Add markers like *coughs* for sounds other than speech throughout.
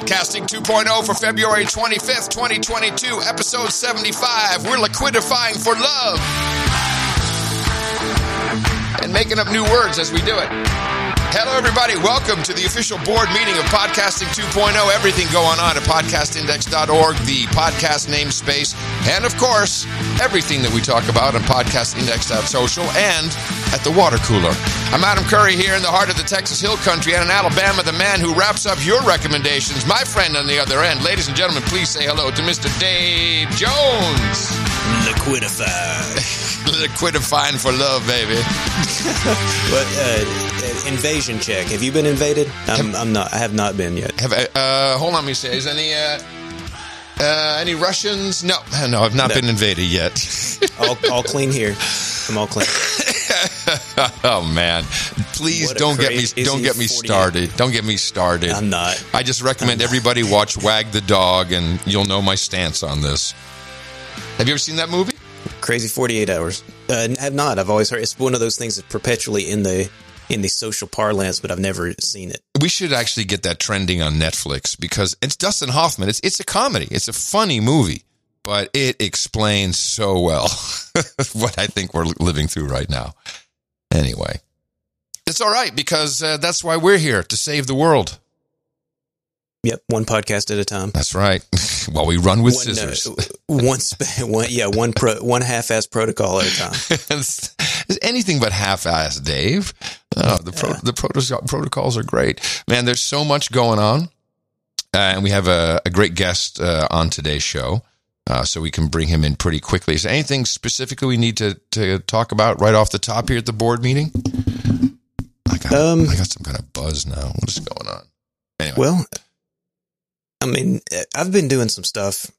Podcasting 2.0 for February 25th, 2022, episode 75. We're liquidifying for love. And making up new words as we do it. Hello, everybody. Welcome to the official board meeting of Podcasting 2.0. Everything going on at podcastindex.org, the podcast namespace, and of course, everything that we talk about on podcastindex.social and at the water cooler. I'm Adam Curry here in the heart of the Texas Hill Country and in Alabama, the man who wraps up your recommendations. My friend on the other end. Ladies and gentlemen, please say hello to Mr. Dave Jones. Liquidify. *laughs* Liquidifying for love, baby. *laughs* But uh, invasion check. Have you been invaded? I'm, I'm not. I have not been yet. Have uh, hold on, let me say, is any uh, uh, any Russians? No, no, I've not No. been invaded yet. *laughs* All, all clean here. I'm all clean. *laughs* oh man, please don't get me don't get me 48. started. Don't get me started. I'm not. I just recommend everybody watch Wag the Dog, and you'll know my stance on this. Have you ever seen that movie? Crazy 48 hours. Uh, have not. I've always heard it's one of those things that's perpetually in the in the social parlance, but I've never seen it. We should actually get that trending on Netflix because it's Dustin Hoffman. It's it's a comedy. It's a funny movie, but it explains so well *laughs* what I think we're living through right now. Anyway, it's all right because uh, that's why we're here to save the world. Yep, one podcast at a time. That's right. *laughs* While we run with One, uh, scissors. *laughs* one, sp- one, yeah, one pro, one half-ass protocol at a time. it's, anything but half-assed, Dave. The pro- the proto- protocols are great, man. There's so much going on, uh, and we have a, a great guest uh, on today's show, uh, so we can bring him in pretty quickly. Is there anything specifically we need to to talk about right off the top here at the board meeting? I got Um, I got some kind of buzz now. What is going on? Anyway, Well, I mean, I've been doing some stuff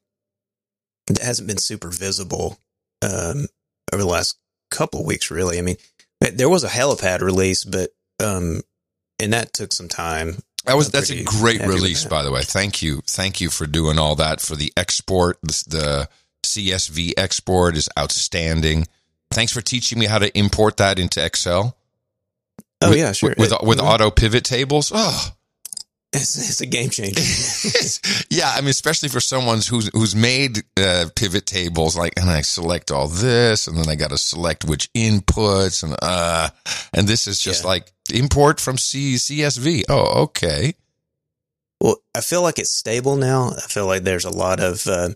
that hasn't been super visible um, over the last couple of weeks. Really, I mean, there was a helipad release, but um, and that took some time. That was I'm that's a great release, by the way. Thank you, thank you for doing all that for the export. The, CSV export is outstanding. Thanks for teaching me how to import that into Excel. Oh with, yeah, sure. With with, It- with auto pivot tables. Oh, it's, it's a game changer. *laughs* yeah. I mean, especially for someone who's who's made uh, pivot tables. Like, and I select all this, and then I got to select which inputs, and uh, and this is just Yeah. like import from C CSV. Oh, okay. Well, I feel like it's stable now. I feel like there's a lot of uh,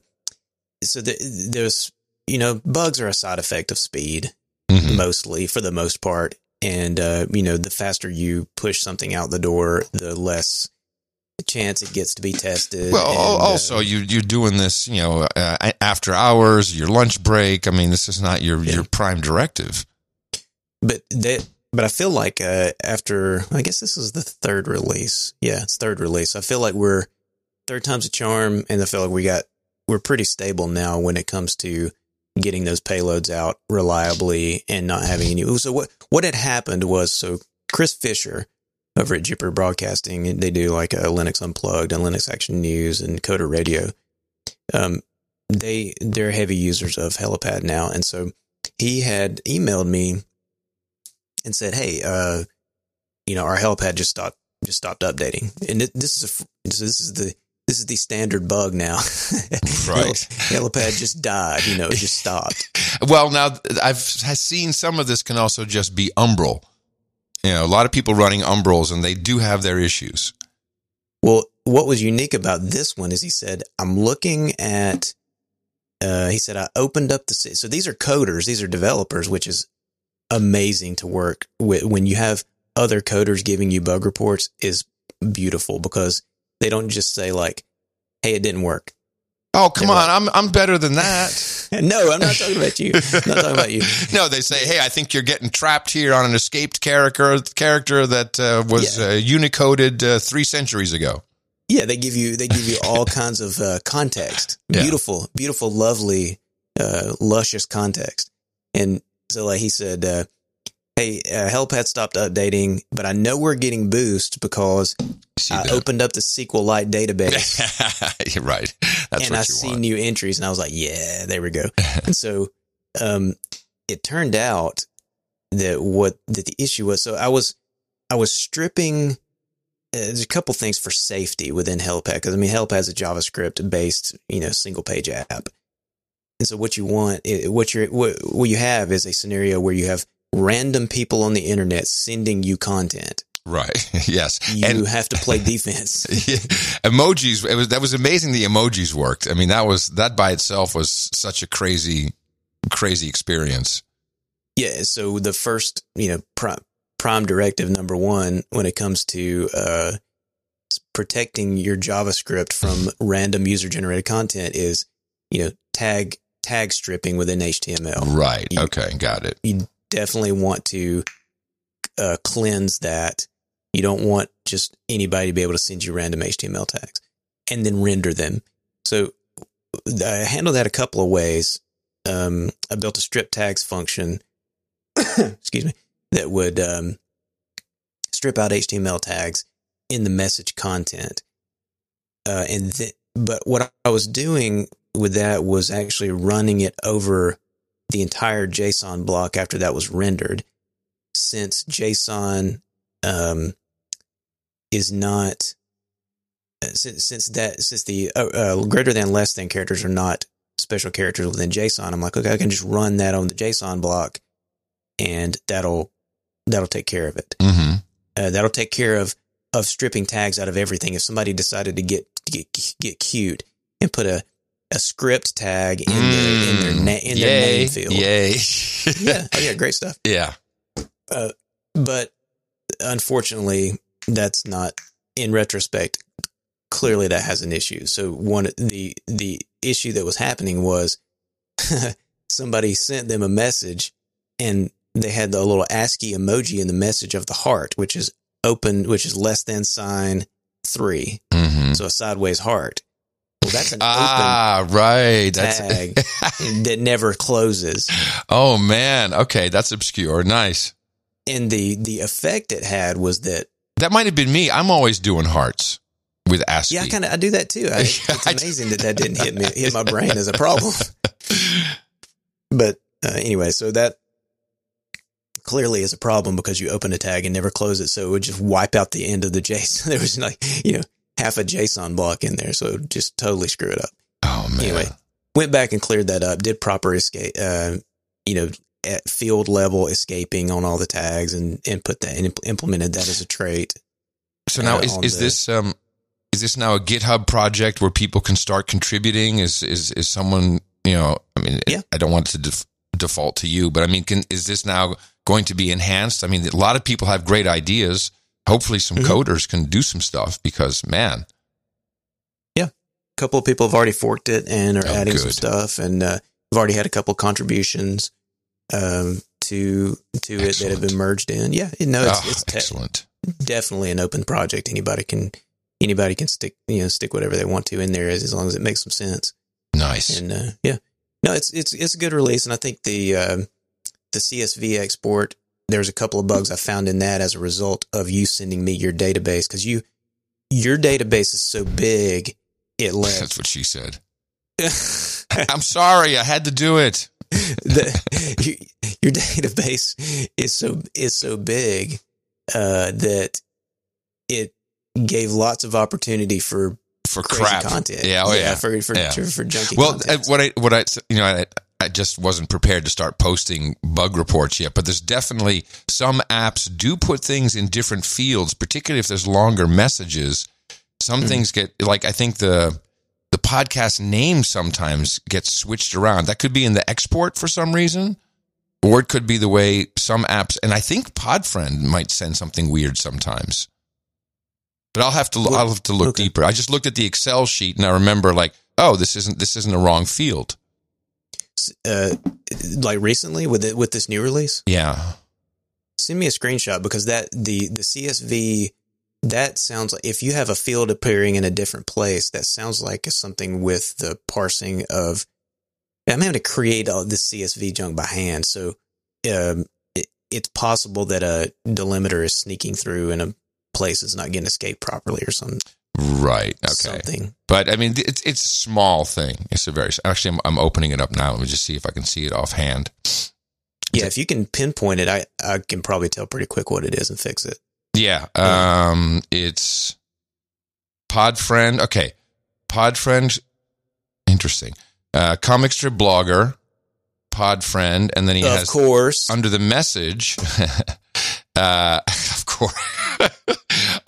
so the, there's you know bugs are a side effect of speed Mhm. mostly for the most part, and uh, you know the faster you push something out the door, the less chance it gets to be tested. Well, and, uh, also you you're doing this, you know, uh, after hours, your lunch break. I mean, this is not your Yeah. your prime directive. but that but I feel like uh, after I guess this is the third release. Yeah, it's third release. I feel like we're third time's a charm, and I feel like we got we're pretty stable now when it comes to getting those payloads out reliably and not having any. So what what had happened was so Chris Fisher over at Jupiter Broadcasting, they do like a Linux Unplugged and Linux Action News and Coder Radio. Um, they they're heavy users of Helipad now, and so he had emailed me and said, "Hey, uh, you know, our helipad just stopped just stopped updating, and it, this is a this is the this is the standard bug now. *laughs* Right. helipad just died. You know, it just stopped. *laughs* Well, now I've seen some of this can also just be Umbrel. You know, a lot of people running Umbrels, and they do have their issues. Well, what was unique about this one is he said, "I'm looking at." Uh, he said, "I opened up the so these are coders, these are developers, which is amazing to work with when you have other coders giving you bug reports is beautiful because they don't just say like, "Hey, it didn't work." Oh, come on, I'm I'm better than that. *laughs* no, I'm not talking about you. I'm not talking about you. *laughs* no, they say, hey, I think you're getting trapped here on an escaped character character that uh, was Yeah. uh, unicoded uh, three centuries ago. Yeah, they give you they give you all *laughs* kinds of uh, context. Yeah. Beautiful, beautiful, lovely, uh, luscious context. And so, like he said, uh, "Hey, uh, Helipad stopped updating, but I know we're getting boost because I opened up the SQLite database right. That's and I see want. new entries, and I was like, yeah, there we go. *laughs* and so, um, it turned out that what that the issue was. So I was I was stripping there's a couple things for safety within Helipad because I mean Helipad is a JavaScript based you know single page app, and so what you want, what you what, what you have is a scenario where you have random people on the internet sending you content. Right. *laughs* yes. You and, have to play defense. *laughs* yeah, emojis. It was that was amazing. The emojis worked. I mean, that was that by itself was such a crazy, crazy experience. Yeah. So the first, you know, prime, prime directive number one when it comes to uh, protecting your JavaScript from *laughs* random user generated content is, you know, tag tag stripping within HTML. Right. You, okay. Got it. You definitely want to uh, cleanse that. You don't want just anybody to be able to send you random HTML tags and then render them. So I handled that a couple of ways. Um, I built a strip tags function, *coughs* excuse me, that would um, strip out HTML tags in the message content. Uh, and th- but what I was doing with that was actually running it over the entire JSON block after that was rendered, since JSON um, is not uh, since, since that since the uh, uh, greater than less than characters are not special characters within JSON. I'm like, okay, I can just run that on the JSON block, and that'll that'll take care of it. Mm-hmm. Uh, that'll take care of of stripping tags out of everything. If somebody decided to get get get cute and put a a script tag in mm. their in their, na- in their name field, yay, yeah, oh, yeah, great stuff. *laughs* Yeah, uh, but unfortunately, that's not. In retrospect, clearly that has an issue. So one the the issue that was happening was *laughs* somebody sent them a message and they had the little ASCII emoji in the message of the heart, which is open, which is less than sign 3 mm-hmm. So a sideways heart. Well, that's an ah, right. tag *laughs* that never closes. Oh man. Okay. That's obscure. Nice. And the, the effect it had was that that might have been me. I'm always doing hearts with ASCII. Yeah, I kind of I do that too. I, *laughs* it's amazing that that didn't hit me hit my brain as a problem. *laughs* but uh, anyway, so that clearly is a problem because you open a tag and never close it. So it would just wipe out the end of the JSON. *laughs* There was like, you know, half a JSON block in there. So just totally screw it up. Oh, man. Anyway, went back and cleared that up, did proper escape, uh, you know, at field level escaping on all the tags and, and put that and implemented that as a trait. So now uh, is, is the, this, um, is this now a GitHub project where people can start contributing? Is, is, is someone, you know, I mean, yeah. I don't want to def- default to you, but I mean, can, is this now going to be enhanced? I mean, a lot of people have great ideas. Hopefully, some mm-hmm. coders can do some stuff because, man. Yeah. A couple of people have already forked it and are oh, adding good. some stuff. And uh, we've already had a couple contributions um, to to excellent. it that have been merged in. Yeah. No, it's, oh, it's te- excellent. Definitely an open project. Anybody can anybody can stick you know stick whatever they want to in there as, as long as it makes some sense. Nice. And uh, yeah, no, it's it's it's a good release, and I think the um, the CSV export, there's a couple of bugs I found in that as a result of you sending me your database because you your database is so big it let *laughs* that's what she said. *laughs* I'm sorry, I had to do it. The, your database is so is so big uh, that it gave lots of opportunity for for crap content. Yeah, oh yeah, yeah. for for, yeah. for, for junky. Well, content. what I what I you know I, I just wasn't prepared to start posting bug reports yet, but there's definitely some apps do put things in different fields, particularly if there's longer messages. Some mm. things get like I think the the podcast name sometimes gets switched around. That could be in the export for some reason, or it could be the way some apps. And I think Podfriend might send something weird sometimes. But I'll have to I'll have to look okay. deeper. I just looked at the Excel sheet and I remember like, oh, this isn't this isn't the wrong field uh, like recently with it with this new release? Yeah. Send me a screenshot because that the the CSV that sounds like if you have a field appearing in a different place, that sounds like something with the parsing of. I'm having to create all this CSV junk by hand, so um, it, it's possible that a delimiter is sneaking through in a place that's not getting escaped properly or something. Right. Okay. Something. But I mean, it's it's a small thing. It's a very actually. I'm, I'm opening it up now. Let me just see if I can see it offhand. Yeah, if you can pinpoint it, I I can probably tell pretty quick what it is and fix it. Yeah. Um, it's Podfriend. Okay. Podfriend. Interesting. Uh, comic strip blogger, Podfriend, and then he of has course. under the message. *laughs* uh, *laughs* of course.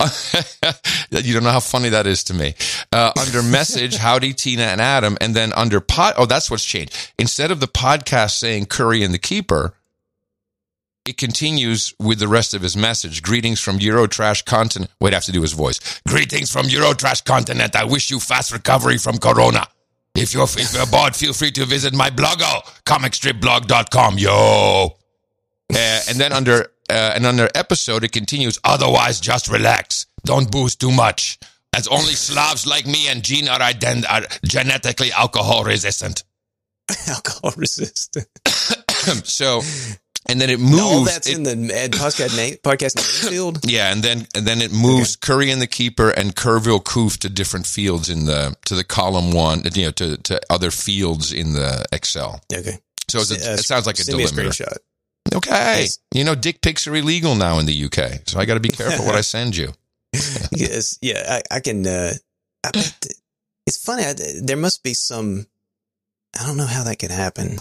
*laughs* you don't know how funny that is to me. Uh, under message, howdy Tina and Adam, and then under pod. Oh, that's what's changed. Instead of the podcast saying Curry and the Keeper, it continues with the rest of his message. Greetings from Eurotrash continent. Wait, I have to do his voice. Greetings from Eurotrash continent. I wish you fast recovery from Corona. If you're, if you're bored, feel free to visit my blog, comicstripblog.com. Yo. Uh, and then under uh, and under episode, it continues. Otherwise, just relax. Don't boost too much, as only Slavs like me and Gene are, ident- are genetically alcohol resistant. *laughs* Alcohol resistant. *coughs* so, and then it moves. All that's it- in the uh, podcast name, podcast name field. yeah, and then and then it moves Curry and the keeper and Kerrville Koof to different fields in the to the column one, you know, to to other fields in the Excel. Okay. So it's a, Uh, it sounds like a delimiter. screenshot. Okay, Yes. you know, dick pics are illegal now in the UK, so I got to be careful what I *laughs* send you. *laughs* yes, yeah, I, I can. Uh, I bet *sighs* it's funny. I, there must be some. I don't know how that could happen.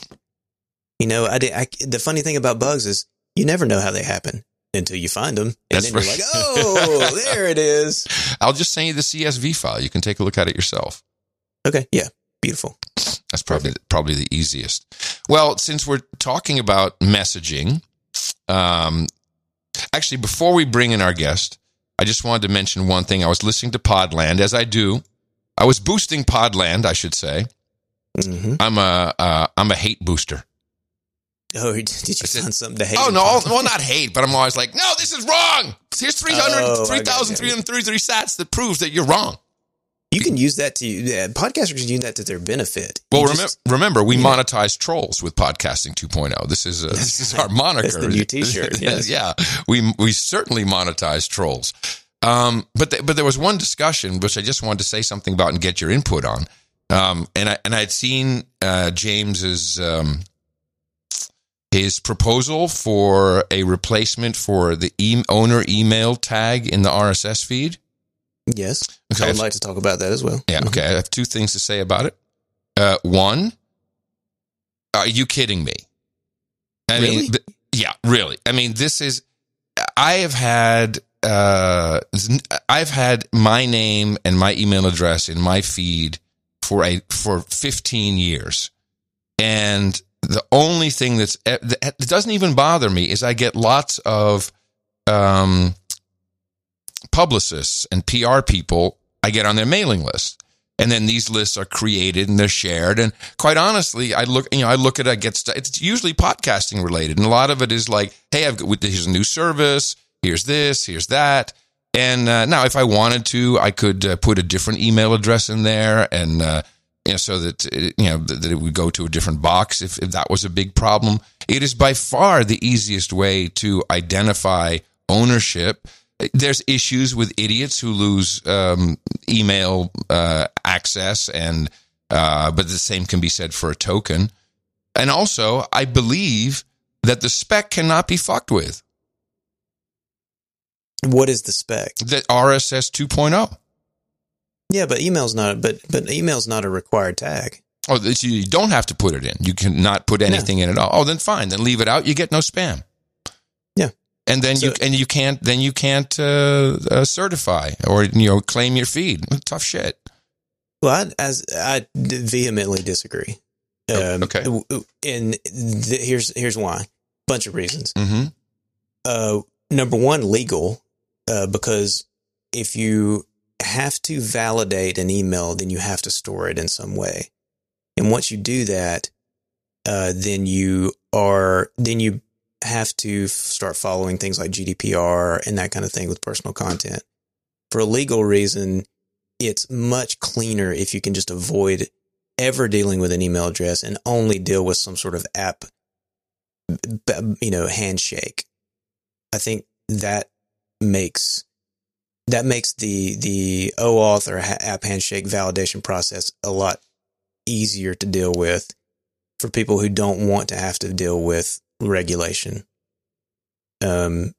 You know, I, did, I the funny thing about bugs is you never know how they happen until you find them, and That's then you're right. like, oh, there it is. *laughs* I'll just send you the CSV file. You can take a look at it yourself. Okay, yeah, beautiful. That's probably probably the easiest. Well, since we're talking about messaging, um, actually, before we bring in our guest, I just wanted to mention one thing. I was listening to Podland, as I do. I was boosting Podland, I should say. hmm I'm a uh, I'm a hate booster. *laughs* Oh, did you said- find something to hate? Oh no, about? well not hate, but I'm always like, no, this is wrong. Here's 300, Oh, I got you. 3,333 sats that proves that you're wrong. You can use that to yeah, podcasters can use that to their benefit. Well, You remem- just- remember, we yeah. monetize trolls with podcasting 2.0. This is uh, this is our moniker. *laughs* That's the new t-shirt, *laughs* yes. yeah, we we certainly monetize trolls. Um, but th- but there was one discussion which I just wanted to say something about and get your input on. Um, and I and I had seen uh, James's um, his proposal for a replacement for the e- owner email tag in the RSS feed. yes, Okay. I would like to talk about that as well. Yeah. Okay. I have two things to say about it. Uh, one, are you kidding me? I mean, Really? th- yeah, really. I mean, this is. I have had. Uh, I've had my name and my email address in my feed for a for 15 years, and the only thing that's eh, that doesn't even bother me is I get lots of um, publicists and PR people I get on their mailing list. And then these lists are created and they're shared. And quite honestly, I look, you know, I look at, I get stuff. It's usually podcasting related. And a lot of it is like, hey, I've got, here's a new service. Here's this, here's that. And uh, now, if I wanted to, I could uh, put a different email address in there, and uh, you know, so that it, you know that, that it would go to a different box if, if that was a big problem. It is by far the easiest way to identify ownership. There's issues with idiots who lose um, email uh, access, and uh, but the same can be said for a token. And also, I believe that the spec cannot be fucked with. What is the spec? The RSS 2.0. Yeah, but email's not. But but email's not a required tag. Oh, you don't have to put it in. You can not put anything in at all. Oh, then fine. Then leave it out. You get no spam. Yeah. And then you and you can't then you can't uh, uh, certify or you know claim your feed. Tough shit. Well, I, as I vehemently disagree. Oh, Um, okay. And th- here's here's why. Bunch of reasons. hmm Uh, number one, legal, uh, because if you have to validate an email, then you have to store it in some way. And once you do that, uh, then you are then you have to f- start following things like GDPR and that kind of thing with personal content. For a legal reason, it's much cleaner if you can just avoid ever dealing with an email address and only deal with some sort of app, you know, handshake. I think that makes that makes the the OAuth or app handshake validation process a lot easier to deal with for people who don't want to have to deal with regulation. Um,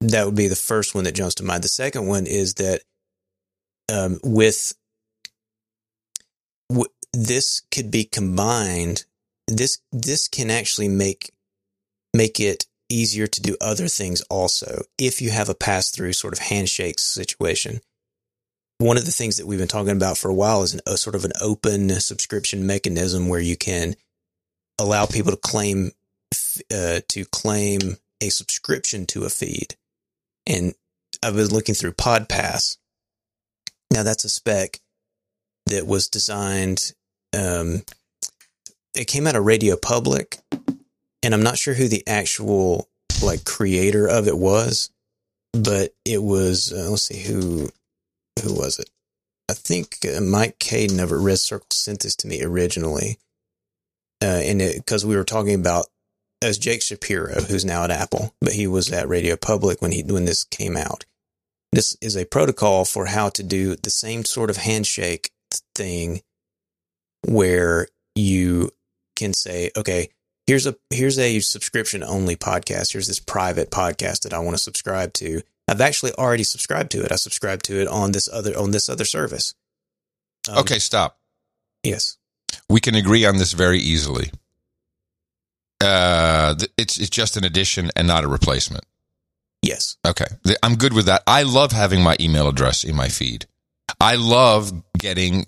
that would be the first one that jumps to mind. The second one is that um, with w- this could be combined. This this can actually make make it easier to do other things also if you have a pass through sort of handshake situation. One of the things that we've been talking about for a while is an, a sort of an open subscription mechanism where you can allow people to claim uh, to claim a subscription to a feed. And I've been looking through PodPass. Now that's a spec that was designed. Um, it came out of Radio Public, and I'm not sure who the actual like creator of it was, but it was. Uh, let's see who who was it. I think uh, Mike Kadin at Red Circle sent this to me originally, uh, and because we were talking about as Jake Shapiro, who's now at Apple, but he was at Radio Public when he when this came out. This is a protocol for how to do the same sort of handshake thing where you can say, okay, here's a here's a subscription only podcast. Here's this private podcast that I want to subscribe to. I've actually already subscribed to it. I subscribed to it on this other on this other service. Um, okay, stop. Yes. We can agree on this very easily. Uh, it's it's just an addition and not a replacement. Yes. Okay. I'm good with that. I love having my email address in my feed. I love getting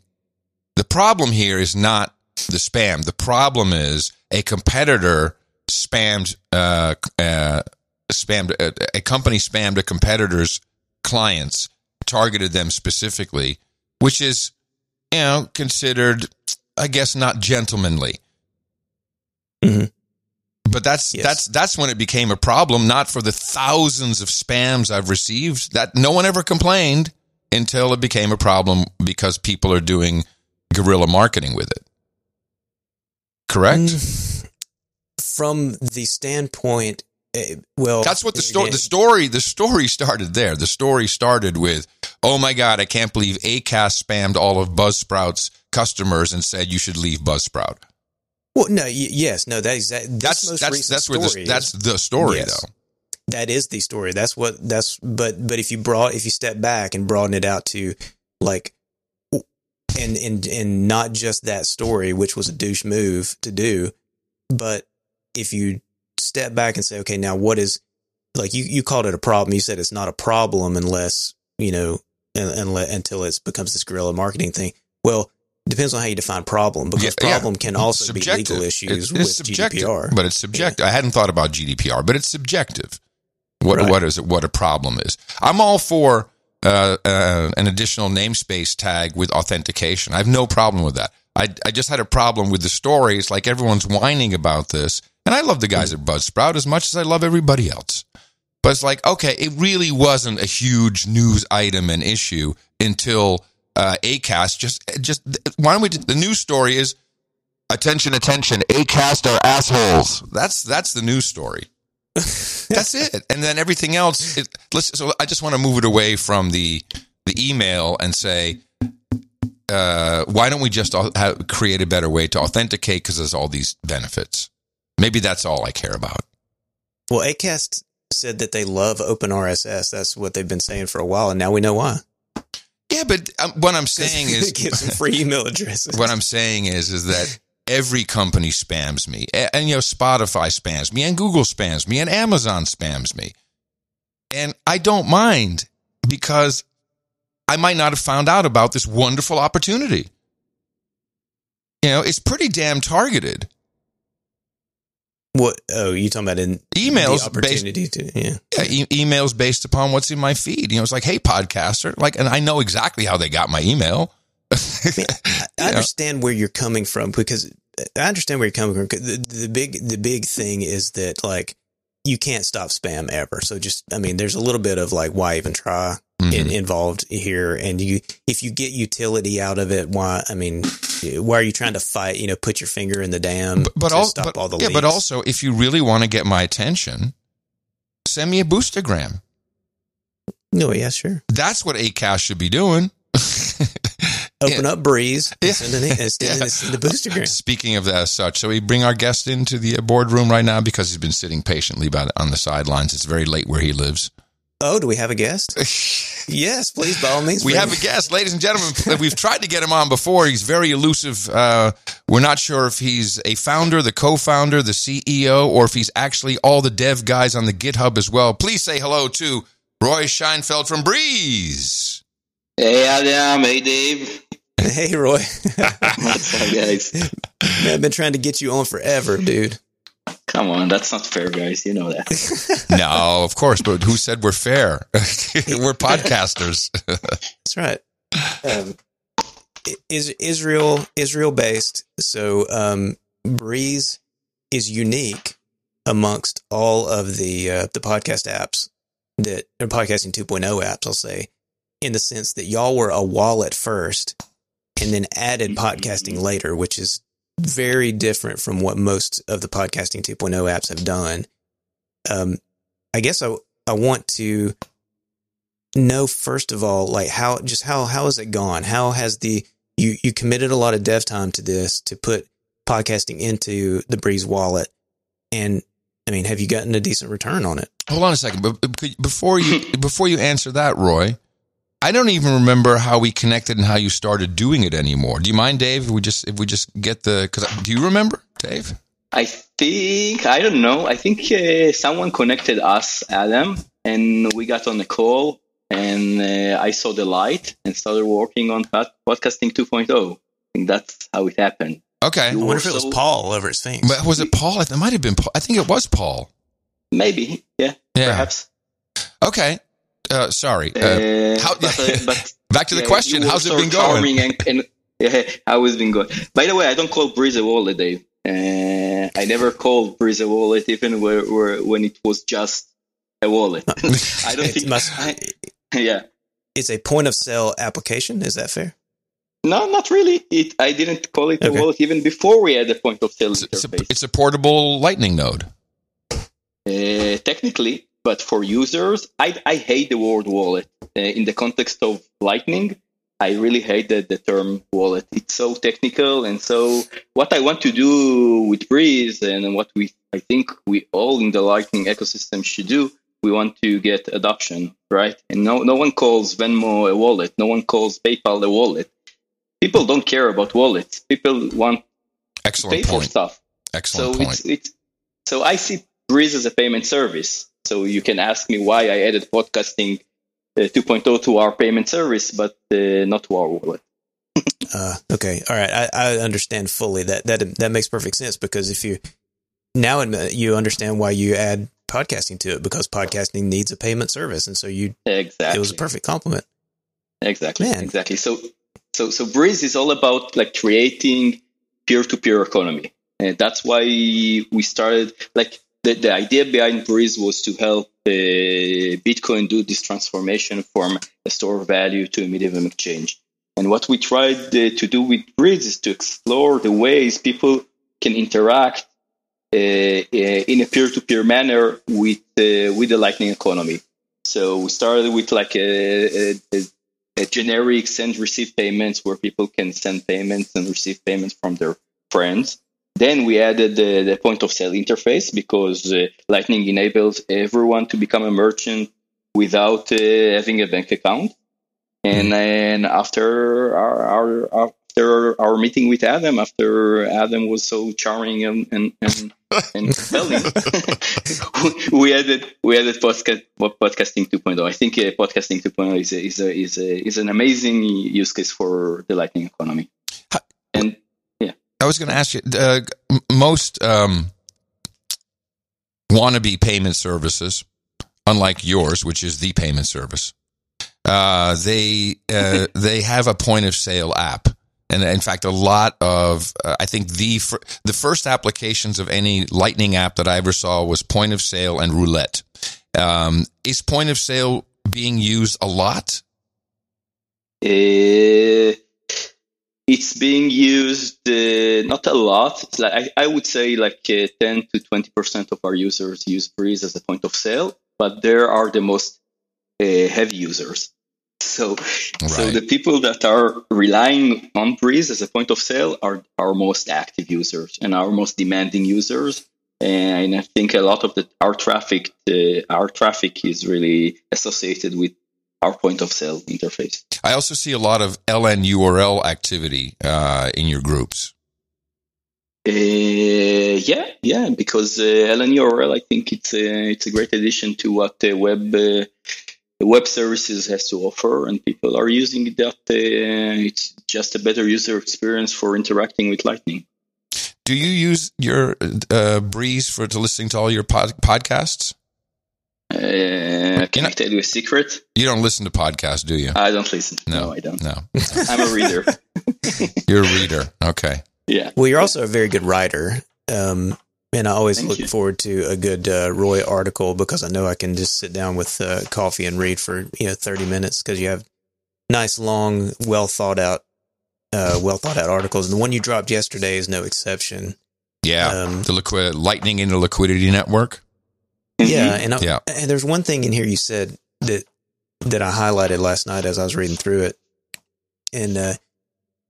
the problem here is not the spam. The problem is a competitor spammed uh, uh, spammed uh, a company spammed a competitor's clients, targeted them specifically, which is you know considered, I guess, not gentlemanly. Mm-hmm. But that's yes. that's that's when it became a problem. Not for the thousands of spams I've received. That no one ever complained until it became a problem because people are doing guerrilla marketing with it. Correct. Mm, from the standpoint, eh, well, that's what the story. The story. The story started there. The story started with, "Oh my God, I can't believe Acast spammed all of Buzzsprout's customers and said you should leave Buzzsprout." Well, no, y- yes, no, that is that. That's that's that's where the, that's the story yes. though. That is the story. That's what that's. But but if you brought if you step back and broaden it out to like, and and and not just that story, which was a douche move to do, but if you step back and say, okay, now what is like you you called it a problem. You said it's not a problem unless you know unless until it becomes this guerrilla marketing thing. Well, Depends on how you define problem, because yeah, problem yeah. can also subjective. be legal issues with GDPR. But it's subjective. Yeah. I hadn't thought about GDPR, but it's subjective. What right. what is it? What a problem is. I'm all for uh, uh, an additional namespace tag with authentication. I have no problem with that. I I just had a problem with the stories. Like everyone's whining about this, and I love the guys at Buzzsprout as much as I love everybody else. But it's like, okay, it really wasn't a huge news item and issue until uh, Acast. Just, just why don't we? The news story is attention, attention. Acast are assholes. That's that's the news story. That's it. And then everything else. It, let's. So I just want to move it away from the the email and say. Uh, why don't we just have, create a better way to authenticate because there's all these benefits? Maybe that's all I care about. Well, Acast said that they love open RSS. That's what they've been saying for a while, and now we know why. Yeah, but um, what I'm *laughs* saying is, give some free email addresses. *laughs* What I'm saying is, is that every company spams me, and, and you know, Spotify spams me, and Google spams me, and Amazon spams me, and I don't mind because I might not have found out about this wonderful opportunity. You know, it's pretty damn targeted. What? Oh, you talking about in emails? opportunity based, to yeah, yeah e- emails based upon what's in my feed. You know, it's like, hey, podcaster, like, and I know exactly how they got my email. *laughs* I, mean, I, I understand where you're coming from because I understand where you're coming from. The, the big, the big thing is that like you can't stop spam ever. So just, I mean, there's a little bit of like, why even try mm-hmm. in, involved here? And you, if you get utility out of it, why? I mean, why are you trying to fight? You know, put your finger in the dam but, but all, stop but, all the yeah. leaks? But also, if you really want to get my attention, send me a boostagram. No, yeah, sure. That's what Acast should be doing. *laughs* Open yeah. up Breez yeah. send, an, *laughs* send, yeah. the boostagram. Speaking of that, as such, so we bring our guest into the boardroom right now because he's been sitting patiently by, on the sidelines. It's very late where he lives. Oh, do we have a guest? *laughs* yes, please, by all means. We have a guest, ladies and gentlemen. *laughs* We've tried to get him on before. He's very elusive. Uh, we're not sure if he's a founder, the co-founder, the CEO, or if he's actually all the dev guys on the GitHub as well. Please say hello to Roy Sheinfeld from Breez. Hey Adam, hey Dave. Hey, Roy. *laughs* *laughs* What's up, guys? Man, I've been trying to get you on forever, dude. Come on, that's not fair, guys. You know that. *laughs* No, of course, but who said we're fair? we're podcasters. That's right. Um, is Israel Israel based? So um, Breez is unique amongst all of the uh, the podcast apps that or podcasting 2.0 apps. I'll say in the sense that y'all were a wallet first and then added podcasting later, which is very different from what most of the podcasting 2.0 apps have done. Um, I guess I I want to know first of all, like how just how how has it gone? How has the you you committed a lot of dev time to this to put podcasting into the Breez wallet, and I mean, have you gotten a decent return on it? Hold on a second, but but before you *laughs* before you answer that, Roy, I don't even remember how we connected and how you started doing it anymore. Do you mind, Dave? If we just if we just get the because do you remember, Dave? I think I don't know. I think uh, someone connected us, Adam, and we got on a call, and uh, I saw the light and started working on pod- podcasting 2.0. I think that's how it happened. Okay, I wonder if it was So- Paul over at Sphinx. but was it Paul? It might have been. Paul. I think it was Paul. Maybe, yeah, Yeah. perhaps. Okay. Uh, sorry. Uh, Uh, how- but, uh, but *laughs* back to the yeah, question. you were How's it been going? And, and yeah, how it's been going. By the way, I don't call Breez a wallet, Dave. Uh, I never called Breez a wallet, even where, where, when it was just a wallet. *laughs* *laughs* I don't It think. must- I, yeah. it's a point of sale application. Is that fair? No, not really. It, I didn't call it a wallet even before we had the point of sale It's, it's a, it's a portable Lightning node. Uh, technically, but for users, I, I hate the word wallet. Uh, in the context of Lightning, I really hate the, the term wallet. It's so technical. And so, what I want to do with Breez and what we I think we all in the Lightning ecosystem should do, we want to get adoption, right? And no, no one calls Venmo a wallet, no one calls PayPal a wallet. People don't care about wallets. People want Excellent to pay Excellent for stuff. Excellent So point. it's it's so I see Breez as a payment service. So you can ask me why I added podcasting uh, 2.0 to our payment service, but uh, not to our wallet. *laughs* Uh, okay, all right. I, I understand fully that that that makes perfect sense because if you now you understand why you add podcasting to it because podcasting needs a payment service, and so you Exactly. it was a perfect compliment. Exactly. Man. Exactly. So so so Breez is all about like creating peer-to-peer economy. And that's why we started like the, the idea behind Breez was to help uh, Bitcoin do this transformation from a store of value to a medium of exchange. And what we tried uh, to do with Breez is to explore the ways people can interact uh, uh, in a peer-to-peer manner with uh, with the Lightning economy. So we started with like a, a a generic send receive payments where people can send payments and receive payments from their friends. Then we added the, the point of sale interface because uh, Lightning enables everyone to become a merchant without uh, having a bank account. And then after our, our after our meeting with Adam, after Adam was so charming and and, and, *laughs* and compelling, *laughs* we added we added podcast podcasting 2.0. I think uh, podcasting 2.0 is a, is a, is a, is an amazing use case for the Lightning economy. Ha- And I was going to ask you. Uh, most um, wannabe payment services, unlike yours, which is the payment service, uh, they uh, *laughs* they have a point of sale app, and in fact, a lot of uh, I think the fir- the first applications of any Lightning app that I ever saw was point of sale and roulette. Um, is point of sale being used a lot? uh, it's being used uh, not a lot. It's like I, I would say like uh, 10 to 20 percent of our users use Breez as a point of sale, but there are the most uh, heavy users. So, so the people that are relying on Breez as a point of sale are our most active users and our most demanding users. and I think a lot of the our traffic, the, our traffic is really associated with our point of sale interface. I also see a lot of LN URL activity uh, in your groups. Uh, yeah, yeah, because uh, LN URL, I think it's a, it's a great addition to what the web uh, web services has to offer, and people are using that. Uh, it's just a better user experience for interacting with Lightning. Do you use your uh, Breez for to listening to all your pod- podcasts? Uh, can I tell you a secret? You don't listen to podcasts, do you? I don't listen. No, no I don't. No, I'm a reader. *laughs* You're a reader. Okay. Yeah. Well, you're also a very good writer. Um, and I always Thank look you. forward to a good uh, Roy article because I know I can just sit down with uh, coffee and read for you know thirty minutes because you have nice, long, well thought out, uh, well thought out articles. And the one you dropped yesterday is no exception. Yeah. Um, the liquid lightning in the liquidity network. Yeah, and I, Yeah. and there's one thing in here you said that that I highlighted last night as I was reading through it, and uh,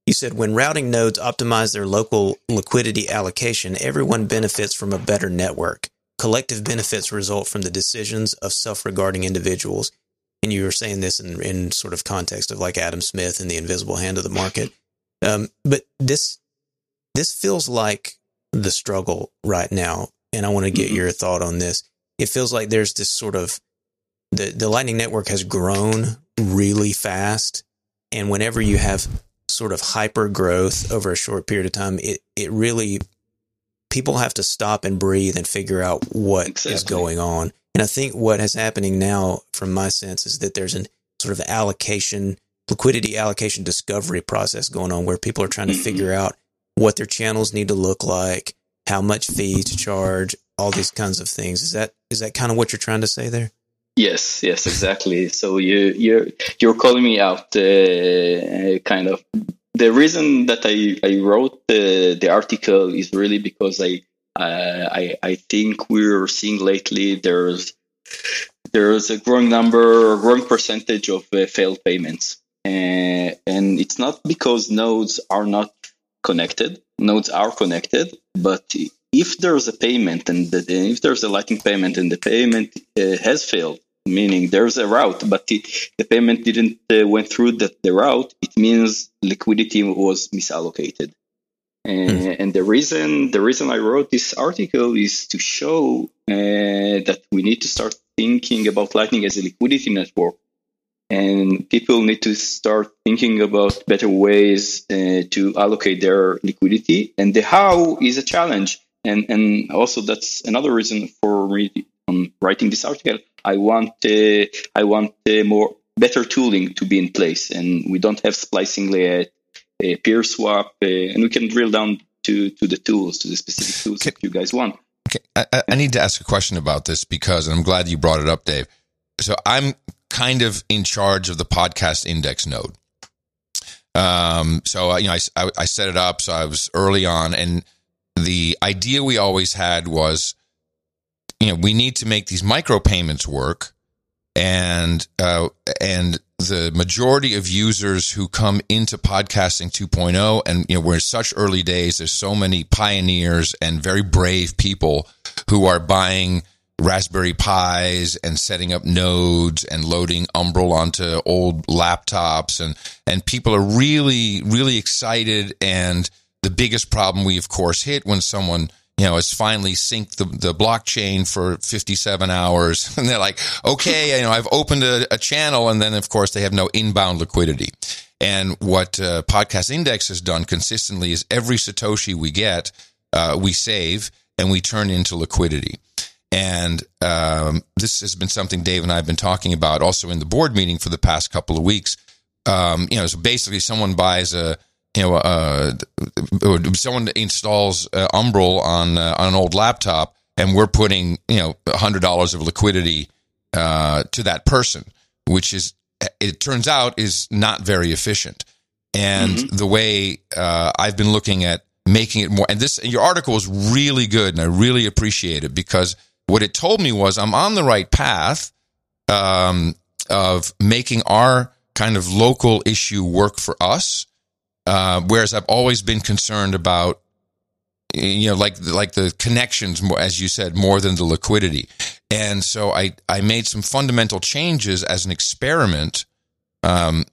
you said when routing nodes optimize their local liquidity allocation, everyone benefits from a better network. Collective benefits result from the decisions of self-regarding individuals. And you were saying this in, in sort of context of like Adam Smith and the invisible hand of the market. Um, but this this feels like the struggle right now, and I want to get Mhm. your thought on this. It feels like there's this sort of the the Lightning Network has grown really fast, and whenever you have sort of hyper growth over a short period of time, it it really people have to stop and breathe and figure out what is Exactly. going on. And I think what is happening now, from my sense, is that there's an sort of allocation, liquidity allocation discovery process going on where people are trying to Mhm. figure out what their channels need to look like, how much fee to charge, all these kinds of things. Is that is that kind of what you're trying to say there? Yes, yes, exactly. So you you're you're calling me out, uh, kind of. The reason that I, I wrote the, the article is really because I uh, I I think we're seeing lately there's there's a growing number, growing percentage of uh, failed payments, uh, and it's not because nodes are not connected. Nodes are connected, but if there's a payment and the, if there's a Lightning payment and the payment uh, has failed, meaning there's a route, but the, the payment didn't uh, went through the, the route, it means liquidity was misallocated. And, and the reason the reason I wrote this article is to show uh, that we need to start thinking about Lightning as a liquidity network, and people need to start thinking about better ways uh, to allocate their liquidity. And the how is a challenge, and and also that's another reason for me um, writing this article. I want uh, I want uh, more better tooling to be in place, and we don't have splicing layer, uh, peer swap, uh, and we can drill down to to the tools, to the specific tools that you guys want. Okay, I, I- I need to ask a question about this because, and I'm glad you brought it up, Dave. So I'm kind of in charge of the podcast index node. Um, so uh, you know, I, I, I set it up. So I was early on, and the idea we always had was, you know, we need to make these micropayments work, and uh, and the majority of users who come into podcasting 2.0 and you know we're in such early days there's so many pioneers and very brave people who are buying raspberry pis and setting up nodes and loading umbrel onto old laptops and and people are really really excited and the biggest problem we of course hit when someone you know, has finally synced the, the blockchain for 57 hours. *laughs* And they're like, okay, you know, I've opened a, a channel. And then, of course, they have no inbound liquidity. And what uh, Podcast Index has done consistently is every Satoshi we get, uh, we save and we turn into liquidity. And um, this has been something Dave and I have been talking about also in the board meeting for the past couple of weeks. Um, you know, so basically, someone buys a you know, uh, someone installs uh, Umbrel on uh, on an old laptop, and we're putting you know hundred dollars of liquidity uh, to that person, which is it turns out is not very efficient. And the way uh, I've been looking at making it more, and this your article is really good, and I really appreciate it because what it told me was I'm on the right path um, of making our kind of local issue work for us uh, whereas I've always been concerned about you know, like like the connections, more as you said, more than the liquidity. And so I I made some fundamental changes as an experiment, um,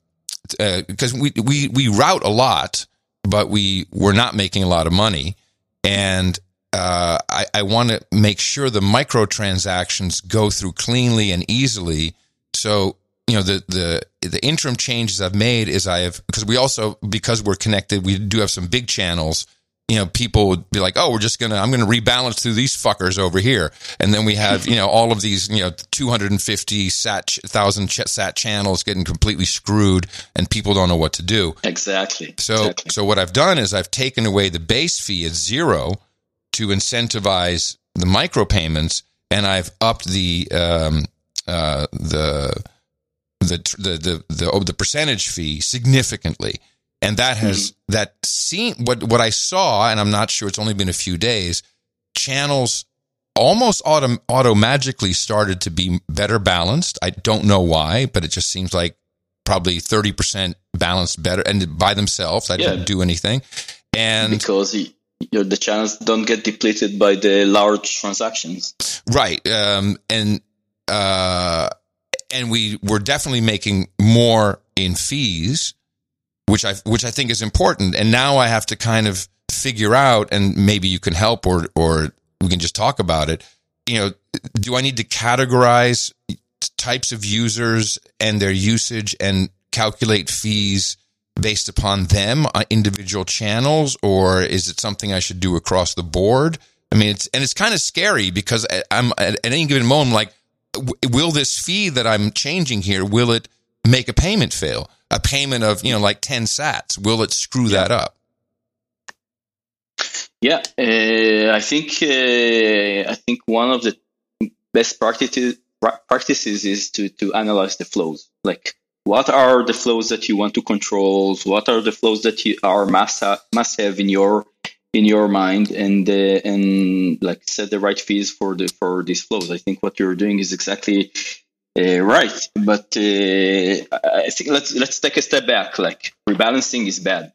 because uh, we we we route a lot, but we we're not making a lot of money, and uh, I, I want to make sure the microtransactions go through cleanly and easily. So you know the the the interim changes I've made is I have because we also because we're connected we do have some big channels you know, people would be like, "Oh, we're just gonna, I'm gonna rebalance through these fuckers over here," and then we have, you know, *laughs* all of these, you know, 250 sat thousand sat channels getting completely screwed, and people don't know what to do. Exactly. So, exactly. so what I've done is I've taken away the base fee at zero to incentivize the micropayments, and I've upped the um, uh, the the the the the, oh, the percentage fee significantly and that has mm-hmm. that seen what what I saw, and I'm not sure it's only been a few days. Channels almost auto auto magically started to be better balanced. I don't know why, but it just seems like probably thirty percent balanced better, and by themselves, I yeah. didn't do anything. And because you know, the channels don't get depleted by the large transactions, right? Um, and uh, and we were definitely making more in fees which I which I think is important. And now I have to kind of figure out, and maybe you can help, or or we can just talk about it. You know, do I need to categorize types of users and their usage and calculate fees based upon them on individual channels, or is it something I should do across the board? I mean, it's and it's kind of scary because I'm at any given moment like, will this fee that I'm changing here will it make a payment fail? a payment of you know like 10 sats will it screw yeah. that up yeah uh, i think uh, i think one of the best practices practices is to to analyze the flows like what are the flows that you want to control what are the flows that you are must have, must have in your in your mind and uh, and like set the right fees for the for these flows i think what you're doing is exactly uh, right, but uh, I think let's let's take a step back. Like rebalancing is bad.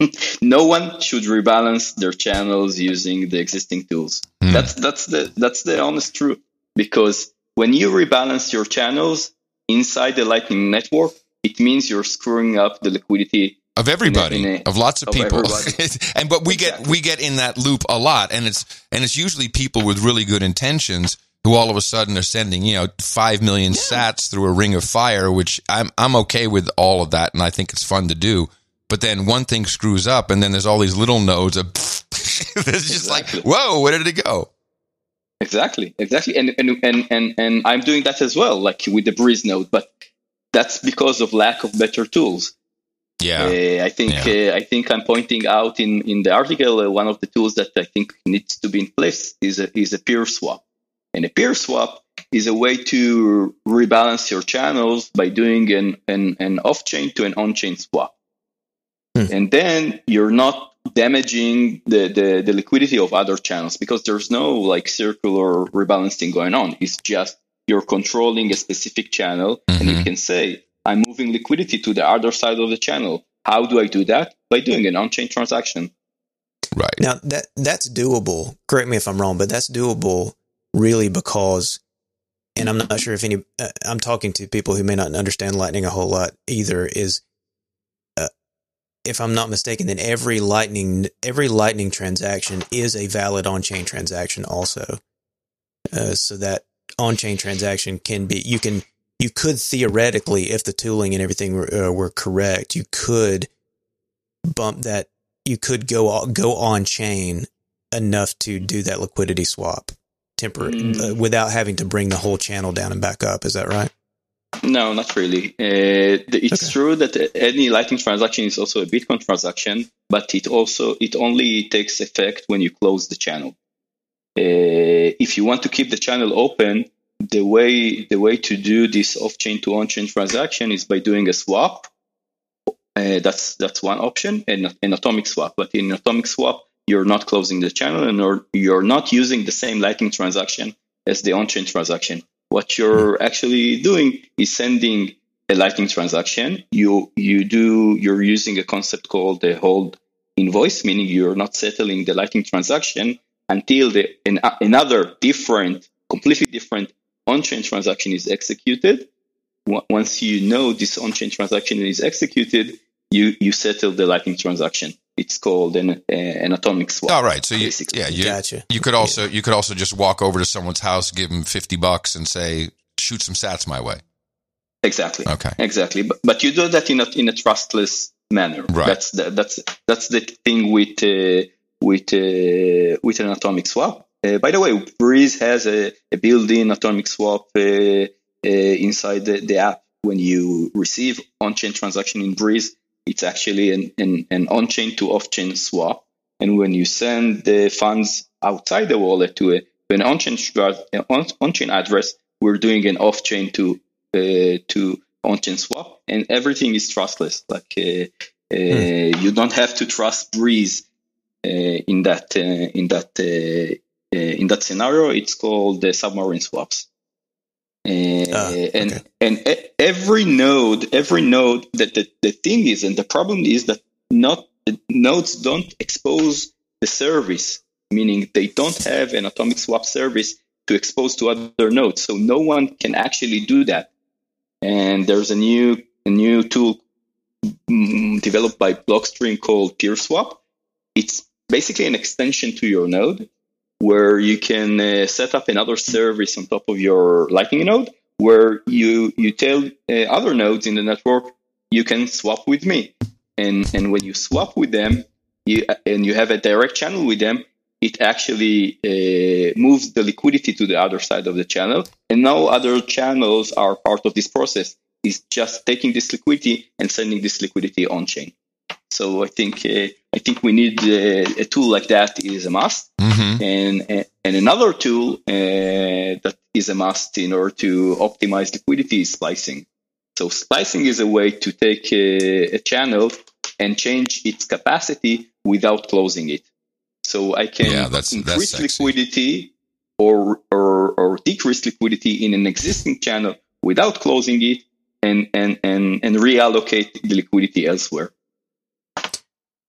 *laughs* no one should rebalance their channels using the existing tools. Mm. That's that's the that's the honest truth. Because when you rebalance your channels inside the Lightning Network, it means you're screwing up the liquidity of everybody, in a, in a, of lots of, of people. *laughs* and but we exactly. get we get in that loop a lot, and it's and it's usually people with really good intentions who all of a sudden are sending, you know, 5 million yeah. sats through a ring of fire, which I'm, I'm okay with all of that. And I think it's fun to do. But then one thing screws up and then there's all these little nodes of, *laughs* it's just exactly. like, whoa, where did it go? Exactly. Exactly. And, and, and, and, and I'm doing that as well, like with the Breez node, but that's because of lack of better tools. Yeah, uh, I think yeah. uh, I think I'm pointing out in in the article uh, one of the tools that I think needs to be in place is a is a peer swap. And a peer swap is a way to rebalance your channels by doing an, an, an off chain to an on chain swap. Hmm. And then you're not damaging the, the, the liquidity of other channels because there's no like circular rebalancing going on. It's just you're controlling a specific channel mm-hmm. and you mm-hmm. can say, I'm moving liquidity to the other side of the channel. How do I do that? By doing an on chain transaction. Right. Now that that's doable. Correct me if I'm wrong, but that's doable really because, and I'm not sure if any, uh, I'm talking to people who may not understand Lightning a whole lot either, is uh, if I'm not mistaken, then every Lightning, every Lightning transaction is a valid on chain transaction also. Uh, so that on chain transaction can be, you can, you could theoretically, if the tooling and everything were, uh, were correct, you could bump that, you could go, go on chain enough to do that liquidity swap temporary mm. uh, without having to bring the whole channel down and back up. Is that right? No, not really. Uh, it's okay. true that any Lightning transaction is also a Bitcoin transaction, but it also it only takes effect when you close the channel. Uh, if you want to keep the channel open, the way the way to do this off-chain to on-chain transaction is by doing a swap. Uh, that's that's one option, an, an atomic swap. But in atomic swap, you're not closing the channel and you're not using the same Lightning transaction as the on-chain transaction. What you're actually doing is sending a Lightning transaction. You you do you're using a concept called the hold invoice, meaning you're not settling the Lightning transaction until the, an, another different, completely different on-chain transaction is executed. once you know this on-chain transaction is executed, you, you settle the Lightning transaction. It's called an, an atomic swap. All right. So you, yeah, you, Gotcha. you could also you could also just walk over to someone's house, give them fifty bucks, and say, "Shoot some sats my way." Exactly. Okay. Exactly. But, but you do that in a in a trustless manner. Right. That's the, that's that's the thing with uh, with uh, with an atomic swap. Uh, by the way, Breez has a, a built-in atomic swap uh, uh, inside the, the app. When you receive on-chain transaction in Breez, it's actually an, an, an on-chain to off-chain swap. And when you send the funds outside the wallet to, a, to an on-chain on-chain address, we're doing an off-chain to uh, to on-chain swap, and everything is trustless. Like uh, uh, Hmm. you don't have to trust Breez uh, in that uh, in that uh, uh, in that scenario. It's called the submarine swaps. Uh, Ah, and okay. and every node, every node that the, the thing is, and the problem is that not the nodes don't expose the service, meaning they don't have an atomic swap service to expose to other nodes. So no one can actually do that. And there's a new a new tool mm, developed by Blockstream called PeerSwap. It's basically an extension to your node where you can uh, set up another service on top of your Lightning node where you you tell uh, other nodes in the network you can swap with me. And and when you swap with them, you and you have a direct channel with them, it actually uh, moves the liquidity to the other side of the channel, and no other channels are part of this process. It's just taking this liquidity and sending this liquidity on chain. So I think uh, I think we need uh, a tool like that is a must, Mm-hmm. and and another tool uh, that is a must in order to optimize liquidity is splicing. So splicing is a way to take a, a channel and change its capacity without closing it. So I can Yeah, that's- that's increase sexy. liquidity or, or or decrease liquidity in an existing channel without closing it and and and, and reallocate the liquidity elsewhere.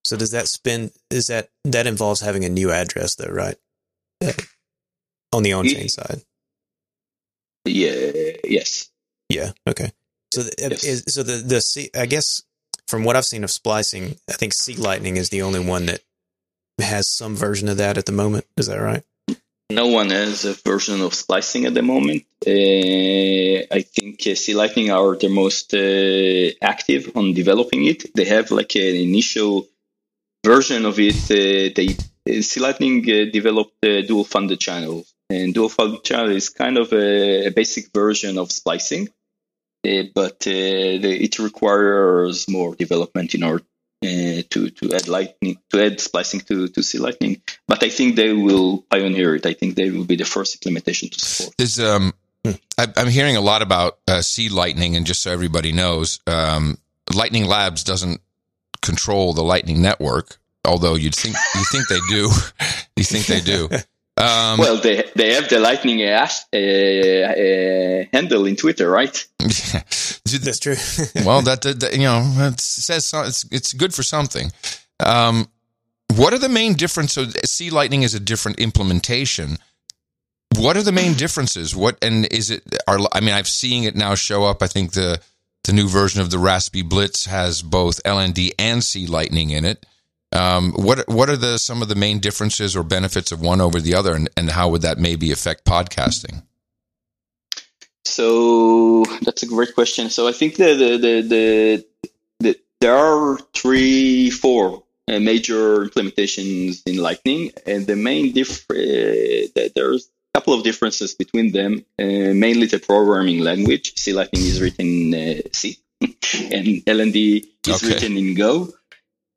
So does that spend? Is that that involves having a new address though, right? Uh, On the on-chain side. Yeah, yes. Yeah. Okay. So the, Yes. is, so the the C, I guess from what I've seen of splicing, I think C Lightning is the only one that has some version of that at the moment. Is that right? No one has a version of splicing at the moment. Uh, I think uh, C Lightning are the most uh, active on developing it. They have like an initial version of it. Uh, they uh, C Lightning uh, developed uh, dual funded channel, and dual funded channel is kind of a, a basic version of splicing, uh, but uh, the, it requires more development in order uh, to to add lightning to add splicing to to C Lightning. But I think they will pioneer it. I think they will be the first implementation to support. Is um, I, I'm hearing a lot about uh, C Lightning, and just so everybody knows, um, Lightning Labs doesn't control the Lightning network, although you'd think you think they do. *laughs* you think they do. Um, well, they they have the Lightning uh, uh, handle in Twitter, right? *laughs* That's true. *laughs* well, that, that, that, you know it says so, it's it's good for something. Um, what are the main differences? So C Lightning is a different implementation. What are the main differences? What and is it? Are I mean, I've seen it now show up. I think the the new version of the Raspberry Blitz has both LND and C Lightning in it. Um, what what are the some of the main differences or benefits of one over the other, and, and how would that maybe affect podcasting? So that's a great question. So I think the the the, the, the there are three, four uh, major implementations in Lightning, and the main difference uh, there's couple of differences between them. Uh, mainly the programming language. C Lightning is written in uh, C, *laughs* and LND is Okay. written in Go.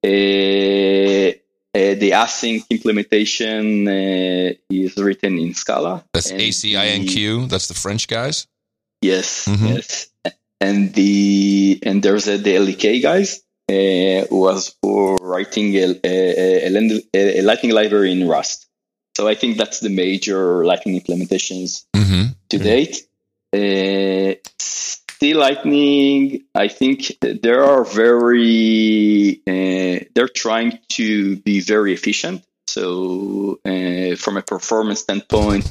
Uh, uh, the ACINQ implementation uh, is written in Scala. That's ACINQ. That's the French guys. Yes, Mhm. yes. And the and there's a, the LDK guys uh, who was for writing a, a, a, a Lightning library in Rust. So I think that's the major Lightning implementations Mm-hmm. to Mhm. date. Uh, C Lightning, I think there are very uh, they're trying to be very efficient. So, uh, from a performance standpoint,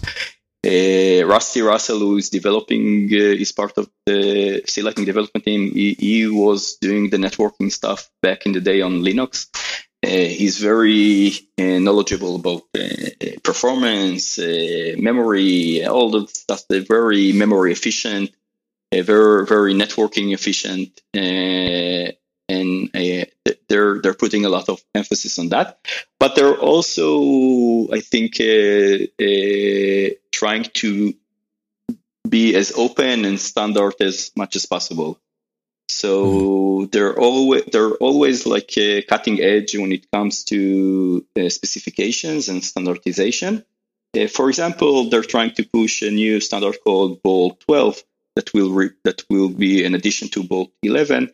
uh, Rusty Russell, who is developing, uh, is part of the C Lightning development team. He, he, was doing the networking stuff back in the day on Linux. Uh, he's very uh, knowledgeable about uh, performance, uh, memory, all the stuff. They're very memory efficient, uh, very very networking efficient, uh, and they're they're putting a lot of emphasis on that. But they're also, I think, trying to be as open and standard as much as possible. So mm-hmm. they're always they're always like cutting edge when it comes to uh, specifications and standardization. Uh, for example, they're trying to push a new standard called Bolt 12 that will re- that will be in addition to Bolt 11,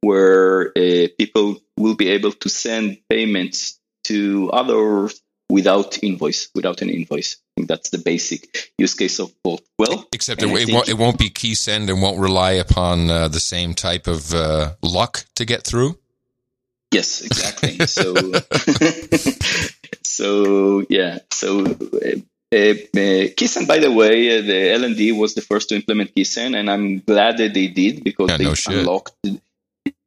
where uh, people will be able to send payments to others without invoice, without an invoice. I think that's the basic use case of both. Well, except it, it, won't, it won't be key send and won't rely upon uh, the same type of uh, luck to get through. Yes, exactly. *laughs* so, *laughs* so yeah, so. Uh, uh, uh by the way, uh, the LND was the first to implement Keysend, and I'm glad that they did because yeah, they no unlocked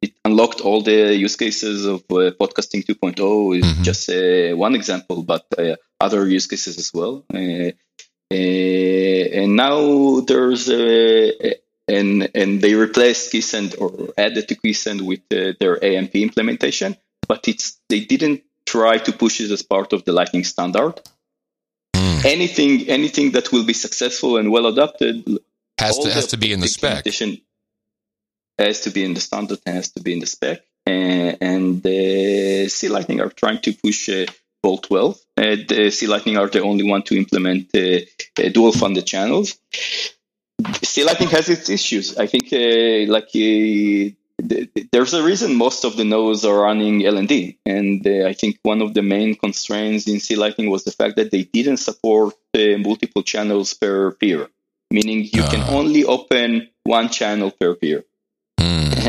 it unlocked all the use cases of uh, podcasting 2.0 is mm-hmm. just uh, one example but uh, other use cases as well uh, uh, and now there's and and they replaced Keysend or added to Keysend with their AMP implementation but it's they didn't try to push it as part of the lightning standard mm. anything anything that will be successful and well adopted has to has to be in the spec has to be in the standard, has to be in the spec. Uh, and the C Lightning are trying to push uh, Bolt 12. Uh, the C Lightning are the only one to implement uh, uh, dual funded channels. C Lightning has its issues. I think uh, like there's a reason most of the nodes are running LND, and I think one of the main constraints in C Lightning was the fact that they didn't support multiple channels per peer, meaning you can ah. only open one channel per peer.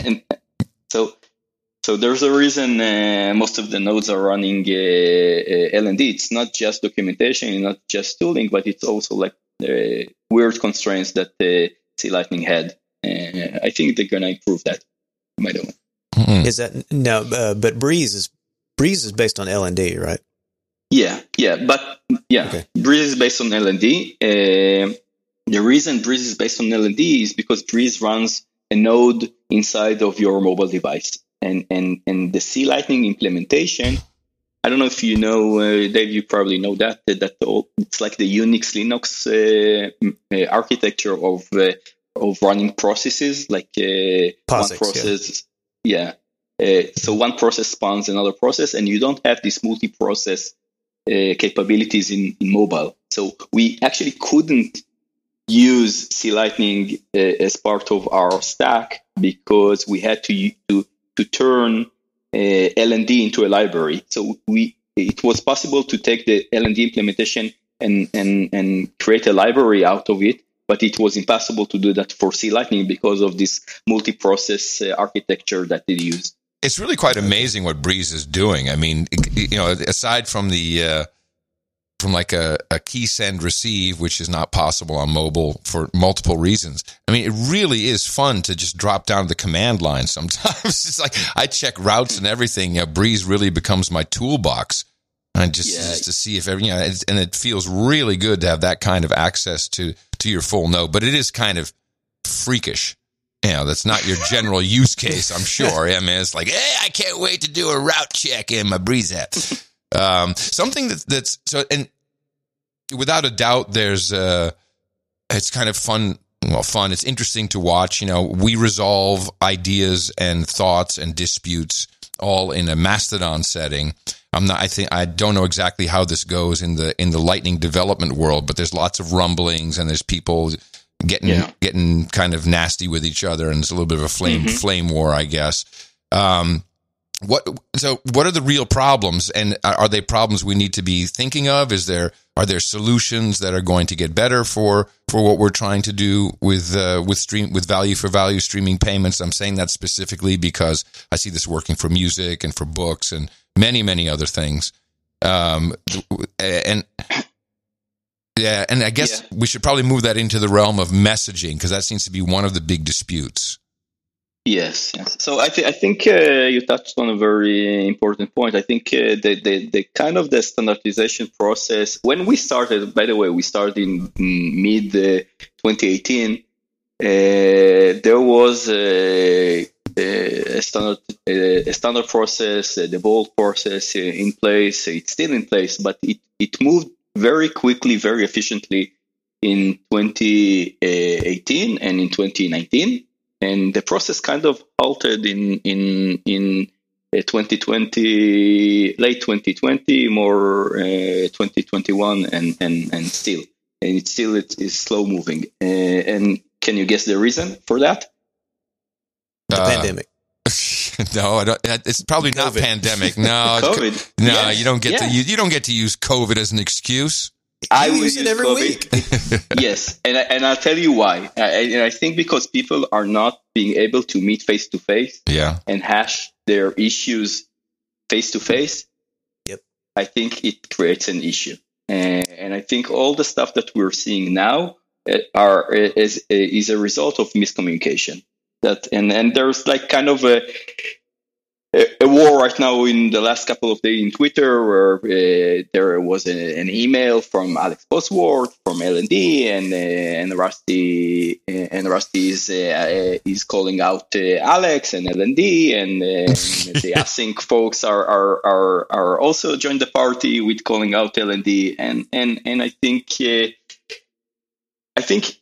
And so so there's a reason uh, most of the nodes are running uh, uh, LND. It's not just documentation, not just tooling, but it's also like uh, weird constraints that uh, C Lightning had. Uh, I think they're gonna improve that. By the way, mm-hmm. is that no? Uh, but Breez is Breez is based on LND, right? Yeah, yeah, but yeah, okay. Breez is based on LND. the reason Breez is based on LND is because Breez runs a node inside of your mobile device. And, and, and the C Lightning implementation, I don't know if you know, uh, Dave, you probably know that, that it's like the Unix Linux uh, uh, architecture of, uh, of running processes, like uh, POSIX, one process. Yeah. yeah. Uh, so one process spawns another process, and you don't have this multi-process capabilities in, in mobile. So we actually couldn't use C Lightning uh, as part of our stack because we had to to, to turn uh, LND into a library. So we it was possible to take the LND implementation and, and, and create a library out of it, but it was impossible to do that for C Lightning because of this multi-process uh, architecture that they use. It's really quite amazing what Breez is doing. I mean, you know, aside from the uh, from like a, a key send receive, which is not possible on mobile for multiple reasons. I mean, it really is fun to just drop down the command line sometimes. *laughs* it's like I check routes and everything. You know, Breez really becomes my toolbox. And just, yeah. just to see if every, you know, and it feels really good to have that kind of access to, to your full node, but it is kind of freakish. You know, that's not your general use case, I'm *laughs* sure. I mean, it's like, hey, I can't wait to do a route check in my Breez app. Um, something that, that's so, and without a doubt, there's uh, it's kind of fun. Well, fun. It's interesting to watch. You know, we resolve ideas and thoughts and disputes all in a Mastodon setting. I'm not. I think I don't know exactly how this goes in the in the Lightning development world, but there's lots of rumblings and there's people getting yeah. getting kind of nasty with each other, and it's a little bit of a flame mm-hmm. flame war, I guess. Um, what so? What are the real problems, and are they problems we need to be thinking of? Is there Are there solutions that are going to get better for for what we're trying to do with uh, with stream with value for value streaming payments? I'm saying that specifically because I see this working for music and for books and many many other things. Um, and yeah, and I guess Yeah. we should probably move that into the realm of messaging because that seems to be one of the big disputes. Yes, yes. So I, th- I think uh, you touched on a very important point. I think uh, the, the the kind of the standardization process when we started. By the way, we started in mid uh, 2018. Uh, there was a, a standard a standard process, uh, the Bolt process uh, in place. It's still in place, but it it moved very quickly, very efficiently in 2018 and in 2019 and the process kind of halted in in in uh, 2020 late 2020 more uh, 2021 and and and still and it's still it is slow moving uh, and can you guess the reason for that The Uh, pandemic. *laughs* no, I don't, it's probably not pandemic. No, *laughs* covid no, Yes, you don't get to you, you don't get to use COVID as an excuse. I You will use it every COVID. week. *laughs* yes, and I, and I'll tell you why. I, and I think because people are not being able to meet face to face Yeah, and hash their issues face to face. Yep. I think it creates an issue, and, and I think all the stuff that we're seeing now uh, are is is a result of miscommunication. That and and there's like kind of a a, war right now in the last couple of days in Twitter where uh, there was a, an email from Alex Bosworth from LND and uh, and Rusty uh, and Rusty is uh, uh, is calling out uh, Alex and LND and, uh, and the *laughs* ACINQ folks are, are are are also joined the party with calling out LND and and and I think uh, I think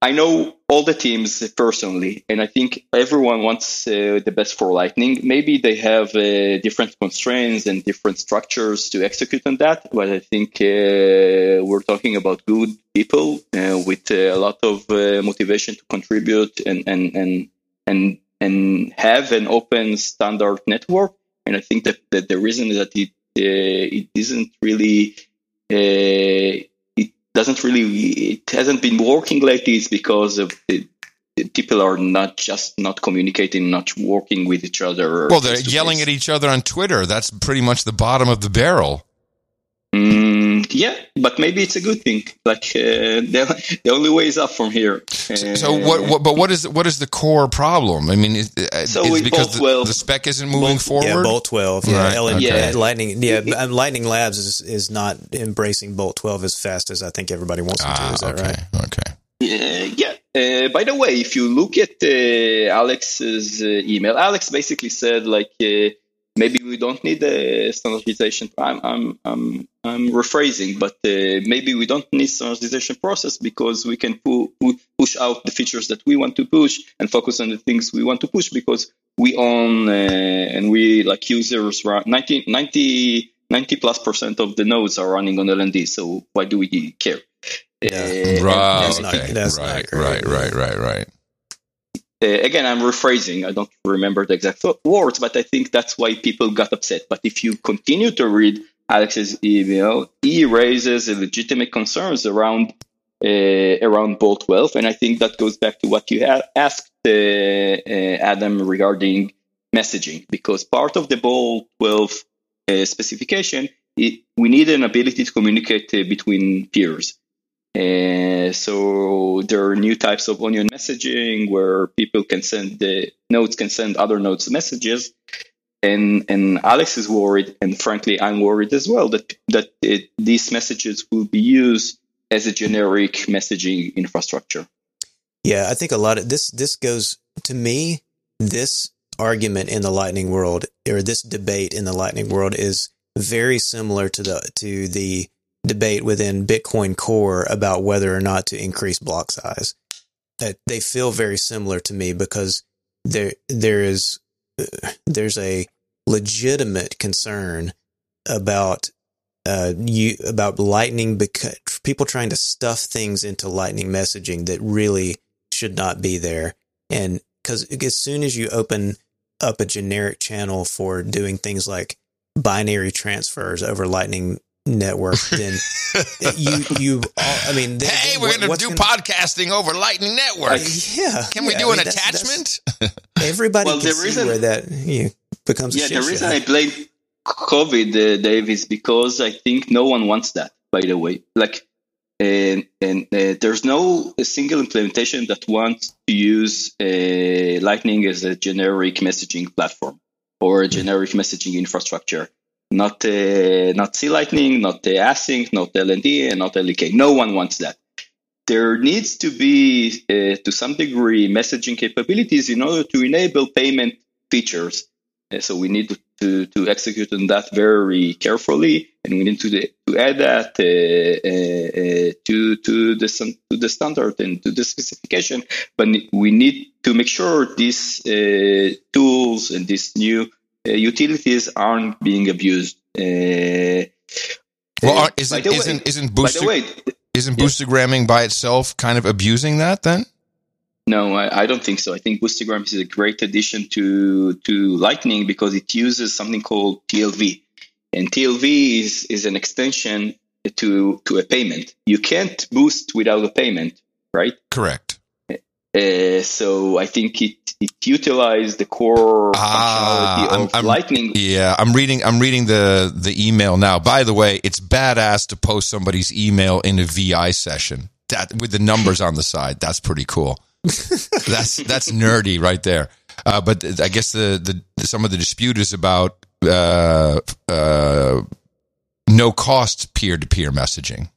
I know all the teams personally, and I think everyone wants uh, the best for Lightning. Maybe they have uh, different constraints and different structures to execute on that, but I think uh, we're talking about good people uh, with a lot of uh, motivation to contribute and and and and and have an open standard network. And I think that, that the reason is that it uh, it isn't really doesn't really it hasn't been working lately is because of the, the people are not just not communicating not working with each other well, they're yelling at each other on Twitter. That's pretty much the bottom of the barrel. mm, yeah but maybe it's a good thing like uh, *laughs* the, the only way is up from here So, so what, what? But what is what is the core problem? I mean, is, uh, So is it because Bolt the, 12 the spec isn't moving Bolt- forward? Yeah, Bolt 12. Yeah, Right, LN, okay. Yeah. Lightning. Yeah, but, um, Lightning Labs is is not embracing Bolt 12 as fast as I think everybody wants them to. Ah, Is that okay, right? okay. Uh, yeah. Uh, by the way, if you look at uh, Alex's uh, email, Alex basically said like uh, maybe we don't need a standardization. I'm I'm I'm, I'm rephrasing, but uh, maybe we don't need standardization process because we can pu- pu- push out the features that we want to push and focus on the things we want to push because we own uh, and we like users run 90, 90, 90 plus percent of the nodes are running on LND. So why do we care? Yeah. Uh, Right, okay, not right, right, right, right, right. uh, again, I'm rephrasing. I don't remember the exact words, but I think that's why people got upset. But if you continue to read Alex's email, he raises legitimate concerns around uh, around Bolt 12, and I think that goes back to what you asked uh, uh, Adam regarding messaging, because part of the Bolt 12 uh, specification, it, we need an ability to communicate uh, between peers. Uh, so there are new types of onion messaging where people can send the nodes can send other nodes messages, and and Alex is worried, and frankly I'm worried as well that that it, these messages will be used as a generic messaging infrastructure. Yeah, I think a lot of this this goes to me. This argument in the Lightning world, or this debate in the Lightning world, is very similar to the to the debate within Bitcoin Core about whether or not to increase block size. That they feel very similar to me because there there is there's a legitimate concern about uh you about lightning because people trying to stuff things into lightning messaging that really should not be there. And because as soon as you open up a generic channel for doing things like binary transfers over lightning network, then *laughs* you you. All, I mean, then, hey, then we're what- going to do gonna- podcasting over Lightning Network. Yeah, Can we yeah, do I an mean, that's- that's- attachment? *laughs* Everybody Well, can the see reason- where that yeah, becomes yeah, shit the reason show. I blame COVID, uh, Dave, is because I think no one wants that. By the way, like, and and uh, there's no a single implementation that wants to use uh, Lightning as a generic messaging platform or a generic messaging infrastructure. Not uh, not C Lightning, not uh, ACINQ, not LND, and not LDK. No one wants that. There needs to be, uh, to some degree, messaging capabilities in order to enable payment features. Uh, so we need to, to execute on that very carefully, and we need to, to add that uh, uh, uh, to to the to the standard and to the specification. But we need to make sure these tools and these new utilities aren't being abused. Uh, well, uh, isn't way- isn't isn't by booster the way, isn't yeah. boostagramming by itself kind of abusing that then? No, I, I don't think so. I think Boostagram is a great addition to to Lightning because it uses something called TLV, and TLV is is an extension to to a payment. You can't boost without a payment, right? Correct. Uh, so I think it it utilized the core Ah, functionality I'm- of I'm- Lightning. Yeah, I'm reading. I'm reading the the email now. By the way, it's badass to post somebody's email in a VI session that with the numbers on the side. That's pretty cool. *laughs* that's that's nerdy right there. Uh, but I guess the, the some of the dispute is about uh, uh, no cost peer to peer messaging.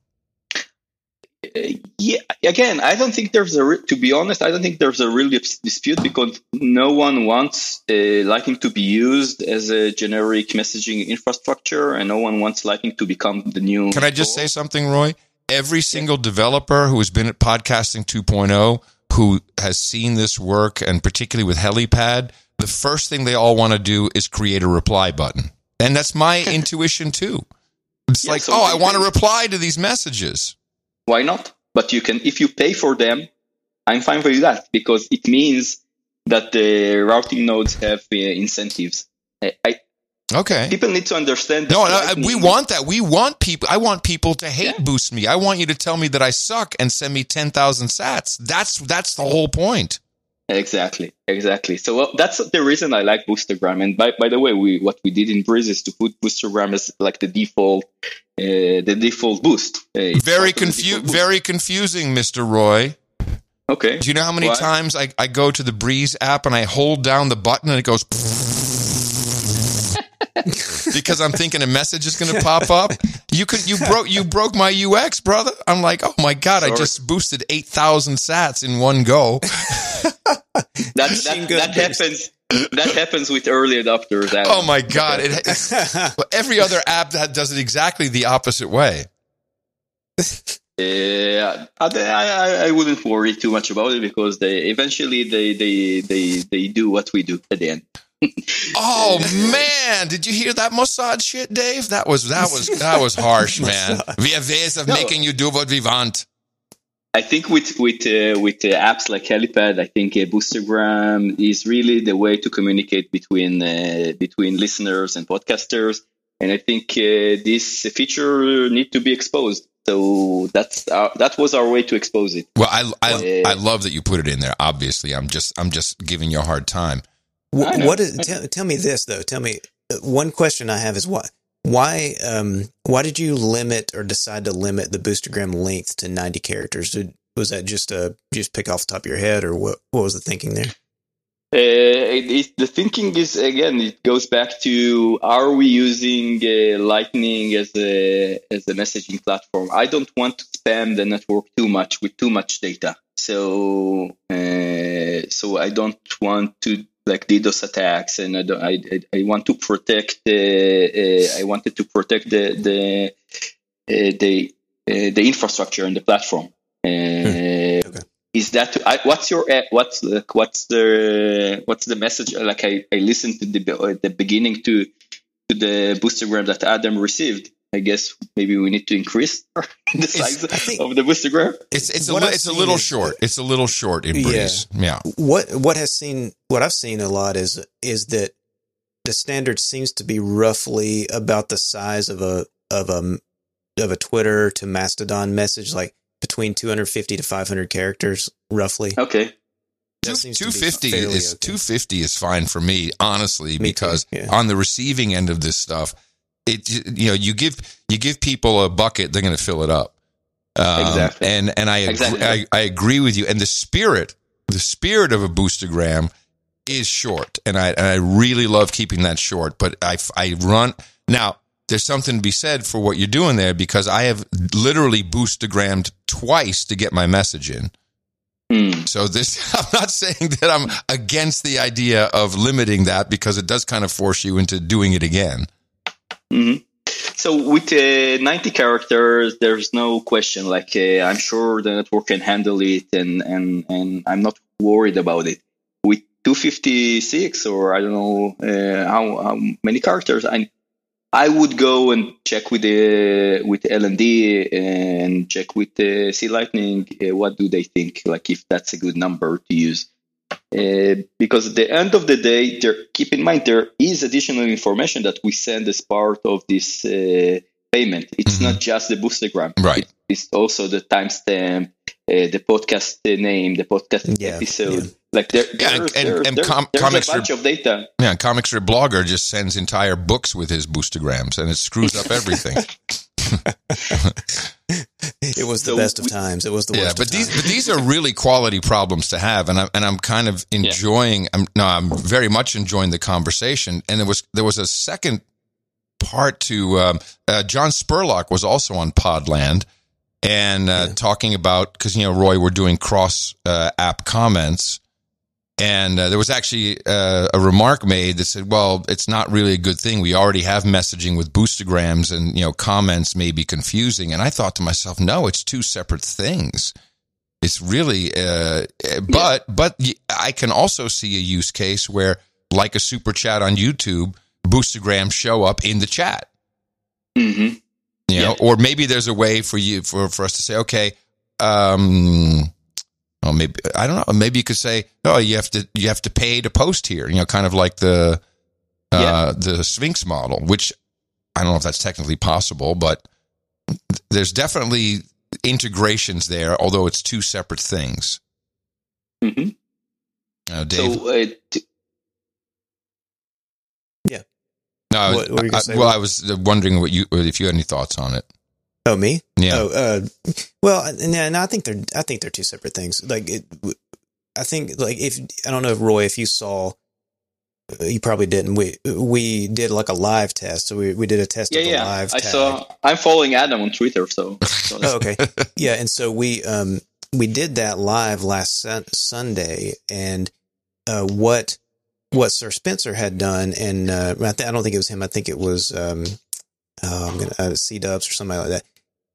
Yeah, again, I don't think there's a. Re- to be honest, I don't think there's a real dispute because no one wants uh, Lightning to be used as a generic messaging infrastructure, and no one wants Lightning to become the new. Can I just say something, Roy? Every single developer who has been at Podcasting 2.0 who has seen this work, and particularly with Helipad, the first thing they all want to do is create a reply button. And that's my *laughs* intuition too. It's Yeah, like, so oh, I want to reply to these messages. Why not? But you can, if you pay for them, I'm fine with that because it means that the routing nodes have uh, incentives. I, I, Okay. people need to understand. that No, no, I- we want that. We want people. I want people to hate Yeah. boost me. I want you to tell me that I suck and send me ten thousand sats. That's that's the whole point. Exactly, exactly. So well, that's the reason I like Boostagram. And by, by the way, we what we did in Breez is to put Boostagram as like the default, uh, the default boost. Uh, Very confu- boost. Very confusing, Mister Roy. okay. Do you know how many Why? times I, I go to the Breez app and I hold down the button and it goes *laughs* because I'm thinking a message is going to pop up. You could you broke you broke my UX, brother. I'm like, oh my god, I just boosted eight thousand sats in one go. *laughs* That that, that happens. That happens with early adopters. Adam. Oh my god, it, it's, *laughs* well, every other app that does it exactly the opposite way. Yeah, I, I, I wouldn't worry too much about it because they eventually they they they they do what we do at the end. Oh man, did you hear that Mossad shit, Dave? That was that was that was harsh, *laughs* man. We have ways of No. making you do what we want. I think with with uh, with uh, apps like Helipad, I think uh, Boostagram is really the way to communicate between uh, between listeners and podcasters. And I think uh, this feature need to be exposed. So that's our, that was our way to expose it. Well, I I, Uh, I love that you put it in there. Obviously, I'm just I'm just giving you a hard time. What, is, tell, tell me this though. Tell me uh, one question I have is what why um why did you limit or decide to limit the boostagram length to 90 characters? Did, was that just a just pick off the top of your head or what what was the thinking there? Uh, it, it, the thinking is again, it goes back to: Are we using uh, Lightning as a as a messaging platform? I don't want to spam the network too much with too much data. So, uh, so I don't want to like DDoS attacks, and I don't, I, I, want to protect. Uh, uh, I wanted to protect the the uh, the uh, the infrastructure and the platform. Uh, Okay. Is that I, what's your what's the what's the what's the message? Like I, I listened to the the beginning to to the boostagram that Adam received. I guess maybe we need to increase *laughs* the size think- of the boostagram. It's it's a li- it's a little is- short. It's a little short in Breez. Yeah. What what has seen what I've seen a lot is is that the standard seems to be roughly about the size of a of a of a Twitter to Mastodon message, like between 250 to 500 characters, roughly. Okay. That seems to Two be is okay. two fifty is fine for me, honestly, Me because yeah. on the receiving end of this stuff, it you know you give you give people a bucket, they're going to fill it up. Um, Exactly. And and I agree, Exactly. I, I agree with you. And the spirit, the spirit of a boostergram is short, and I and I really love keeping that short. But I I run now. There's something to be said for what you're doing there because I have literally boostagrammed twice to get my message in. Hmm. So this, *laughs* I'm not saying that I'm against the idea of limiting that because it does kind of force you into doing it again. Hmm So with uh, 90 characters, there's no question. Like uh, I'm sure the network can handle it, and and and I'm not worried about it. With 256 or I don't know uh, how how many characters, I I would go and check with the with LND and check with the C Lightning. Uh, what do they think? Like if that's a good number to use. Uh, because at the end of the day, there, keep in mind there is additional information that we send as part of this uh, payment. It's Mhm. not just the boostagram. Right. It's also the timestamp, uh, the podcast name, the podcast Yeah, episode. yeah. Like there, Yeah, and- there- and com- there's comics a bunch of data. Yeah, Comic Strip Blogger just sends entire books with his boostagrams and it screws up *laughs* everything. It was the So best of we- times. It was the yeah, worst but of these times. but these are really quality problems to have, and I'm and I'm kind of enjoying. I'm no, I'm very much enjoying the conversation. And there was there was a second part to um, uh, John Spurlock was also on Podland and uh, Yeah. talking about because you know Roy, we're doing cross uh, app comments. And uh, there was actually uh, a remark made that said, "Well, it's not really a good thing. We already have messaging with boostagrams, and you know, comments may be confusing." And I thought to myself, "No, it's two separate things. It's really, uh, but but I can also see a use case where, like a super chat on YouTube, boostagrams show up in the chat. hmm You know, Yeah. or maybe there's a way for you for for us to say, okay, um, well, maybe I don't know. Maybe you could say, oh, you have to you have to pay to post here. You know, kind of like the uh, the Sphinx model, which I don't know if that's technically possible, but there's definitely integrations there, although it's two separate things. hmm Uh, Dave, So uh, t- no, what- what were I- say? well, I was wondering what you if you had any thoughts on it. Oh, me? Yeah, Oh, uh, well, and, and I think they're I think they're two separate things. Like, it, I think like if I don't know if Roy, if you saw, uh, you probably didn't. We we did like a live test, so we we did a test yeah, of the yeah. live. I tag. saw. I'm following Adam on Twitter, so. *laughs* so Oh, okay. Yeah, and so we um we did that live last sun- Sunday, and uh, what what Sir Spencer had done, and uh, I, th- I don't think it was him. I think it was um, oh, I'm gonna uh, C Dubs or somebody like that.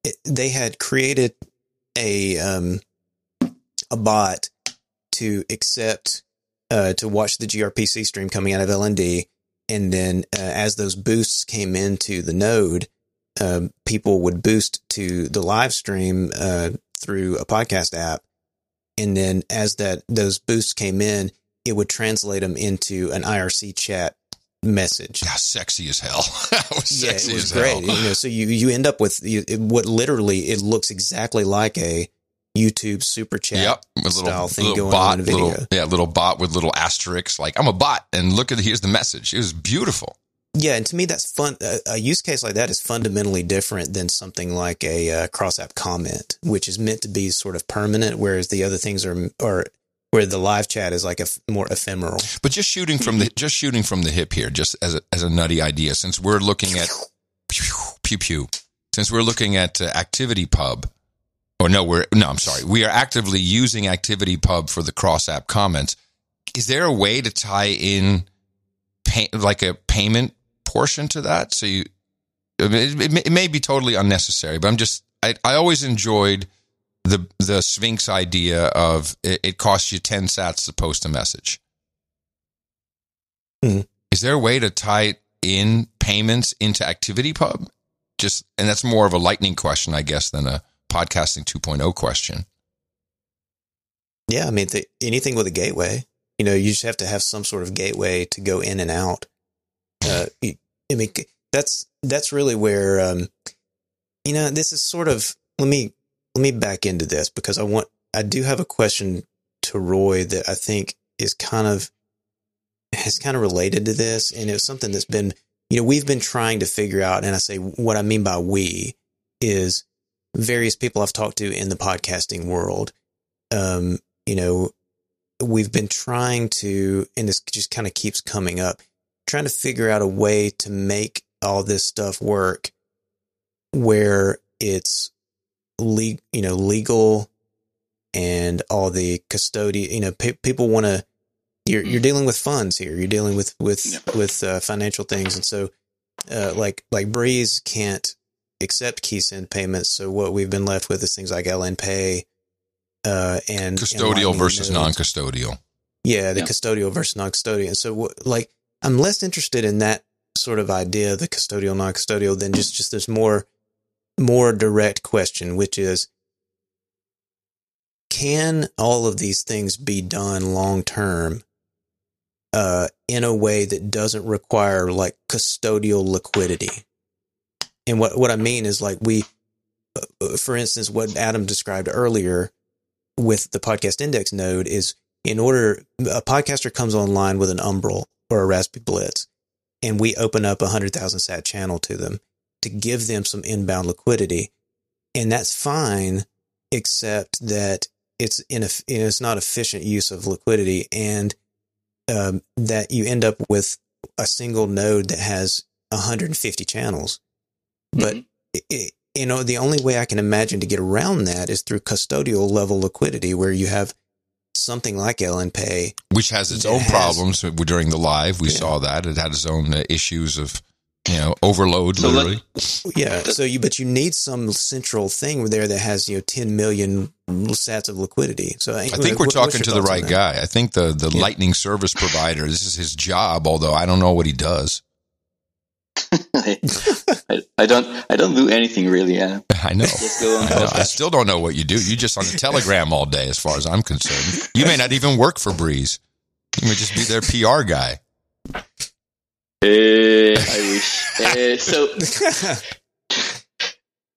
It, they had created a um a bot to accept uh to watch the gRPC stream coming out of LND, and then uh, as those boosts came into the node, um, people would boost to the live stream uh, through a podcast app, and then as that those boosts came in, it would translate them into an IRC chat message. yeah, sexy as hell. *laughs* that was Yeah, sexy it was as great. hell. You know, so you you end up with you, it, what literally it looks exactly like a YouTube super chat Yep, a little, style thing little going bot, on in a video. little yeah, little bot with little asterisks. Like I'm a bot, and look at here's the message. It was beautiful. Yeah, and to me, that's fun. A, a use case like that is fundamentally different than something like a uh, cross app comment, which is meant to be sort of permanent, whereas the other things are are where the live chat is like a f- more ephemeral. But just shooting from the just shooting from the hip here, just as a, as a nutty idea, since we're looking at pew pew pew, since we're looking at uh, Activity Pub, or no, we're no, I'm sorry, we are actively using Activity Pub for the cross app comments. Is there a way to tie in pay, like a payment portion to that? So you, it, it, may, it may be totally unnecessary, but I'm just I, I always enjoyed the the Sphinx idea of it, it costs you ten sats to post a message. Mhm. Is there a way to tie in payments into Activity Pub? Just and that's more of a lightning question, I guess, than a podcasting 2.0 question. Yeah, I mean, the, anything with a gateway, you know, you just have to have some sort of gateway to go in and out. Uh, *sighs* I mean, that's that's really where um, you know, this is sort of let me let me back into this because I want I do have a question to Roy that I think is kind of is kind of related to this, and it's something that's been you know we've been trying to figure out, and I say what I mean by we is various people I've talked to in the podcasting world. Um, you know, we've been trying to, and this just kind of keeps coming up, trying to figure out a way to make all this stuff work where it's le- you know, legal and all the custodian, you know, pe- people want to, you're, you're dealing with funds here. You're dealing with, with, Yeah. with, uh, financial things. And so, uh, like, like Breez can't accept Keysend payments. So what we've been left with is things like LN Pay, uh, and and Custodial Lightning versus nodes. non-custodial. Yeah, the Yeah. custodial versus non-custodial. So, what, like, I'm less interested in that sort of idea, the custodial, non-custodial, than just just there's more more direct question, which is, can all of these things be done long term, uh, in a way that doesn't require like custodial liquidity? And what what I mean is like we, uh, for instance, what Adam described earlier with the podcast index node is in order a podcaster comes online with an Umbrel or a Raspberry Blitz, and we open up a hundred thousand sat channel to them to give them some inbound liquidity, and that's fine, except that it's in a it's not efficient use of liquidity, and um, that you end up with a single node that has 150 channels, but Mhm. it, it- you know the only way I can imagine to get around that is through custodial level liquidity, where you have something like LN Pay which has its own has- problems during the live. We Yeah. saw that it had its own uh, issues of you know overload, So let- literally. Yeah. So you, but you need some central thing there that has you know 10 million sats of liquidity. So I think we're talking to the right guy. I think the the Yeah. Lightning service provider. This is his job, although I don't know what he does. I, *laughs* I, I don't I don't do anything really. Yeah. I know. Just go on I, know. I still don't know what you do. You just on the telegram all day, as far as I'm concerned. You may not even work for Breez. You may just be their PR guy. Uh, I wish. Uh, so *laughs*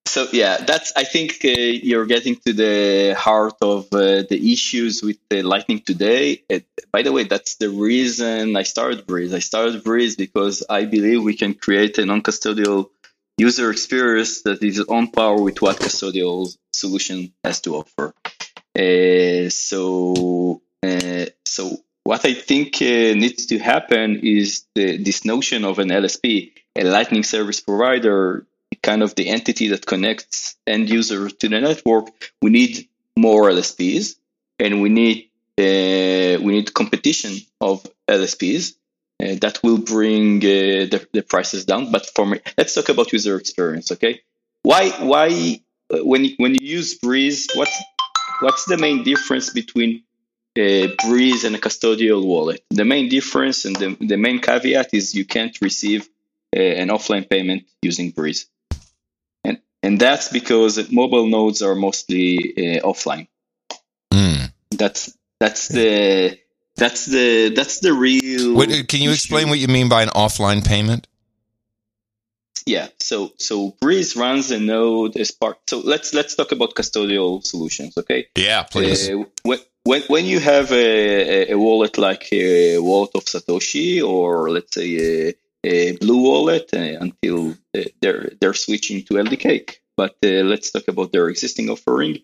so yeah, that's. I think uh, you're getting to the heart of uh, the issues with the Lightning today. It, by the way, that's the reason I started Breez. I started Breez because I believe we can create a non-custodial user experience that is on par with what custodial solution has to offer. Uh, so uh, so what I think uh, needs to happen is the, this notion of an LSP, a Lightning Service Provider, kind of the entity that connects end user to the network. We need more LSPs, and we need uh, we need competition of LSPs uh, that will bring uh, the, the prices down. But for me, let's talk about user experience. Okay, why why when when you use Breez, what's what's the main difference between uh, Breez and a custodial wallet. The main difference and the, the main caveat is you can't receive uh, an offline payment using Breez. And, and that's because mobile nodes are mostly uh, offline. Hmm. That's that's the that's the that's the real. What, can you explain what you mean by an offline payment? Yeah. So so Breez runs a node as part. So let's let's talk about custodial solutions. Okay. Yeah, please. Uh, when, when you have a, a wallet like a wallet of Satoshi or let's say a, a Blue wallet uh, until uh, they're they're switching to LDK, but uh, let's talk about their existing offering.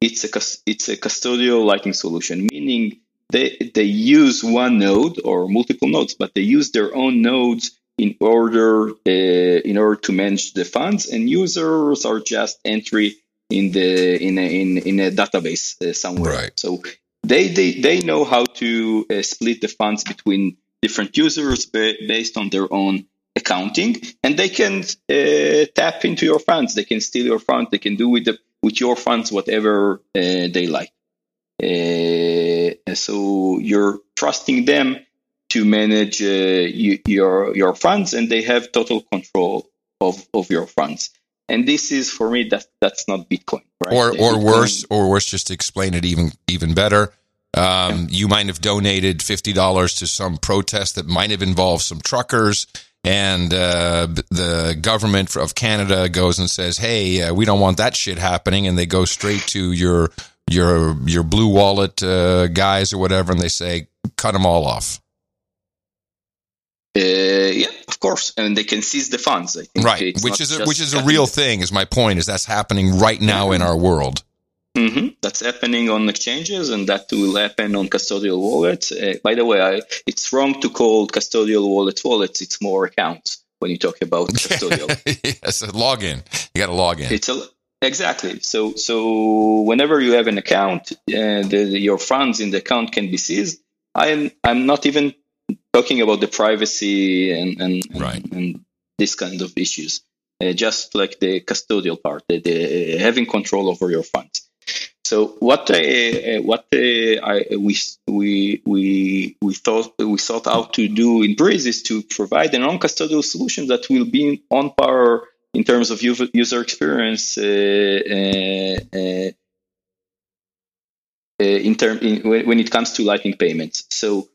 It's a it's a custodial Lightning solution, meaning they they use one node or multiple nodes, but they use their own nodes in order uh, in order to manage the funds, and users are just entry in the in a, in in a database uh, somewhere. Right. So they they they know how to uh, split the funds between different users ba- based on their own accounting, and they can uh, tap into your funds. They can steal your funds. They can do with the with your funds whatever uh, they like. Uh, so you're trusting them to manage uh, you, your your funds, and they have total control of, of your funds. And this is for me that that's not Bitcoin, right? or or Bitcoin- worse, or worse, just to explain it even even better. Um, You might have donated fifty dollars to some protest that might have involved some truckers, and uh, the government of Canada goes and says, "Hey, uh, we don't want that shit happening," and they go straight to your your your blue wallet uh, guys or whatever, and they say, "Cut them all off." Uh, yeah, of course, and they can seize the funds. I think right, which is a, which is a real thing. Is my point? Is that's happening right now in our world? Mm-hmm. That's happening on exchanges, and that will happen on custodial wallets. Uh, by the way, I, it's wrong to call custodial wallets wallets. It's more accounts when you talk about *laughs* custodial. yes, a login. You got to log in. It's a, exactly. So, so whenever you have an account, uh, your funds in the account can be seized. I'm I'm not even talking about the privacy and and, right. and, and this kind of issues. Uh, just like the custodial part, the, the having control over your funds. So what uh, uh, what uh, I, we we we we thought we sought out to do in Breez is to provide a non-custodial solution that will be on par in terms of user experience uh, uh, uh, in term in, when it comes to Lightning payments. So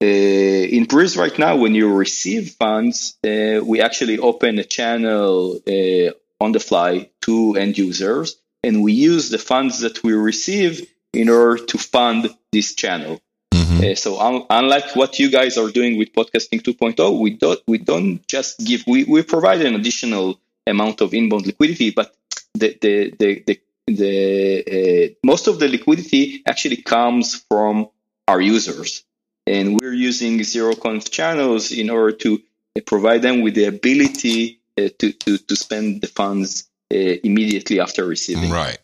in Breez right now, when you receive funds, we actually open a channel on the fly to end users and we use the funds that we receive in order to fund this channel. Mm-hmm. Uh, so un- unlike what you guys are doing with podcasting 2.0, we don't we don't just give we, we provide an additional amount of inbound liquidity, but the the the, the, the uh, most of the liquidity actually comes from our users, and we're using zero conf channels in order to uh, provide them with the ability uh, to, to to spend the funds uh, immediately after receiving. Right.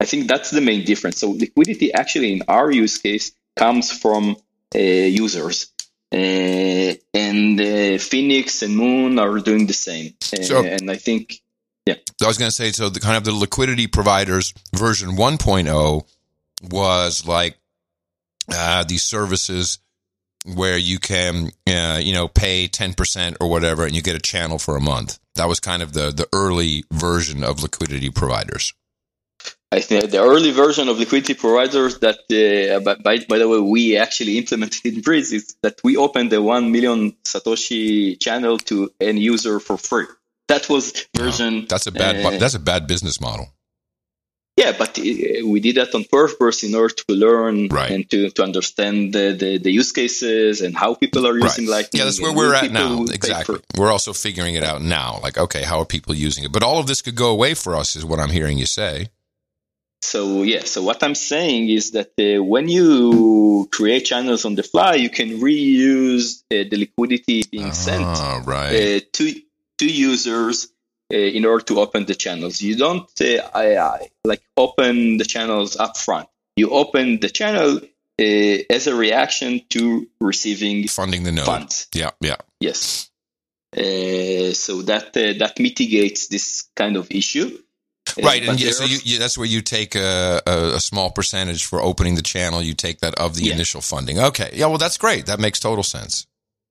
I think that's the main difference. So liquidity actually in our use case comes from uh, users. Uh, and uh, Phoenix and Moon are doing the same. Uh, so, and I think, yeah. I was going to say, so the kind of the liquidity providers version 1.0 was like uh, these services where you can, uh, you know, pay 10% or whatever and you get a channel for a month. That was kind of the the early version of liquidity providers. I think the early version of liquidity providers that, uh, by, by the way, we actually implemented in Breez is that we opened the 1 million Satoshi channel to any user for free. That was version. that's a bad, uh, that's a bad business model. Yeah, but uh, we did that on purpose in order to learn right. and to, to understand the, the, the, use cases and how people are using right. Lightning. Yeah, that's where we're at now. Exactly. We're also figuring it out now. Like, okay, how are people using it? But all of this could go away for us, is what I'm hearing you say. So yeah, so what I'm saying is that uh, when you create channels on the fly, you can reuse uh, the liquidity being sent right. Uh, to to users in order to open the channels. You don't uh, like open the channels up front. You open the channel uh, as a reaction to receiving funding the node. funds. Yeah, yeah. Yes. Uh, so that uh, that mitigates this kind of issue. Uh, right, and yeah, so you, you, that's where you take a, a, a, small percentage for opening the channel. You take that of the yeah. initial funding. Okay, yeah, well, that's great. That makes total sense.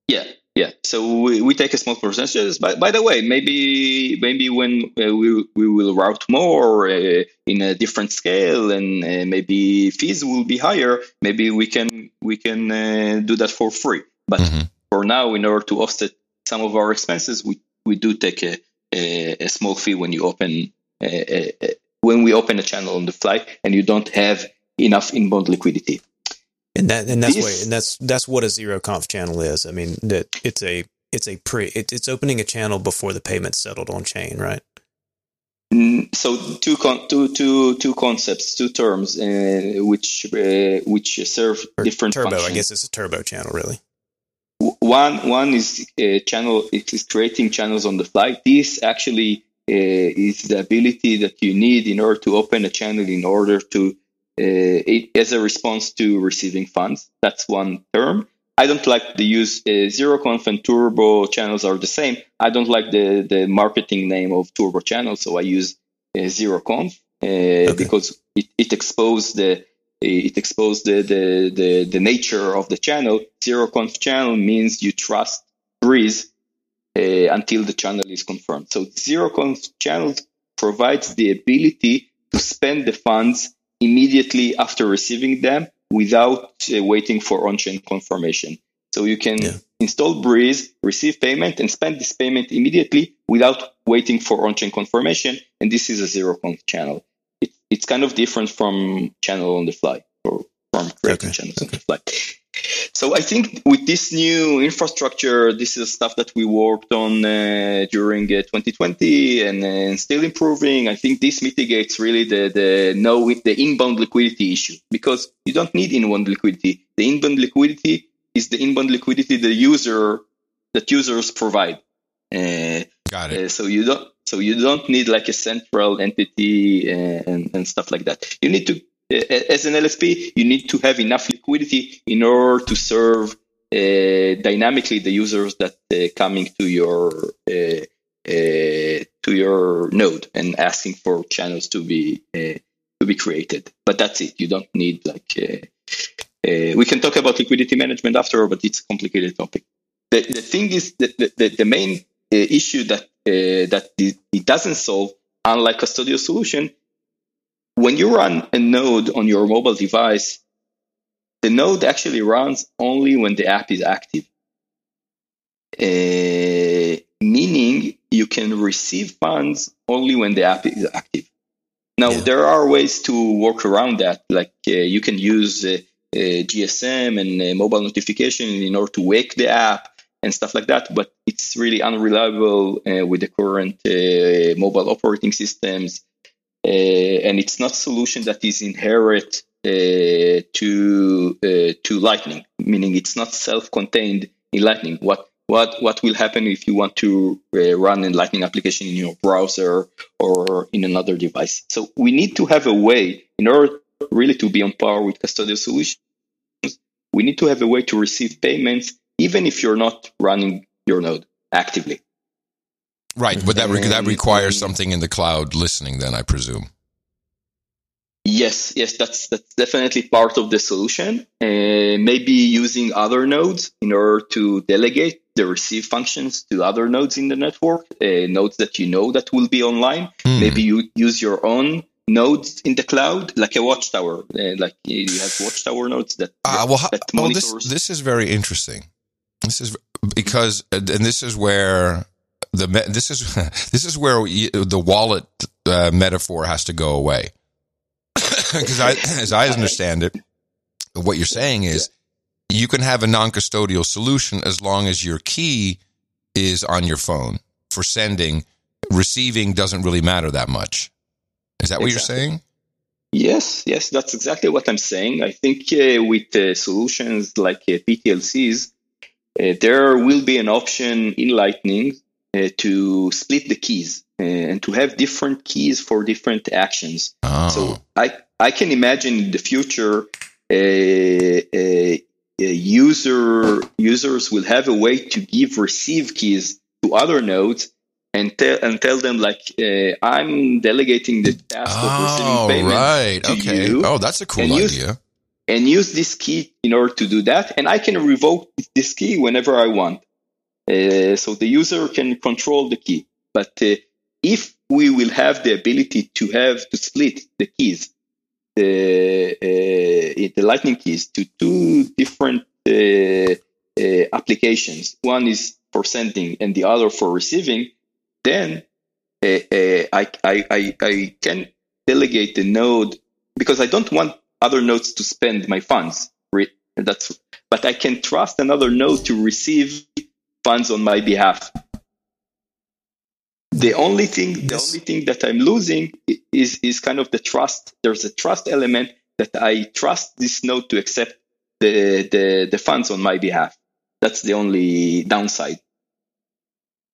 Yeah, yeah, so we, we take a small percentage. By, by the way, maybe maybe when uh, we we will route more uh, in a different scale, and uh, maybe fees will be higher. Maybe we can we can uh, do that for free. But mm-hmm. for now, in order to offset some of our expenses, we we do take a a, a small fee when you open a, uh, uh, when we open a channel on the fly, and you don't have enough inbound liquidity. And that and that's what and that's that's what a zero conf channel is. I mean that it's a it's a pre it, it's opening a channel before the payment's settled on chain, right? Mm, so two con- two two two concepts, two terms, uh, which uh, which serve or different turbo. Functions. I guess it's a turbo channel, really. One one is a channel. It is creating channels on the fly. This actually uh, is the ability that you need in order to open a channel in order to uh, as a response to receiving funds. That's one term. I don't like the use uh, zero conf and turbo channels are the same. I don't like the, the marketing name of turbo channel, so I use uh, zero conf uh, okay. because it, it exposed the it exposed the, the, the, the, nature of the channel. Zero conf channel means you trust Breez uh, until the channel is confirmed. So zero conf channel provides the ability to spend the funds immediately after receiving them without uh, waiting for on-chain confirmation. So you can yeah. install Breez, receive payment, and spend this payment immediately without waiting for on-chain confirmation. And this is a zero-conf channel. It, it's kind of different from channel on the fly or from creating okay. channels okay. on the fly. So I think with this new infrastructure, this is stuff that we worked on uh, during uh, 2020 and, uh, still improving. I think this mitigates really the the no the inbound liquidity issue because you don't need inbound liquidity. The inbound liquidity is the inbound liquidity the user that users provide. Uh, Got it. Uh, so you don't so you don't need like a central entity uh, and, and stuff like that. You need to as an LSP, you need to have enough liquidity in order to serve uh, dynamically the users that uh, coming to your uh, uh to your node and asking for channels to be uh, to be created. But that's it. You don't need like uh, we can talk about liquidity management after, but it's a complicated topic. The, the thing is that the, the, the main issue that that it doesn't solve, unlike a custodial solution, when you run a node on your mobile device, the node actually runs only when the app is active. Uh, meaning you can receive funds only when the app is active. Now, yeah. there are ways to work around that. Like uh, you can use uh, GSM and uh, mobile notification in order to wake the app and stuff like that. But it's really unreliable uh, with the current uh, mobile operating systems uh, and it's not solution that is inherent uh, to uh, to Lightning, meaning it's not self-contained in Lightning. What what what will happen if you want to uh, run a Lightning application in your browser or in another device? So we need to have a way in order really to be on par with custodial solutions. We need to have a way to receive payments even if you're not running your node actively. Right, but that re- that requires something in the cloud listening. Then I presume. Yes, yes, that's that's definitely part of the solution. Uh, maybe using other nodes in order to delegate the receive functions to other nodes in the network, uh, nodes that you know that will be online. Hmm. Maybe you use your own nodes in the cloud, like a watchtower. Uh, like you have watchtower nodes that. Uh, well, that well this this is very interesting. This is because, and this is where the this is *laughs* this is where the wallet uh, metaphor has to go away *laughs* because *laughs* as I understand it, what you're saying is yeah. you can have a non-custodial solution as long as your key is on your phone for sending. Receiving doesn't really matter that much. Is that what exactly. you're saying? Yes, yes, that's exactly what I'm saying. I think uh, with uh, solutions like uh, PTLCs, uh, there will be an option in Lightning uh, to split the keys uh, and to have different keys for different actions. Oh. So I I can imagine in the future a, a, a user users will have a way to give receive keys to other nodes and tell and tell them like uh, I'm delegating the task oh, of receiving payment right. to okay. you. Oh, that's a cool idea. Use, and use this key in order to do that, and I can revoke this key whenever I want. Uh, so the user can control the key. But uh, if we will have the ability to have to split the keys, the uh, the Lightning keys to two different uh, uh, applications, one is for sending and the other for receiving, then I, I, I I can delegate the node because I don't want other nodes to spend my funds. That's but I can trust another node to receive funds on my behalf. The only thing, the only thing that I'm losing is is kind of the trust. There's a trust element that I trust this node to accept the the, the funds on my behalf. That's the only downside.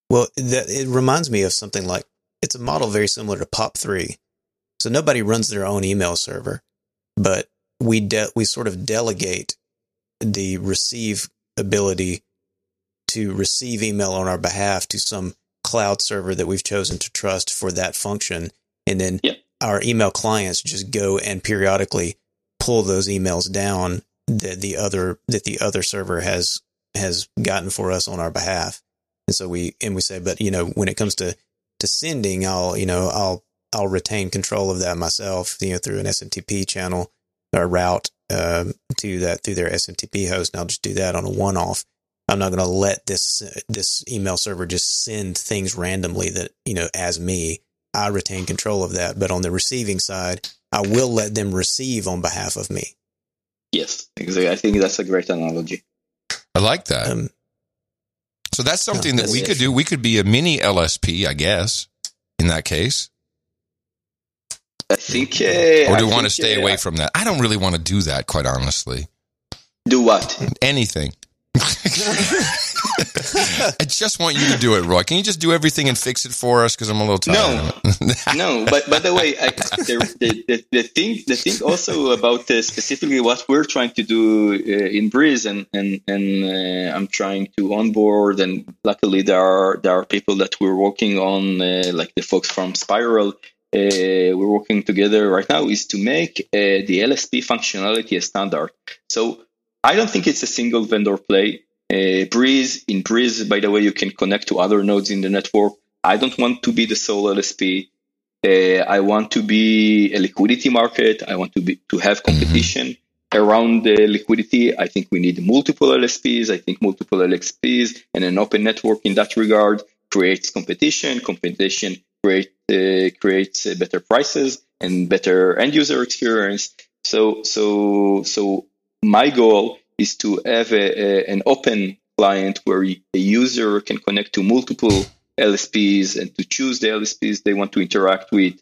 Well, that, it reminds me of something like it's a model very similar to POP3. So nobody runs their own email server, but we de- we sort of delegate the receive ability to receive email on our behalf to some cloud server that we've chosen to trust for that function. And then yep. our email clients just go and periodically pull those emails down that the other, that the other server has, has gotten for us on our behalf. And so we, and we say, but you know, when it comes to, to sending, I'll, you know, I'll, I'll retain control of that myself, you know, through an SMTP channel or route, um, to that through their SMTP host. And I'll just do that on a one off. I'm not going to let this this email server just send things randomly that you know as me. I retain control of that, but on the receiving side, I will let them receive on behalf of me. Yes, exactly. I think that's a great analogy. I like that. Um, so that's something no, that we that's could do. We could be a mini LSP, I guess, in that case. I think. Uh, Or I do we want to stay uh, away from that? I don't really want to do that, quite honestly. Do what? Anything. *laughs* I just want you to do it, Roy. Can you just do everything and fix it for us? Because I'm a little tired. No. *laughs* no, but by the way, I, the, the, the, thing the thing also about uh, specifically what we're trying to do uh, in Breez, and and and uh, I'm trying to onboard, and luckily there are there are people that we're working on, uh, like the folks from Spiral. Uh, we're working together right now is to make uh, the LSP functionality a standard. So I don't think it's a single vendor play. Uh, Breez in Breez, by the way, you can connect to other nodes in the network. I don't want to be the sole LSP. Uh, I want to be a liquidity market. I want to be to have competition around the liquidity. I think we need multiple LSPs. I think multiple LSPs and an open network in that regard creates competition. Competition create, uh, creates uh, better prices and better end user experience. So so so my goal is to have a, a, an open client where a user can connect to multiple LSPs and to choose the LSPs they want to interact with.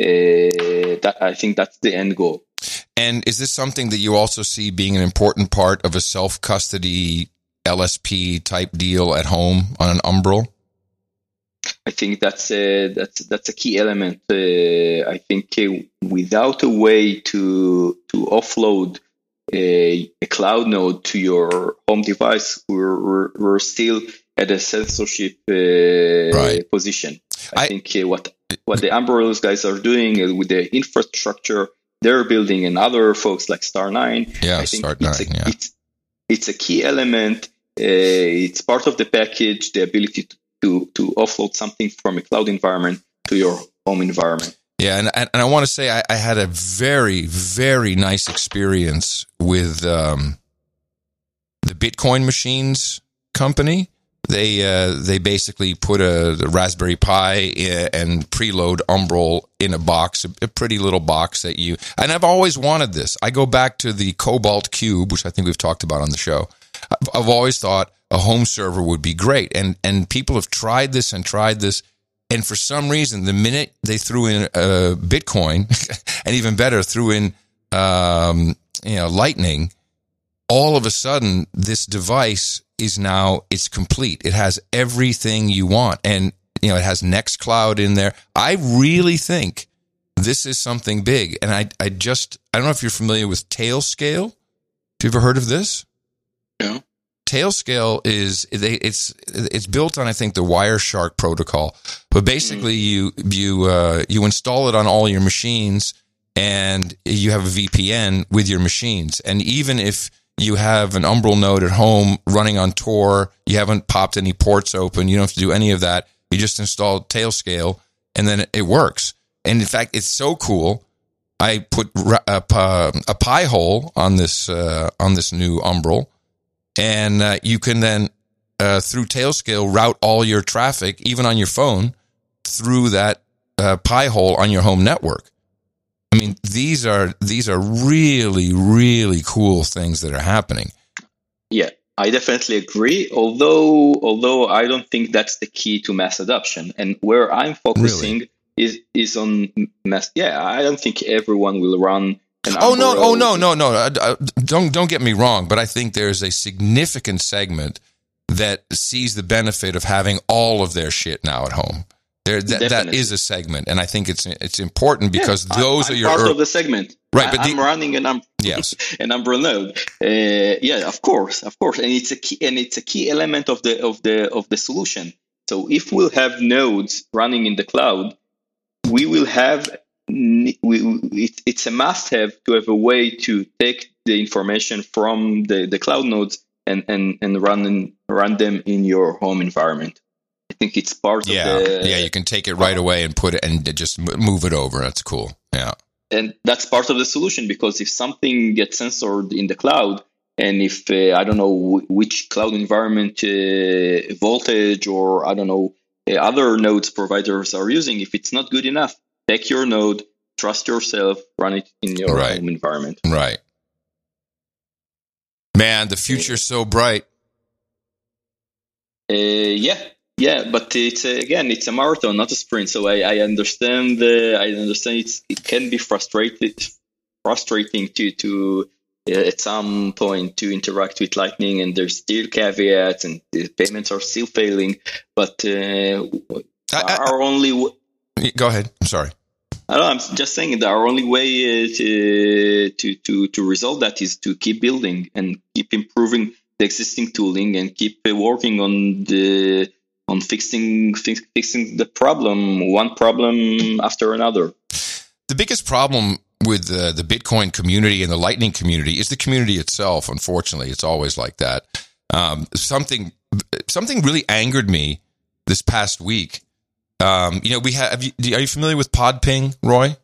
Uh, that I think that's the end goal. And is this something that you also see being an important part of a self custody LSP type deal at home on an Umbrel? I think that's a that's that's a key element. Uh, I think uh, without a way to to offload a, a, cloud node to your home device, we're we're, we're still at a censorship uh, Right. position. I, I- think uh, what what the Umbrellas guys are doing uh, with the infrastructure they're building, and other folks like Start9, Yeah, I think Start it's Nine, a, yeah. it's it's a key element. Uh, it's part of the package, the ability to, to to offload something from a cloud environment to your home environment. Yeah, and and I want to say I, I had a very very nice experience with um, the Bitcoin Machines company. They uh, they basically put a, Raspberry Pi i- and preload Umbrel in a box, a, a pretty little box that you. And I've always wanted this. I go back to the Cobalt Qube, which I think we've talked about on the show. I've, I've always thought a home server would be great, and and people have tried this and tried this. And for some reason, the minute they threw in uh, Bitcoin, *laughs* and even better, threw in um, you know Lightning, all of a sudden this device is now it's complete. It has everything you want, and you know it has Nextcloud in there. I really think this is something big, and I I just I don't know if you're familiar with Tailscale. Have you ever heard of this? No. Tailscale is they, it's it's built on I think the Wireshark protocol, but basically you you uh, you install it on all your machines and you have a VPN with your machines, and even if you have an Umbrel node at home running on Tor, you haven't popped any ports open, you don't have to do any of that. You just install Tailscale, and then it works. And in fact, it's so cool. I put a, a Pi-hole on this uh, on this new Umbrel and uh, you can then uh, through Tailscale route all your traffic, even on your phone, through that uh, Pi-hole on your home network. I mean, these are these are really really cool things that are happening. Yeah, I definitely agree. Although although I don't think that's the key to mass adoption, and where I'm focusing is is on mass. Yeah, I don't think everyone will run. Oh no! Oh no! No! No! Uh, uh, don't don't get me wrong, but I think there's a significant segment that sees the benefit of having all of their shit now at home. There, that, that is a segment, and I think it's it's important because I- those I'm are your part of the segment. Right, I- but I'm the- running an um, Yes. an Umbrel node. Uh, yeah, of course, of course, and it's a key and it's a key element of the of the of the solution. So if we'll have nodes running in the cloud, we will have we, it, it's a must-have to have a way to take the information from the, the cloud nodes and and and run in, run them in your home environment. I think it's part Yeah, of the yeah, you can take it right away and put it and just move it over. That's cool. Yeah, and that's part of the solution because if something gets censored in the cloud and if uh, I don't know which cloud environment uh, voltage or I don't know uh, other nodes providers are using, if it's not good enough, take your node, trust yourself, run it in your Right. home environment. Right. Man, the future's so bright. Uh, yeah, yeah, but it's uh, again, it's a marathon, not a sprint. So I, I understand. Uh, I understand it's, it can be frustrated, frustrating to to uh, at some point to interact with Lightning, and there's still caveats, and the payments are still failing. But uh, I- I- our only w- Go ahead. I'm sorry. I don't know, I'm just saying that our only way uh, to, to to to resolve that is to keep building and keep improving the existing tooling and keep uh, working on the on fixing fix, fixing the problem one problem after another. The biggest problem with uh, the Bitcoin community and the Lightning community is the community itself. Unfortunately, it's always like that. Um, something something really angered me this past week. Um, you know, we have. have you, are you familiar with Podping, Roy?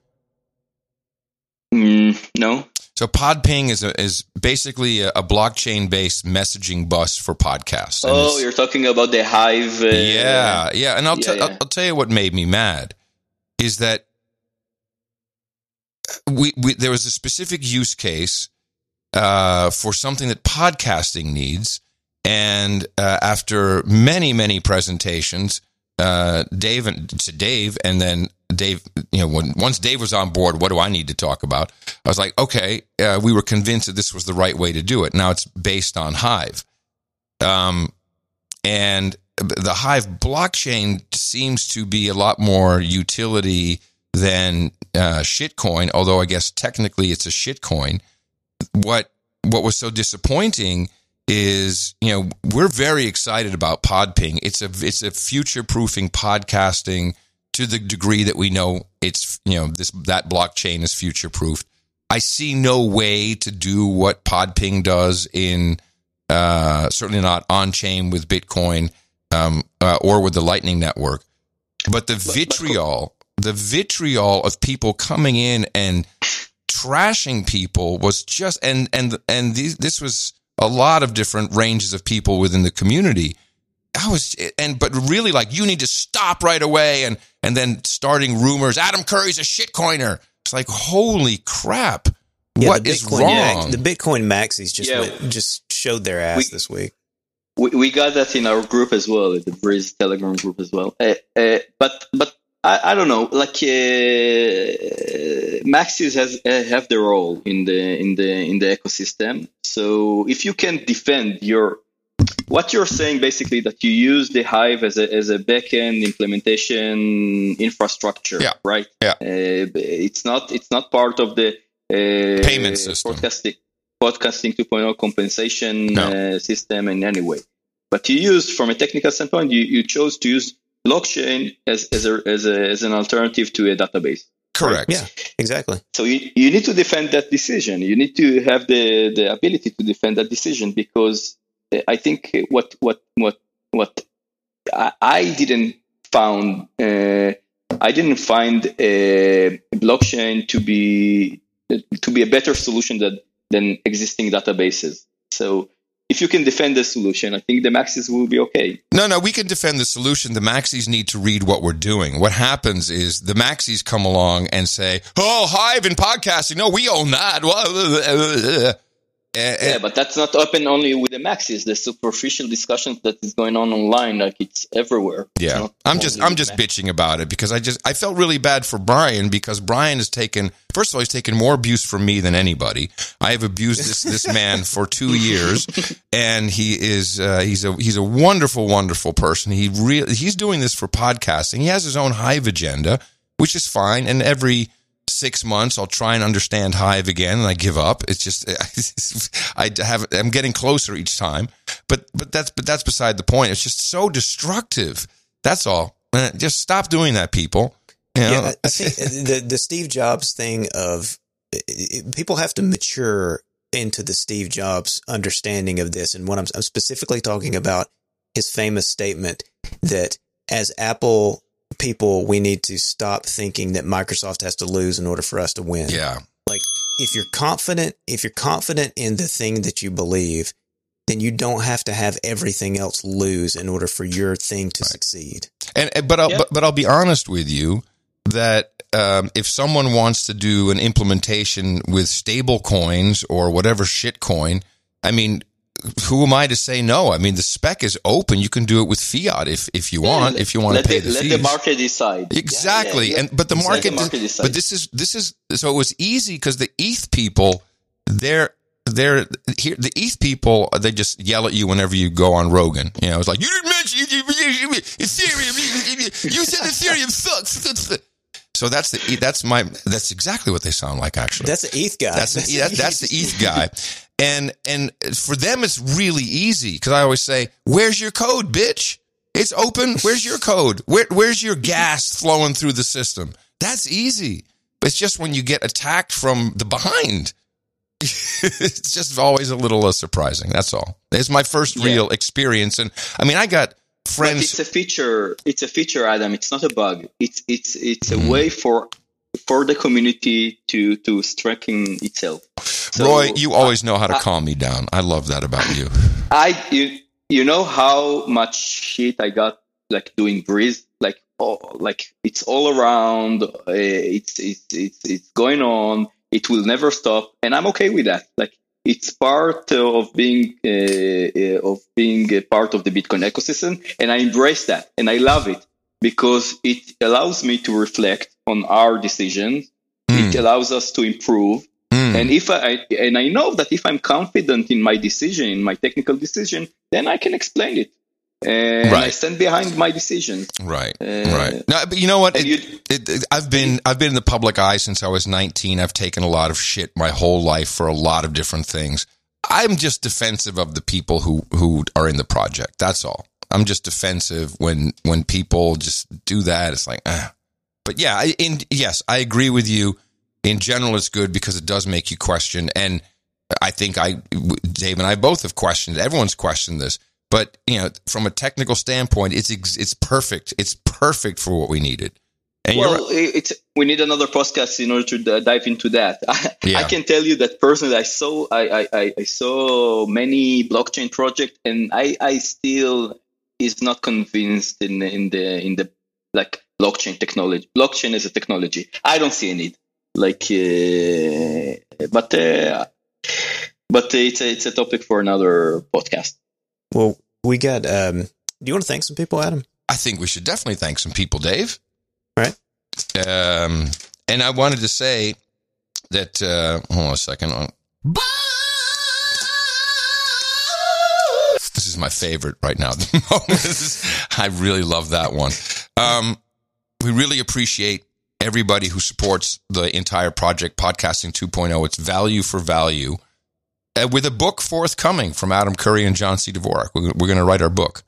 Mm, no, So Podping is a, is basically a, a blockchain based messaging bus for podcasts. And oh, you're talking about the Hive. Uh, yeah, yeah. And I'll, yeah, tell yeah. I'll, I'll tell you what made me mad is that we, we there was a specific use case uh, for something that podcasting needs, and uh, after many many presentations, uh, Dave and to Dave, and then Dave, you know, when once Dave was on board, what do I need to talk about? I was like, okay, uh, we were convinced that this was the right way to do it. Now it's based on Hive. Um, and the Hive blockchain seems to be a lot more utility than uh, shitcoin, although I guess technically it's a shitcoin. What what was so disappointing is, you know, we're very excited about Podping. It's a it's a future proofing podcasting to the degree that we know it's you know this that blockchain is future proofed. I see no way to do what Podping does in uh, certainly not on chain with Bitcoin um, uh, or with the Lightning Network. But the vitriol, the vitriol of people coming in and trashing people was just and and and these, this was a lot of different ranges of people within the community. I was and but really like you need to stop right away and and then starting rumors Adam Curry's a shitcoiner. It's like holy crap. Yeah, what the is Bitcoin, wrong? the Bitcoin maxis just Yeah. went, just showed their ass We- this week. we, we got that in our group as well, the Breez Telegram group as well. Uh, uh, but but I, I don't know, like uh, Maxis has uh, have their role in the in the in the ecosystem. So if you can defend your what you're saying basically that you use the Hive as a as a backend implementation infrastructure, Yeah. right? Yeah. Uh, it's not it's not part of the uh, Payment system. Podcasting podcasting 2.0 compensation No. uh, system in any way. But you used from a technical standpoint, you, you chose to use blockchain as as, a, as, a, as an alternative to a database. Correct. Yeah, exactly. So you, you need to defend that decision. You need to have the, the ability to defend that decision because uh, I think what what what what I, I didn't found uh, I didn't find a blockchain to be to be a better solution than than existing databases. So if you can defend the solution, I think the maxis will be okay. No, no, we can defend the solution. The maxis need to read what we're doing. What happens is the maxis come along and say, "Oh, Hive and podcasting. No, we own that." And- Yeah, but that's not open only with the maxis. The superficial discussions that is going on online, like it's everywhere. Yeah, not I'm just I'm just Maxis. bitching about it because I just I felt really bad for Brian because Brian has taken first of all he's taken more abuse from me than anybody. I have abused this this *laughs* man for two years, and he is uh, he's a he's a wonderful wonderful person. He really he's doing this for podcasting. He has his own Hive agenda, which is fine. And every six months I'll try and understand Hive again, and I give up. It's just *laughs* I have I'm getting closer each time, but but that's but that's beside the point. It's just so destructive. That's all. Uh, Just stop doing that, people. You know? Yeah, I, think the the Steve Jobs thing of people have to mature into the Steve Jobs understanding of this, and what I'm, I'm specifically talking about his famous statement that as Apple people, we need to stop thinking that Microsoft has to lose in order for us to win. yeah, like if you're confident, if you're confident in the thing that you believe, then you don't have to have everything else lose in order for your thing to succeed. And and- but I'll, Yeah. but, but I'll be honest with you that um, if someone wants to do an implementation with stable coins or whatever shit coin, I mean, who am I to say no? I mean, the spec is open. You can do it with fiat if if you want. if you want to pay the, the let fees. the market decide. Exactly. yeah, yeah. And but the market, the market decide. but this is this is so it was easy because the ETH people they're they're here the ETH people they just yell at you whenever you go on Rogan. You know, it's like you didn't mention Ethereum. You said Ethereum sucks. So that's the that's my that's exactly what they sound like actually. That's the ETH guy. That's the, *laughs* that, that's the ETH guy, and and for them it's really easy because I always say, "Where's your code, bitch? It's open. Where's your code? Where where's your gas flowing through the system? That's easy. But it's just when you get attacked from the behind, *laughs* it's just always a little uh, surprising. That's all. It's my first Yeah. real experience, and I mean, I got But friends. it's a feature. It's a feature, Adam. It's not a bug. It's it's it's a Mhm. way for for the community to to strengthen itself. So Roy, you always know how to I- calm me down. I love that about you. I you you know how much shit I got like doing Breez like oh, like it's all around. Uh, it's it's it's it's going on. It will never stop, and I'm okay with that. Like it's part of being uh, uh, of being a part of the Bitcoin ecosystem, and I embrace that, and I love it because it allows me to reflect on our decisions. It Mm, allows us to improve. Mm. And if I and I know that if I'm confident in my decision, in my technical decision, then I can explain it, and I stand behind my decision. Right, Uh, right. No, but you know what? It- it, it- I've been I've been in the public eye since I was 19. I've taken a lot of shit my whole life for a lot of different things. I'm just defensive of the people who who are in the project. That's all. I'm just defensive when when people just do that. It's like, ah. but yeah, I, in yes, I agree with you. In general, it's good because it does make you question. And I think I, Dave and I both have questioned. Everyone's questioned this. But you know, from a technical standpoint, it's it's perfect. It's perfect for what we needed. And well, it's we need another podcast in order to dive into that. *laughs* I, Yeah. I can tell you that personally, I saw I, I, I- saw many blockchain projects, and I, I still is not convinced in the- in the in the like blockchain technology. Blockchain is a technology, I don't see a need. Like, uh, but uh, but it's a, it's a topic for another podcast. Well, we got. Um, do you want to thank some people, Adam? I think we should definitely thank some people, Dave. Right. Um, and I wanted to say that. Uh, hold on a second. This is my favorite right now. at the *laughs* moment. This is- I really love that one. Um, we really appreciate everybody who supports the entire project, Podcasting 2.0. It's value for value. Uh, with a book forthcoming from Adam Curry and John C. Dvorak. We're, we're going to write our book,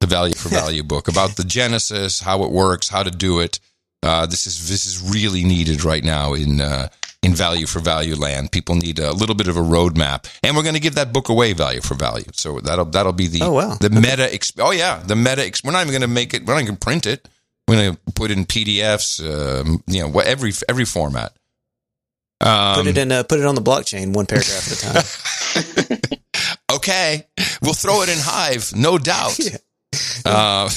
the Value for *laughs* Value book, about the genesis, how it works, how to do it. Uh, this is this is really needed right now in uh, in value for value land. People need a little bit of a roadmap, and we're going to give that book away, value for value. So that'll that'll be the Oh, wow. the meta. Exp- oh yeah, the meta. Exp- we're not even going to make it. We're not going to print it. We're going to put in PDFs. Um, you know, what every every format. Um, Put it in. Uh, put it on the blockchain, one paragraph at a time. *laughs* okay, we'll throw it in Hive, no doubt. *laughs* Yeah. Uh,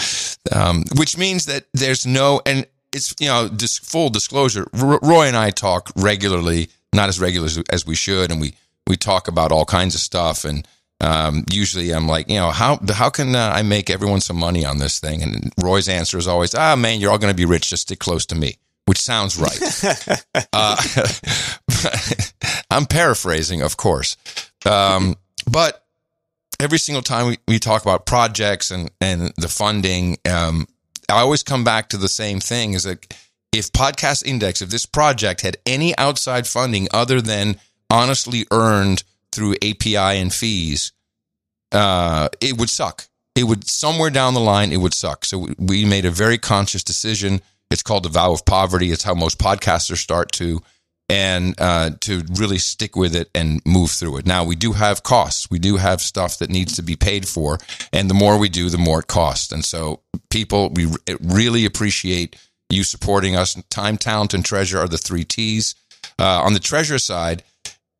*laughs* um, which means that there's no, and it's you know, dis- full disclosure. R- Roy and I talk regularly, not as regular as, as we should, and we we talk about all kinds of stuff. And um, usually, I'm like, you know, how how can uh, I make everyone some money on this thing? And Roy's answer is always, ah, man, you're all going to be rich. Just stick close to me. Which sounds right. *laughs* Uh, *laughs* I'm paraphrasing, of course. Um, but every single time we, we talk about projects and, and the funding, um, I always come back to the same thing is that if Podcast Index, if this project had any outside funding other than honestly earned through API and fees, uh, it would suck. It would somewhere down the line, it would suck. So we- made a very conscious decision. It's called the vow of poverty. It's how most podcasters start to, and uh, to really stick with it and move through it. Now we do have costs. We do have stuff that needs to be paid for, and the more we do, the more it costs. And so, people, we really appreciate you supporting us. Time, talent, and treasure are the three T's. uh, on the treasure side,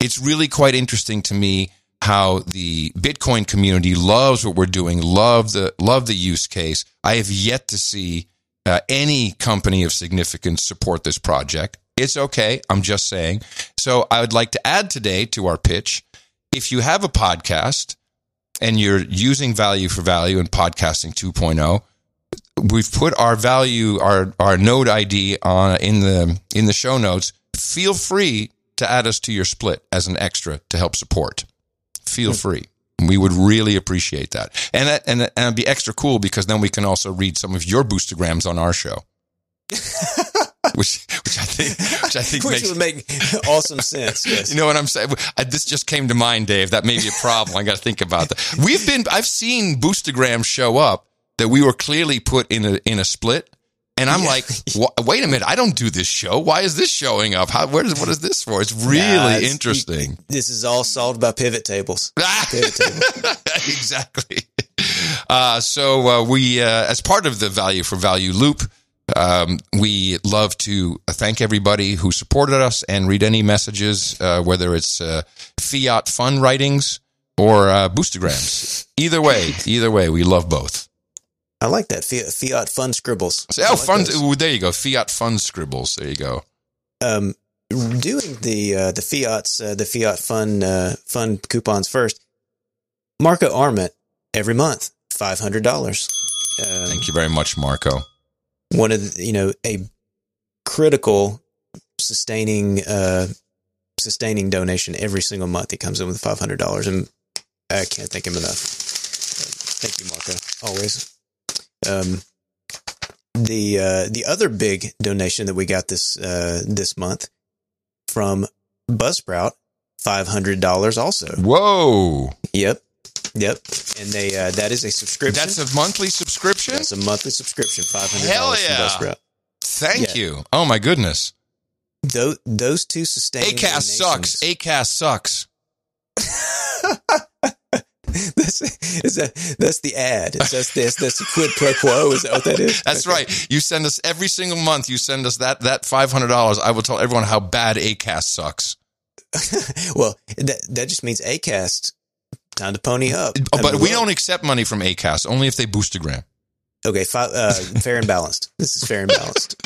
it's really quite interesting to me how the Bitcoin community loves what we're doing, love the love the use case. I have yet to see uh, any company of significance support this project. It's okay. I'm just saying. So I would like to add today to our pitch. If you have a podcast and you're using value for value in podcasting 2.0, we've put our value, our, our node ID on in the, in the show notes. Feel free to add us to your split as an extra to help support. Feel hmm. free. We would really appreciate that. And that, and, and it'd be extra cool because then we can also read some of your boostagrams on our show. *laughs* which, which I think, which I think Which makes, would make awesome sense. Yes. you know what I'm saying? I, this just came to mind, Dave. That may be a problem. I got to think about that. We've been, I've seen boostagrams show up that we were clearly put in a, in a split. And I'm Yeah. like, *laughs* wait a minute, I don't do this show. Why is this showing up? How, where is, what is this for? It's really Nah, it's- interesting. *laughs* This is all solved by pivot tables. *laughs* Pivot table. exactly. Uh, so uh, we, uh, as part of the value for value loop, um, we love to thank everybody who supported us and read any messages, uh, whether it's uh, fiat fun writings or uh, boostagrams. Either way, either way, we love both. I like that fiat, fiat fun scribbles. So, oh, like fun! Ooh, there you go. Fiat fun scribbles. There you go. um, doing the uh, the fiats uh, the fiat fun uh, fun coupons first. Marco Arment every month five hundred dollars. Um, Thank you very much, Marco. One of the, you know a critical sustaining uh, sustaining donation every single month. He comes in with five hundred dollars, and I can't thank him enough. Thank you, Marco. Always. Um, the uh, the other big donation that we got this uh, this month from Buzzsprout, five hundred dollars also. Whoa, Yep, yep, and they uh, that is a subscription. that's a monthly subscription. That's a monthly subscription, Five hundred dollars yeah. from Buzzsprout. Thank Yeah. you. Oh my goodness. Those, those two sustaining Acast sucks. Acast sucks. *laughs* *laughs* that's is that that's the ad. Is that's this, that's quid pro quo. Is that what that is? *laughs* That's right. You send us every single month. You send us that that five hundred dollars. I will tell everyone how bad Acast sucks. *laughs* Well, that that just means Acast time to pony up. Oh, but we look. don't accept money from Acast. Only if they boostagram. Okay, fi- uh, fair and balanced. This is fair and balanced.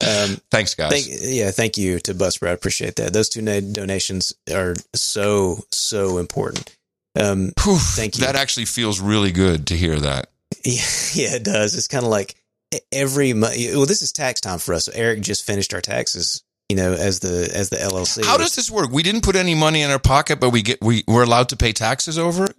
Um, Thanks, guys. thank, yeah, thank you to Buzzsprout. I appreciate that. Those two na- donations are so so important. Um, Whew, thank you. That actually feels really good to hear that. yeah, *laughs* yeah, it does. It's kind of like every month. Well, this is tax time for us. So Eric just finished our taxes. You know, as the as the LLC. How does this work? We didn't put any money in our pocket, but we get we we're allowed to pay taxes over it.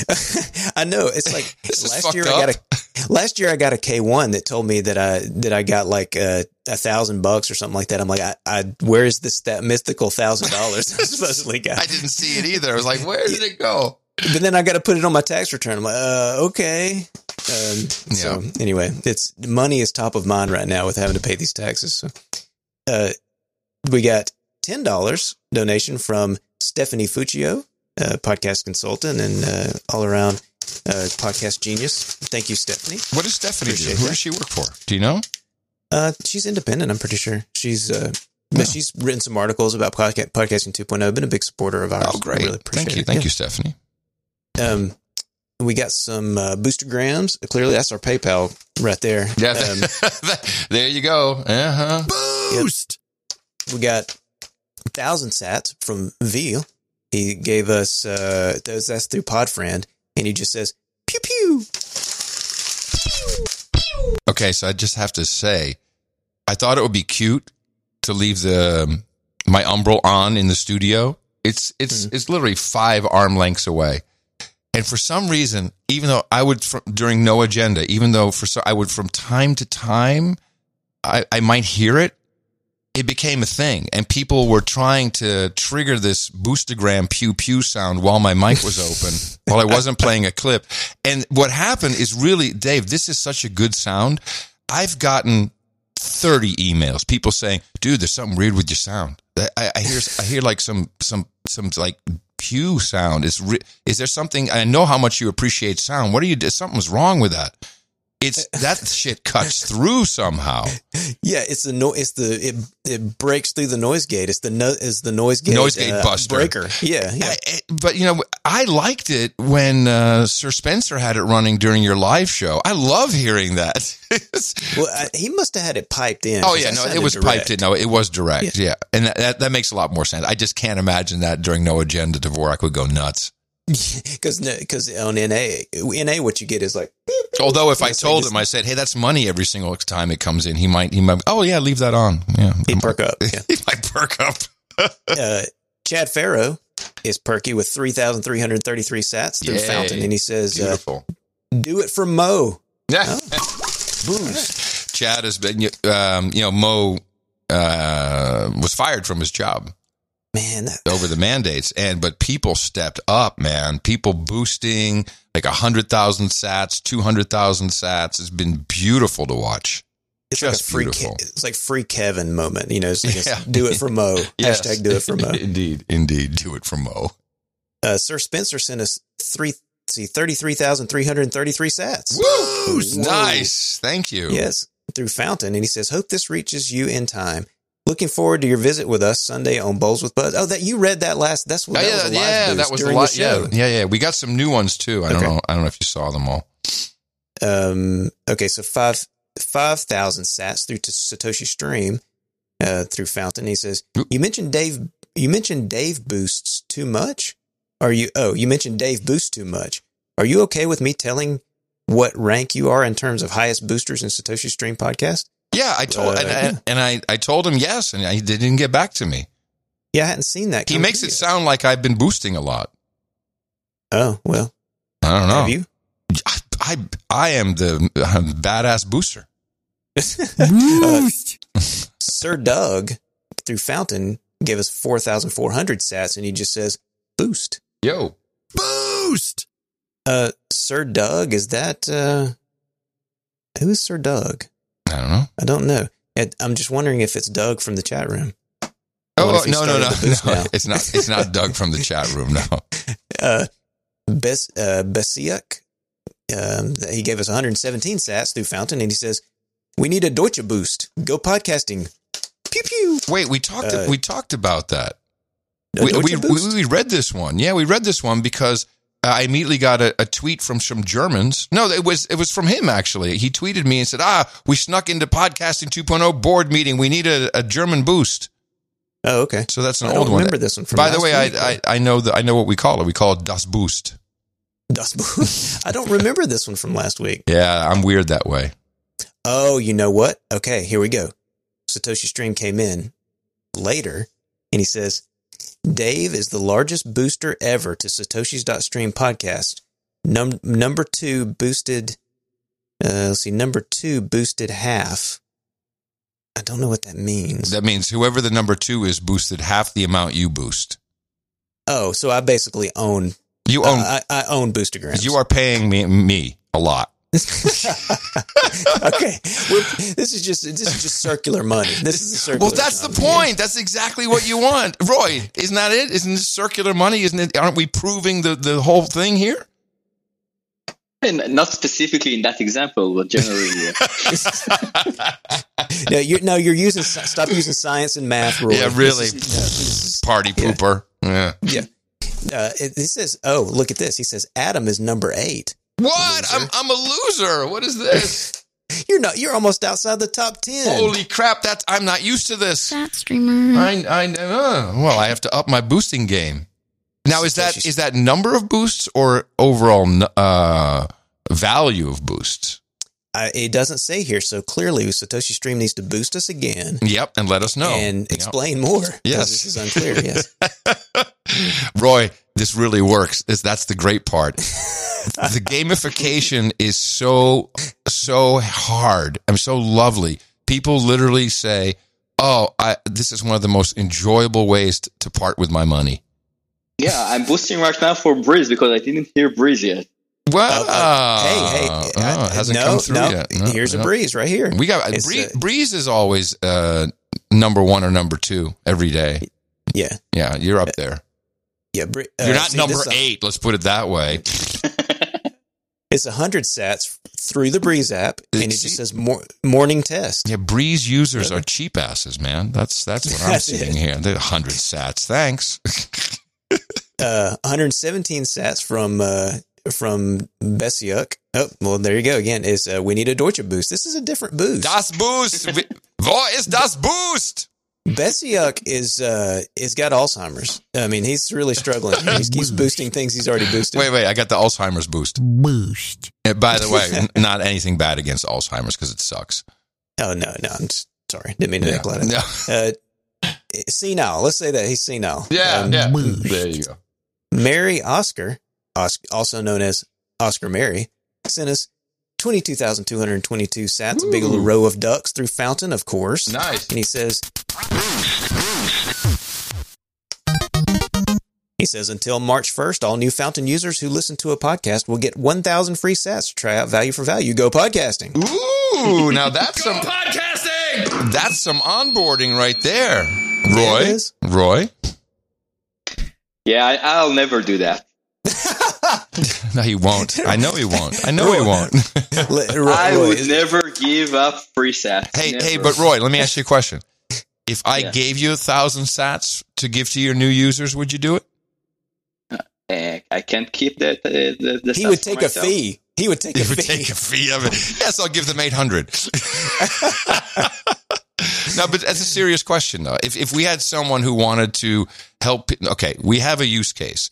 *laughs* I know it's like *laughs* last year I got a *laughs* last year I got a K one that told me that I that I got like uh, a thousand bucks or something like that. I'm like, I, I where is this that mythical thousand dollars I supposedly got? I didn't see it either. I was like, where did it go? but then I got to put it on my tax return. I'm like, uh, okay. Um, So anyway, it's money is top of mind right now with having to pay these taxes. So, uh, we got ten dollars donation from Stephanie Fuccio, uh, podcast consultant and uh, all around uh, podcast genius. Thank you, Stephanie. What does Stephanie do? Who that. does she work for? Do you know? Uh, she's independent. I'm pretty sure she's. Uh, Yeah. but she's written some articles about podca- podcasting 2.0. Been a big supporter of ours. Oh, great. I really appreciate Thank you. it. Thank Yeah. you, Stephanie. Um, we got some uh, boostagrams. Clearly, that's our PayPal right there. Yeah. Um, *laughs* there you go. Uh huh. Boost. we got a thousand sats from Veal. He gave us uh, those. That's through Podfriend, and he just says pew pew. Okay, so I just have to say, I thought it would be cute to leave the um, my Umbrel on in the studio. It's it's it's literally five arm lengths away, and for some reason, even though I would fr- during no agenda, even though for so I would from time to time, I I might hear it. It became a thing, and people were trying to trigger this boostagram pew pew sound while my mic was open, *laughs* while I wasn't playing a clip. And what happened is really, Dave, this is such a good sound. I've gotten 30 emails, people saying, dude, there's something weird with your sound. I, I hear, I hear like some, some, some like pew sound. Is, re- is there something, I know how much you appreciate sound. What are you, something's wrong with that. It's *laughs* that shit cuts through somehow. Yeah, it's the no, it's the it it breaks through the noise gate. It's the no, is the noise gate Noise gate uh, buster. breaker. Yeah, yeah. I- but you know, I liked it when uh, Sir Spencer had it running during your live show. I love hearing that. *laughs* Well, I, he must have had it piped in. Oh yeah, no, it was direct. piped in. No, it was direct. Yeah, and that, that that makes a lot more sense. I just can't imagine that during No Agenda, Dvorak would go nuts. *laughs* because because on NA NA what you get is like *laughs* Although if I told him, I said, "Hey, that's money every single time it comes in," he might, he might. Oh yeah, leave that on. Yeah, he'd perk up. Yeah. *laughs* he might perk up. uh, Chad Farrow is perky with three thousand three hundred thirty three sats through Yay. Fountain, and he says, uh, Beautiful. "Do it for Mo." Yeah. Boost. Chad has been, um, you know, Mo uh, was fired from his job Man, that, over the mandates, and but people stepped up, man. People boosting like a hundred thousand sats, two hundred thousand sats. It's been beautiful to watch. it's like a Just free. Ke- it's like free Kevin moment. You know, it's like a *laughs* Yeah. do it for Mo. *laughs* Yes. Hashtag do it for Mo. *laughs* indeed, indeed, do it for Mo. Uh, Sir Spencer sent us three. See, thirty three thousand three hundred thirty three sats. Woo! Whoa. Nice, thank you. Yes, through Fountain, and he says, "Hope this reaches you in time." Looking forward to your visit with us Sunday on Bowls with Buzz. Oh, that you read that last. That's what Oh, that yeah, was a live yeah, that was a lot. the show. Yeah, yeah, yeah. We got some new ones too. I don't know. I don't know if you saw them all. Um, okay, so five five thousand sats through to Satoshi Stream uh, through Fountain. He says you mentioned Dave. You mentioned Dave boosts too much. Are you? Oh, you mentioned Dave boosts too much. Are you okay with me telling what rank you are in terms of highest boosters in Satoshi Stream podcast? Yeah, I told Uh, and, and, and I, I told him yes, and he didn't get back to me. Yeah, I hadn't seen that. He makes it yet. sound like I've been boosting a lot. Oh well, I don't know. have you? I, I I am the uh, badass booster. *laughs* Uh, Sir Doug through Fountain gave us four thousand four hundred sats, and he just says boost. Yo, boost. Uh, Sir Doug, is that uh, who is Sir Doug? I don't know. I don't know. I'm just wondering if it's Doug from the chat room. I Oh no no no, started the boost no. *laughs* it's not it's not Doug from the chat room. No. *laughs* Uh, Bes, uh, Besiuk, um, he gave us 117 sats through Fountain, and he says, "We need a Deutsche boost. Go podcasting." Pew pew. Wait, we talked Uh, we talked about that. We, we, we, we read this one. Yeah, we read this one because I immediately got a, a tweet from some Germans. No, it was it was from him actually. He tweeted me and said, "Ah, we snuck into podcasting 2.0 board meeting. We need a, a German boost." oh, okay. So that's an I old one. remember this one from. By the way, week. I, I I know the I know what we call it. We call it Das Boost. Das Boost. *laughs* I don't remember this one from last week. Yeah, I'm weird that way. Oh, you know what? Okay, here we go. Satoshi Stream came in later and he says, Dave is the largest booster ever to Satoshis.stream podcast. Num- number two boosted, uh, let's see, number two boosted half. I don't know what that means. That means whoever the number two is boosted half the amount you boost. oh, so I basically own, You uh, own. I, I own Boostagrams. you are paying me me a lot. *laughs* okay, We're, this is just this is just circular money. This is a circular. Well, that's the point. That's exactly what you want, Roy. Isn't that it? Isn't this circular money? Isn't it? Aren't we proving the the whole thing here? And not specifically in that example, but generally. *laughs* *laughs* No, you're no, you're using stop using science and math rules. Yeah, really. This is, Party pooper. Yeah. uh, yeah. Uh, it, it says, "Oh, look at this." He says, "Adam is number eight. What? I'm I'm a loser. What is this? *laughs* You're not. You're almost outside the top ten. Holy crap! That's I'm not used to this. Chat streamer. I I uh, well, I have to up my boosting game. Now is that is that number of boosts or overall uh value of boosts? I, it doesn't say here, so clearly Satoshi Stream needs to boost us again Yep, and let us know and Yep. explain more. 'cause Yes. this is unclear. Yes. *laughs* Roy, this really works. This, that's the great part. *laughs* the gamification is so so hard. I'm so lovely. People literally say, "Oh, I, this is one of the most enjoyable ways t- to part with my money." yeah, I'm boosting right now for Breez because I didn't hear Breez yet. Well, Uh, uh, hey, hey. oh, I- it hasn't no, come through no. yet. No, Here's no. a breeze right here. We got It's, Breez, uh, Breez is always uh, number one or number two every day. yeah. Yeah, you're up there. Yeah. Uh, You're not number eight. Let's put it that way. *laughs* It's a hundred sats through the Breez app, and it just says mor- morning test. Yeah, Breez users are *laughs* cheap asses, man. That's that's what I'm That's seeing it. here. They're 100 sats. Thanks. *laughs* Uh, 117 sats from uh, from Besiuk. Oh, well, there you go. Again, is uh, we need a Deutsche boost. This is a different boost. Das Boost. Wo ist das Boost? Besiuk is uh, is got Alzheimer's. I mean, he's really struggling. He keeps *laughs* boosting things he's already boosted. Wait, wait. I got the Alzheimer's boost. Boost. Uh, by the way, n- not anything bad against Alzheimer's because it sucks. Oh no, no, I'm just, sorry. Didn't mean to Yeah. act like that. No. *laughs* Uh, senile. Let's say that he's senile. Yeah, Um, yeah. Boost. There you go. Mary Oscar, Os- also known as Oscar Mary, sent us 22,222 sats, a big little row of ducks through Fountain, of course. Nice. And he says, he says, until March 1st, all new Fountain users who listen to a podcast will get 1,000 free sats to try out value for value. Go podcasting. Ooh, now that's some podcasting. That's some onboarding right there, Roy. it is. Roy. Yeah, I, I'll never do that. *laughs* No, he won't. I know he won't. I know he won't. *laughs* Roy- I Roy, would never give up free sats. hey, Never. hey, but Roy, let me ask you a question. If I Yeah. gave you a thousand sats to give to your new users, would you do it? Eh, I can't keep that. Uh, the, the he would take a fee. He would take a would fee. take a fee of it. *laughs* Yes, I'll give them 800. no, but that's a serious question, though. If, if we had someone who wanted to help, okay, we have a use case.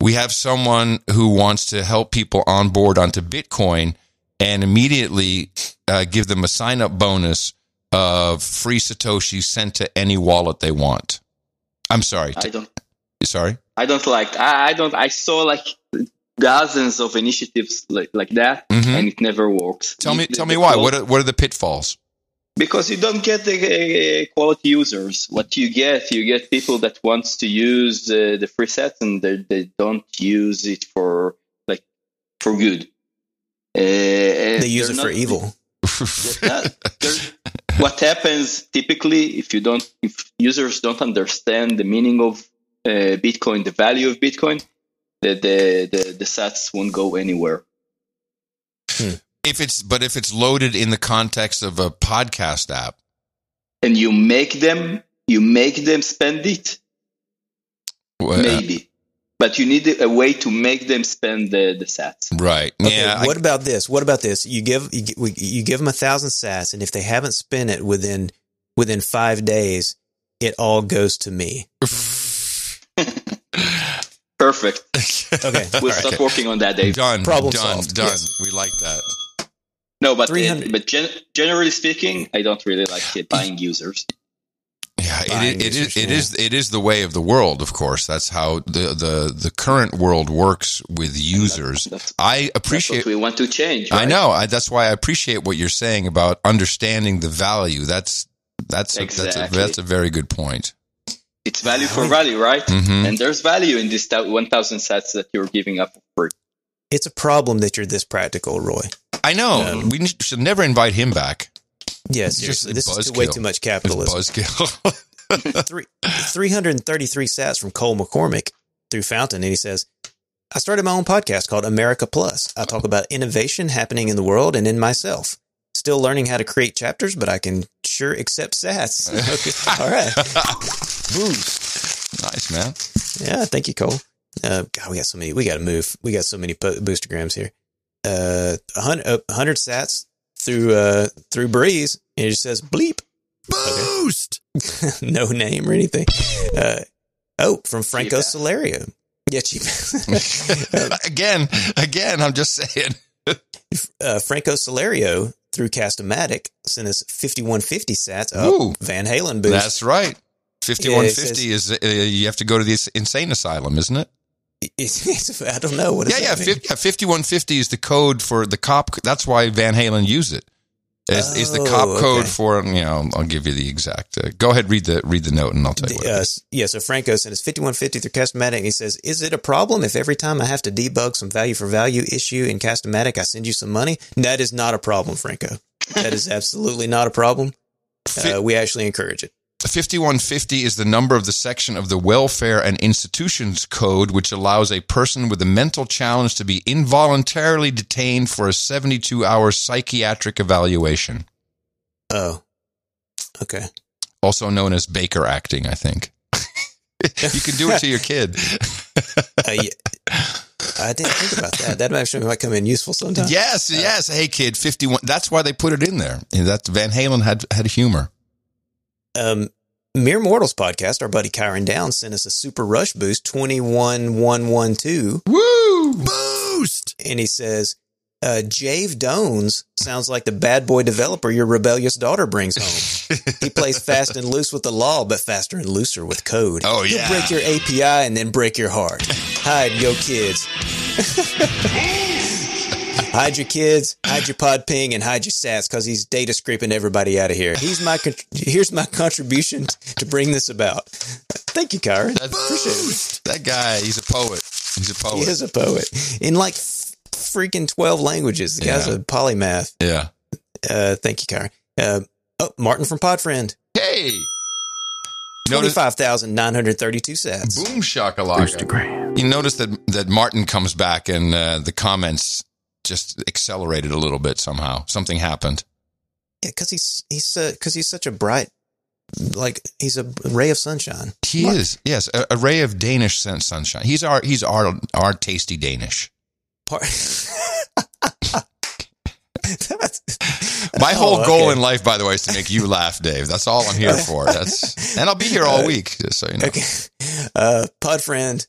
We have someone who wants to help people onboard onto Bitcoin and immediately uh, give them a sign up bonus of free Satoshi sent to any wallet they want. I'm sorry. I don't. sorry. I don't like. I, I don't. I saw like dozens of initiatives like, like that, Mhm. and it never works. Tell me, tell me why. What are, what are the pitfalls? Because you don't get the uh, quality users. What you get, you get people that wants to use uh, the free sets and they, they don't use it for like for good. Uh, They use it for evil. *laughs* what happens typically if you don't, if users don't understand the meaning of uh, Bitcoin, the value of Bitcoin, the the the, the sats won't go anywhere. If it's, but if it's loaded in the context of a podcast app, And you make them, you make them spend it. uh, maybe but you need a way to make them spend the, the sats right? Okay, yeah, I- what about this? What about this? You give you, you give them a thousand sats, and if they haven't spent it within within five days, it all goes to me. *laughs* perfect *laughs* Okay, we'll All start right. working on that dave done, Problem done, solved. done. Yes. We like that. No but uh, but gen- generally speaking i don't really like uh, buying users Yeah, Buying it, it, users, is, it yeah. is. It is the way of the world. Of course, that's how the the the current world works with users. that's, I that's appreciate. what we want to change I know. I, that's why I appreciate what you're saying about understanding the value. That's that's a, that's a, that's a very good point. it's value for value right Mhm. and there's value in this 1000 sets that you're giving up for it's a problem that you're this practical, Roy. I know. Um, we should never invite him back. Yes, Just this is too, way too much It's capitalism. buzzkill. *laughs* Three, 333 sats from Cole McCormick through Fountain, and he says, I started my own podcast called America Plus. I talk about innovation happening in the world and in myself. Still learning how to create chapters, but I can sure accept sats. *laughs* Okay. All right. *laughs* Boost. nice man. Yeah, thank you, Cole. Uh, God, we got so many. We got to move. We got so many po- boostagrams here. Uh, a hundred, a hundred sats through uh through Breez, and it just says bleep. Boost. *laughs* no name or anything. Uh, oh, from Franco Cheap ass. Solerio. Yeah, cheap. *laughs* again, again. I'm just saying. *laughs* uh, Franco Solerio through Castamatic sent us 5150 sats. Oh, Ooh. Van Halen boost. That's right. Fifty-one fifty Yeah, it is uh, you have to go to the insane asylum, isn't it? It's- it's- I don't know. What Yeah, yeah. that mean? fif- yeah, Fifty-one fifty is the code for the cop. That's why Van Halen used it. Is, is the Oh, cop code okay. for? You know, I'll give you the exact. Uh, go ahead, read the read the note, and I'll tell you what. The, it uh, yeah, so Franco sent us 5150 through Castamatic. And he says, Is it a problem if every time I have to debug some value for value issue in Castamatic, I send you some money? That is not a problem, Franco. That is absolutely not a problem. Uh, we actually encourage it. 5150 is the number of the section of the Welfare and Institutions Code which allows a person with a mental challenge to be involuntarily detained for a 72 hour psychiatric evaluation, Oh, okay. also known as Baker acting, I think. *laughs* you can do it to your kid. *laughs* Uh, yeah. I didn't think about that. That actually might come in useful sometime. yes, yes. Hey, kid, 51. That's why they put it in there. That Van Halen had, had humor. Um, Mere Mortals podcast, our buddy Kyrin Down sent us a super rush boost 21112, Woo! Boost! and he says, uh, Jave Dones sounds like the bad boy developer your rebellious daughter brings home. *laughs* he plays fast and loose with the law, but faster and looser with code. Oh, yeah. He'll break your API and then break your heart. Hide yo kids. *laughs* hide your kids, hide your Podping, and hide your sats because he's data scraping everybody out of here. He's my con- here's my contribution to bring this about. Thank you, Kyrin. Appreciate it. That guy, he's a poet. He's a poet. He is a poet in like f- freaking twelve languages. The guy's Yeah. a polymath. Yeah. Uh, thank you, Kyrin. Uh, oh, Martin from Podfriend. Hey! Twenty Notice, five thousand nine hundred thirty two sats. boom shakalaka. You notice that, that Martin comes back and uh, the comments just accelerated a little bit somehow. Something happened. Yeah, because he's he's because he's such a bright, like he's a ray of sunshine. He is, yes, a, a ray of Danish sunshine. He's our, he's our, our tasty Danish. Part- *laughs* My Oh, whole goal okay. in life, by the way, is to make you laugh, Dave. That's all I'm here for. That's, and I'll be here all week, just so you know. Okay. Uh, pod friend,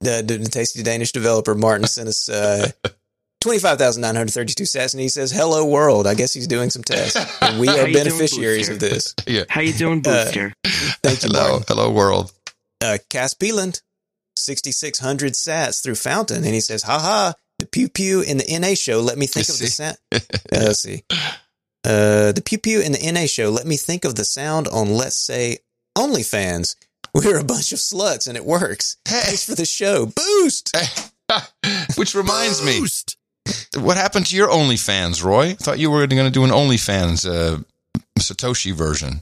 the, the tasty Danish developer Martin sent us uh, twenty five thousand nine hundred thirty two sats, and he says, "Hello world." I guess he's doing some tests, and *laughs* we are you doing, beneficiaries of this. Yeah. How you doing, Uh, Booster? Thank you, Hello, Martin. hello, world. Uh, Cass Peeland, sixty six hundred sats through Fountain, and he says, "Ha ha." The pew pew in the NA show let me think of the See? sound. *laughs* Uh, let's see. Uh, the pew pew in the NA show let me think of the sound on, let's say, OnlyFans. We're a bunch of sluts and it works. Hey. Thanks for the show. Boost. *laughs* Which reminds me, Boost! What happened to your OnlyFans, Roy? I thought you were going to do an OnlyFans uh, Satoshi version.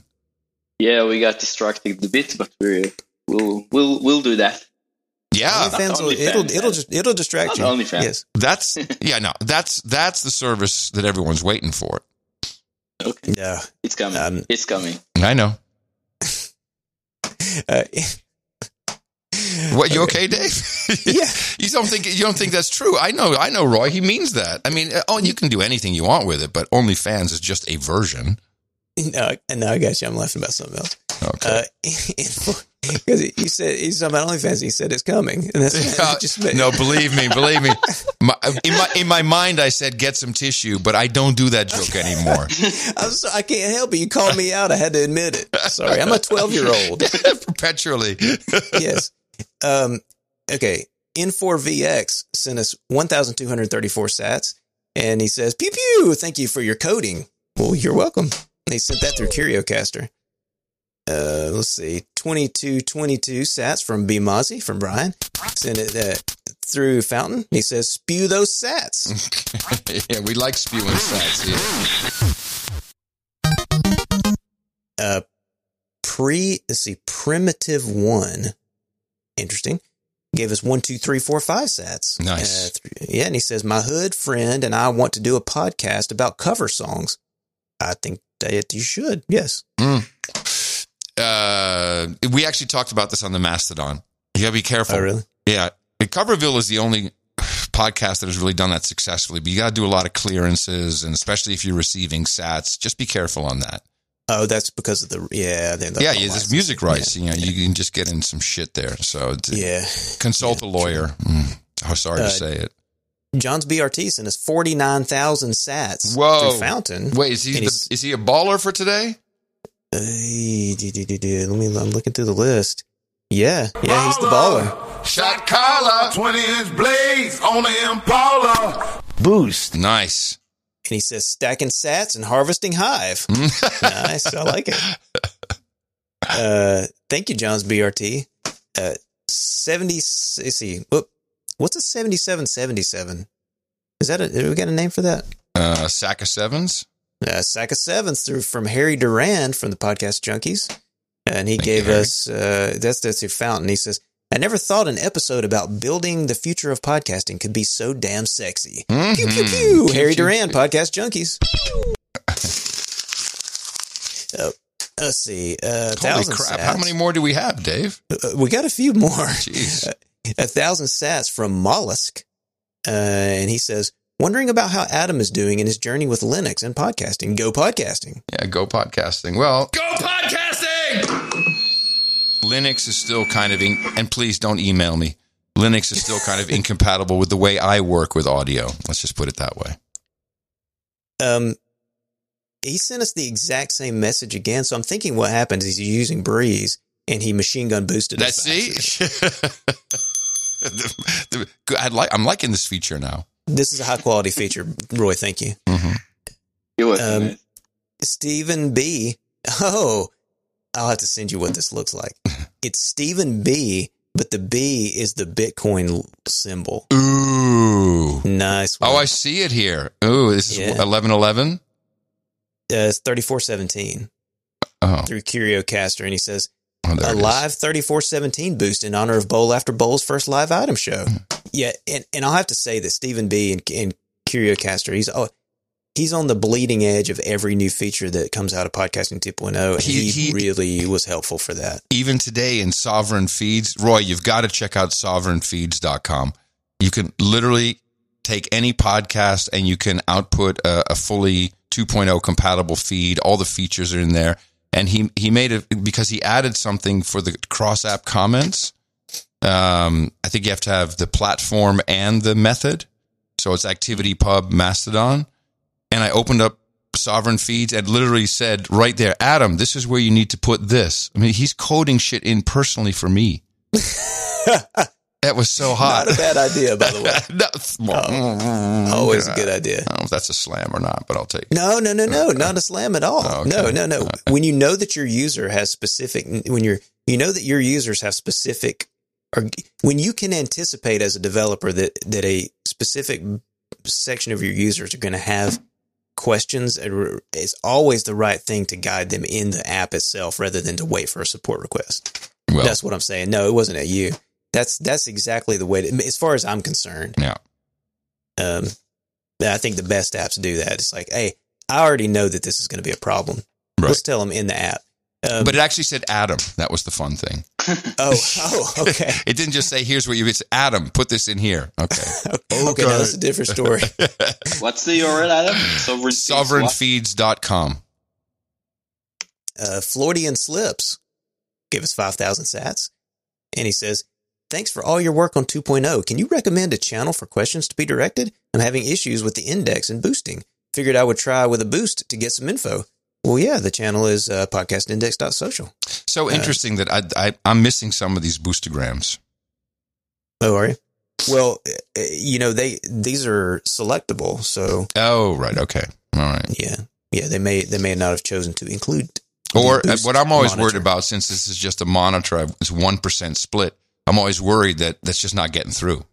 Yeah, we got distracted a bit, but we we'll we'll we'll do that. Yeah, OnlyFans will, OnlyFans, it'll, it'll just, it'll distract Not you. OnlyFans. Yes. that's *laughs* yeah, no, that's that's the service that everyone's waiting for. Okay, Yeah. it's coming. Um, it's coming. I know. *laughs* Uh, What you okay, Dave? *laughs* *laughs* Yeah. you don't think you don't think that's true? I know, I know, Roy. He means that. I mean, oh, you can do anything you want with it, but OnlyFans is just a version. no, no, I got you. I'm laughing about something else. Okay. Uh, *laughs* because you said he's talking about OnlyFans. He said it's coming, and that's Uh, just no, believe me, believe me. My, in my in my mind, I said get some tissue, but I don't do that joke anymore. I'm so, I can't help it. You called me out. I had to admit it. Sorry, I'm a 12 year old. Perpetually. yes. Um, okay. N4VX sent us 1,234 sats, and he says, "Pew pew! Thank you for your coding." Well, you're welcome. And he sent that through CurioCaster. Uh, let's see, 2222 sats from B Mozzie from Brian. Sent it uh, through Fountain. He says, "Spew those sats." *laughs* yeah, we like spewing stats here. uh pre let's see primitive one interesting gave us one two three four five sets. Nice. uh, th- yeah and he says my hood friend and i want to do a podcast about cover songs i think that you should yes Uh, we actually talked about this on the Mastodon. You gotta be careful. oh really Yeah. Coverville is the only *sighs* podcast that has really done that successfully, but you gotta do a lot of clearances, and especially if you're receiving sats, just be careful on that. Oh that's because of the yeah the, the yeah, the yeah, there's music rights. You know, you can just get in some shit there. So it's- yeah consult a lawyer. Mm, I'm sorry Uh, to say it. john's brt sent us 49000 sats Whoa. through fountain Wait, is he the, is he a baller for today? Uh, do, do, do, do. let me i'm looking through the list yeah yeah he's the baller Shot Carla. 20 inch blades on the Impala. Boost. Nice. And he says stacking sats and harvesting hive. *laughs* nice, I like it. Uh, thank you, John's BRT. Uh, seventy. Let's see. Whoop, what's a seventy-seven seventy-seven? Is that a? Have we got a name for that? Uh, sack of sevens. Uh, sack of sevens through from Harry Duran from the podcast Junkies. and he Thank gave Harry. us uh, that's that's your fountain. He says, "I never thought an episode about building the future of podcasting could be so damn sexy." Pew pew Mhm. pew. Pew, Harry pew, Duran, podcast junkies. Uh, *laughs* let's see. Uh, Holy thousand crap! sats. How many more do we have, Dave? Uh, we got a few more. *laughs* Jeez. a thousand sats from Mollusk, uh, and he says, "Wondering about how Adam is doing in his journey with Linux and podcasting. Go podcasting." Yeah, go podcasting. Well, go podcasting. Linux is still kind of, in, and please don't email me. Linux is still kind of incompatible with the way I work with audio. Let's just put it that way. Um, he sent us the exact same message again. So I'm thinking what happened is he's using Breez and he machine gun boosted. Let's his see. faxes. The- the- good- I'd like. I'm liking this feature now. This is a high quality feature, Roy. Thank you, You're welcome, Um. Stephen B. Oh, I'll have to send you what this looks like. It's Stephen B. But the B is the Bitcoin symbol. Ooh. Nice. One. Oh, I see it here. Ooh, this is eleven eleven. uh, it's 3417 Oh, through CurioCaster. And he says, oh a live 3417 boost in honor of Bowl After Bowl's first live item show. Yeah. And, and I'll have to say that Stephen B and, and CurioCaster, he's, oh, he's on the bleeding edge of every new feature that comes out of Podcasting 2.0. And He- he, he- really was helpful for that. even today in Sovereign Feeds, Roy, you've got to check out sovereignfeeds.com. You can literally take any podcast and you can output a, a fully 2.0 compatible feed. All the features are in there. And he, he made it because he added something for the cross app comments. Um, I think you have to have the platform and the method. So it's ActivityPub Mastodon. And I opened up Sovereign Feeds and literally said right there, Adam, this is where you need to put this. I mean, he's coding shit in personally for me. *laughs* that was so hot. Not a bad idea, by the way. *laughs* No, well, oh, Always a good idea. I don't know if that's a slam or not, but I'll take it. No, no, no, no, not a slam at all. Okay. No, no, no. When you know that your user has specific, when you're, you know that your users have specific, or when you can anticipate as a developer that that a specific section of your users are going to have questions, it's always the right thing to guide them in the app itself rather than to wait for a support request. Well, That's what I'm saying. No, it wasn't at you. That's that's exactly the way. To, as far as I'm concerned, yeah. um, I think the best apps do that. It's like, hey, I already know that this is going to be a problem. Right. Let's tell them in the app. Um, But it actually said Adam. That was the fun thing. *laughs* oh, oh, okay, *laughs* It didn't just say, here's what you, it's Adam, put this in here. Okay. *laughs* okay. Now that's a different story. What's the URL, Adam? Sovereign. Feeds what? Sovereignfeeds.com. uh, Floydian Slips gave us 5,000 sats. And he says, Thanks for all your work on 2.0. Can you recommend a channel for questions to be directed? I'm having issues with the index and boosting. Figured I would try with a boost to get some info. Well, yeah, the channel is uh, podcastindex.social. So interesting that I, I, I'm missing some of these boostagrams. Oh, are you? Well, uh, you know, they these are selectable. So, Oh, right. Okay. All right. yeah. Yeah, they may they may not have chosen to include Or boost what I'm always worried about, since this is just a monitor, it's 1% split, I'm always worried that that's just not getting through.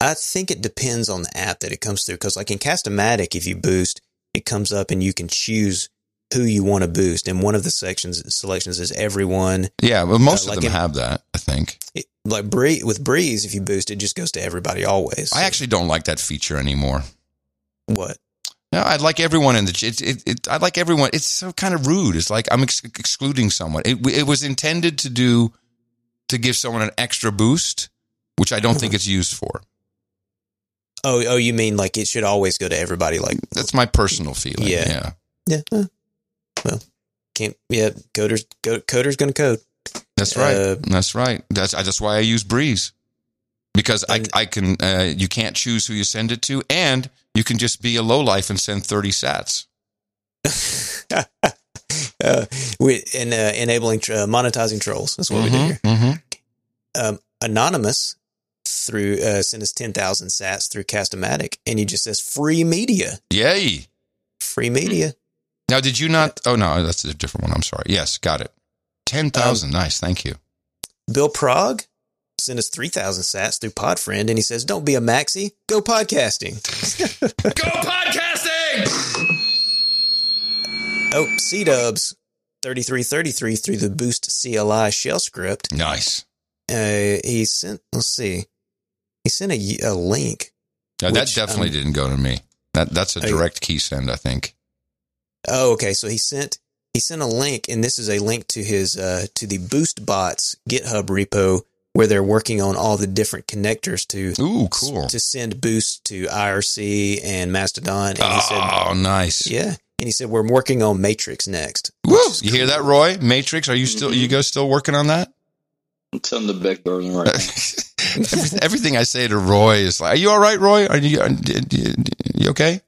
I think it depends on the app that it comes through. Because, like in Castamatic, if you boost, it comes up and you can choose who you want to boost. And one of the sections selections is everyone. Yeah, but most Uh, like of them in- have that, I think. It, like Bree, with Breez, if you boost, it just goes to everybody always. I actually don't like that feature anymore. what? No, I'd like everyone in the. It, it, it, I'd like everyone. It's so kind of rude. It's like I'm ex- excluding someone. It, it was intended to do to give someone an extra boost, which I don't think it's used for. Oh, oh, you mean like it should always go to everybody? Like, That's my personal feeling. Yeah. Yeah. yeah, well, can't. Yeah, coders, go, coders going to code. That's right. Uh, that's right. That's that's why I use Breez because I And- I can uh, you can't choose who you send it to, and you can just be a low life and send thirty sats. *laughs* uh, we and uh, enabling uh, monetizing trolls. That's what we do here. hmm um, anonymous through uh, sent us 10,000 sats through Castamatic and he just says free media, Yay! free media. Now, did you not? Oh no, that's a different one. I'm sorry. Yes, got it. Ten thousand. nice. Thank you. Bill Prague sent us 3,000 sats through Podfriend and he says, don't be a maxi, go podcasting. *laughs* Go podcasting. Oh, C-dubs, 3333 through the Boost CLI shell script. Nice. Uh, he sent, let's see, he sent a, a link. Yeah, that Which, definitely um, didn't go to me. That that's a Oh, direct key send, I think. Oh, okay. So he sent he sent a link, and this is a link to his uh, to the Boost Bots GitHub repo where they're working on all the different connectors to Ooh, cool. to send Boost to IRC and Mastodon. And he said, Oh, nice. yeah, and he said we're working on Matrix next. Woo! You hear that, Roy? Matrix? Are you still you guys still working on that? It's on the back burner right now. *laughs* Everything, everything I say to Roy is like, "Are you all right, Roy? Are you are you, you okay?"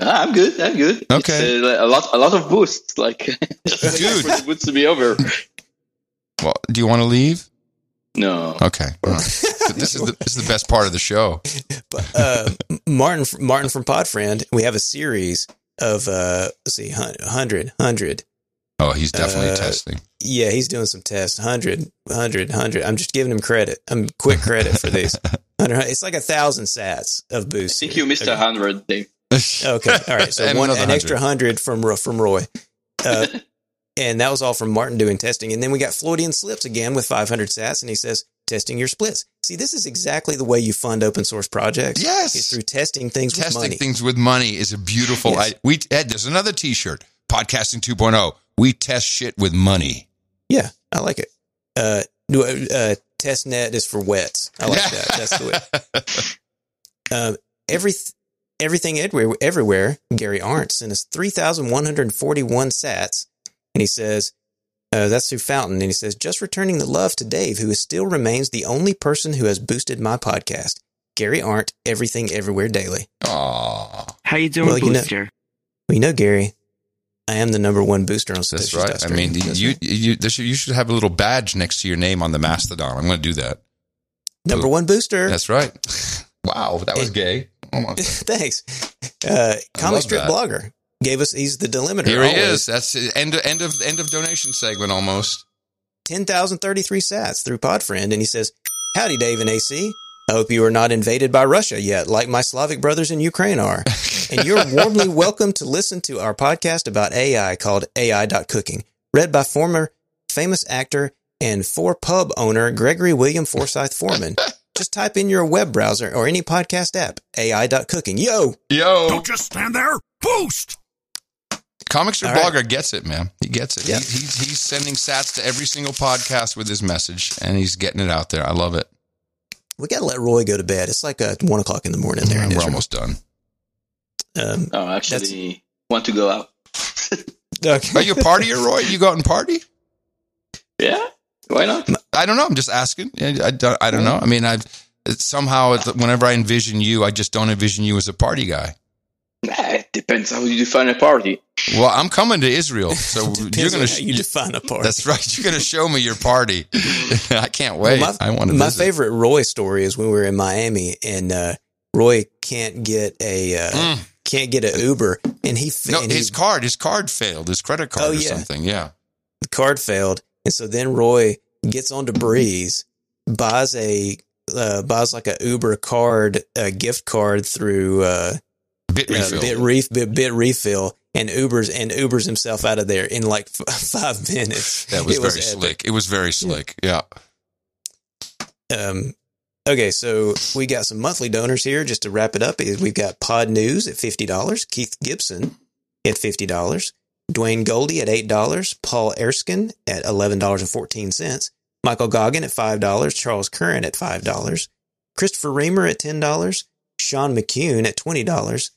Ah, I'm good. I'm good. Okay. It's, uh, a lot, a lot of boosts. Like, just waiting Dude. for the boosts to be over. Well, do you want to leave? No. Okay. All right. this is the, this is the best part of the show. But uh, Martin Martin from Podfriend, we have a series of uh, let's see, hun- 100, 100. Oh, he's definitely Uh, testing. Yeah, he's doing some tests. 100, 100, 100. I'm just giving him credit. I'm quick credit for these. *laughs* 100, it's like a thousand sats of I boost. think you missed a hundred, Dave. Okay, all right. So *laughs* one another an 100. extra hundred from from Roy, *laughs* uh, and that was all from Martin doing testing. And then we got Floydian Slips again with 500 sats, and he says testing your splits. See, this is exactly the way you fund open source projects. Yes. is through testing things with Testing money. things with money is a beautiful. Yes. I, we Ed, there's another T-shirt. Podcasting 2.0. We test shit with money. Yeah, I like it. Uh, do- uh, testnet is for wets. I like that. *laughs* That's the way. Um, every everything everywhere, everywhere. Gary Arndt sent us three thousand one hundred forty one sats, and he says uh, that's through Fountain, and he says just returning the love to Dave, who is still remains the only person who has boosted my podcast. Gary Arndt, everything everywhere daily. Aw, How you doing, Well, you know- Booster? Well, you know, Gary, I am the number one booster on that's right. I mean, That's you right. you there should, you should have a little badge next to your name on the Mastodon. I'm going to do that. number one booster. That's right. *laughs* Wow, that was gay. Hold *laughs* on. Thanks. Uh, comic strip that. blogger gave us. He's the delimiter. Here he always. is. That's end of end of end of donation segment almost. 10,033 sats through Podfriend, and he says, Howdy, Dave and AC. I hope you are not invaded by Russia yet, like my Slavic brothers in Ukraine are. and you're warmly *laughs* welcome to listen to our podcast about AI called AI.cooking, read by former famous actor and for pub owner Gregory William Forsyth Foreman. Just type in your web browser or any podcast app, AI.cooking. Yo! Yo, Don't just stand there. Boost. Comic Strip All right. Blogger gets it, man. He gets it. Yeah. He, he's he's sending sats to every single podcast with his message, and he's getting it out there. I love it. We got to let Roy go to bed. It's like uh, one o'clock in the morning there. in We're Israel. almost done. Um, Oh, actually, want to go out. *laughs* *laughs* okay. Are you a partier, Roy? You go out and party? Yeah, why not? I don't know. I'm just asking. I, I don't, I don't know. I mean, I've somehow it's, whenever I envision you, I just don't envision you as a party guy. Nah, it depends how you define a party. Well, I'm coming to Israel, so *laughs* you're gonna. how you define a party. that's right. You're gonna show me your party. *laughs* I can't wait. Well, my, I want to. My visit. favorite Roy story is when we were in Miami and uh, Roy can't get a uh, Mm. can't get an Uber and he f- No, and his he, card, his card failed. His credit card Oh, or yeah. something. Yeah. the card failed and so then Roy gets onto Breez buys a uh, buys like a Uber card a gift card through uh, Bitrefill. bit, ref, bit bit refill and Ubers and Ubers himself out of there in like f- *laughs* five minutes. that was It very epic. slick. It was very slick. Yeah. Um, okay, so we got some monthly donors here. Just to wrap it up, is we've got Podnews at fifty dollars, Keith Gibson at fifty dollars, Dwayne Goldie at eight dollars, Paul Erskine at eleven dollars and fourteen cents, Michael Goggin at five dollars, Charles Curran at five dollars, Christopher Reamer at ten dollars, Sean McCune at twenty dollars,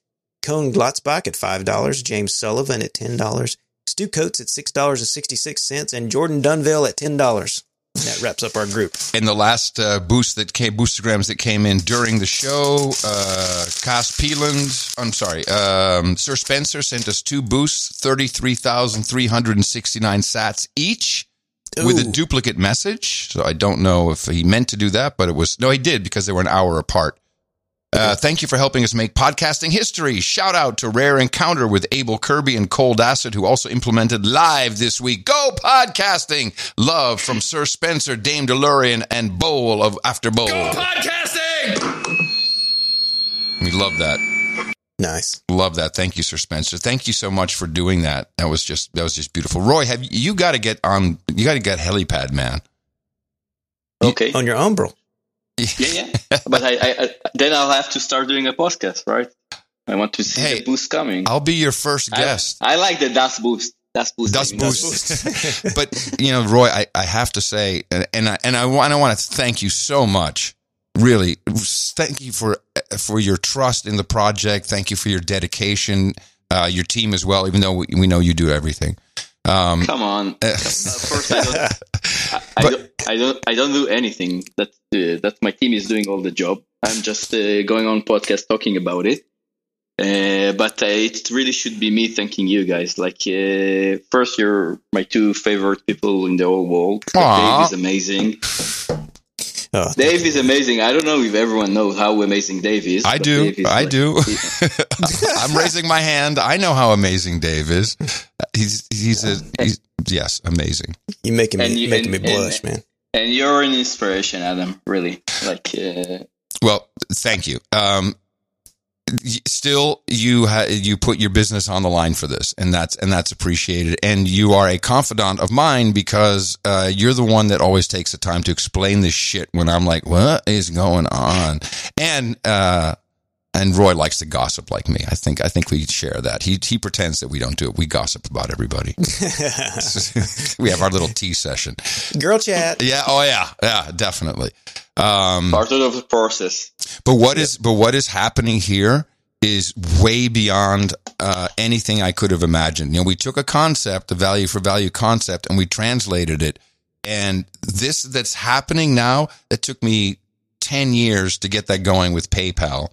Cone Glotzbach at five dollars, James Sullivan at ten dollars, Stu Coates at six dollars and sixty six cents, and Jordan Dunville at ten dollars. That wraps up our group. And the last uh, boost that came, boostagrams that came in during the show, uh, Cass Peeland, I'm sorry, um, Sir Spencer sent us two boosts, 33,369 sats each with a duplicate message. So I don't know if he meant to do that, but it was, no, he did because they were an hour apart. Uh, thank you for helping us make podcasting history. Shout out to Rare Encounter with Abel Kirby and Cold Acid, who also implemented live this week. Go podcasting! Love from Sir Spencer, Dame DeLorean, and Bowl of After Bowl. Go podcasting! We love that. Nice. Love that. Thank you, Sir Spencer. Thank you so much for doing that. That was just that was just beautiful. Roy, have you got to get on? You got to get helipad, man. Okay. On your Umbrel. Yeah, yeah. *laughs* but I, I, I, then I'll have to start doing a podcast, right? I want to see Hey, the boost coming. I'll be your first guest. I, like the dust Boost. Das Boost. Dust I boost. *laughs* *laughs* but you know, Roy, I, I have to say, and and I, and I want I want to thank you so much. Really, thank you for for your trust in the project. Thank you for your dedication, uh, your team as well. Even though we, we know you do everything. Um, Come on. Uh, first, I don't, *laughs* I, I, But- don't, I don't, I don't do anything. That uh, that my team is doing all the job. I'm just uh, going on podcast talking about it. Uh, but uh, it really should be me thanking you guys. Like, uh, first, you're my two favorite people in the whole world. Dave is amazing. Oh, Dave is amazing. I don't know if everyone knows how amazing Dave is. I do. Is I like- do. *laughs* I'm raising my hand. I know how amazing Dave is. He's he's a he's, yes, amazing. you making me you- making and- me and- blush, man. And you're an inspiration, Adam. Really, like. Uh, Well, thank you. Um, y- still, you ha- you put your business on the line for this, and that's and that's appreciated. And you are a confidant of mine because uh, you're the one that always takes the time to explain this shit when I'm like, "What is going on?" And uh, and Roy likes to gossip like me. I think I think we share that. He he pretends that we don't do it. We gossip about everybody. *laughs* *laughs* we have our little tea session. Girl chat. Yeah. Oh yeah. Yeah. Definitely. Um, part of the process. but what is but what is happening here is way beyond uh, anything I could have imagined. You know, we took a concept, the value for value concept, and we translated it. And this that's happening now, it took me ten years to get that going with PayPal.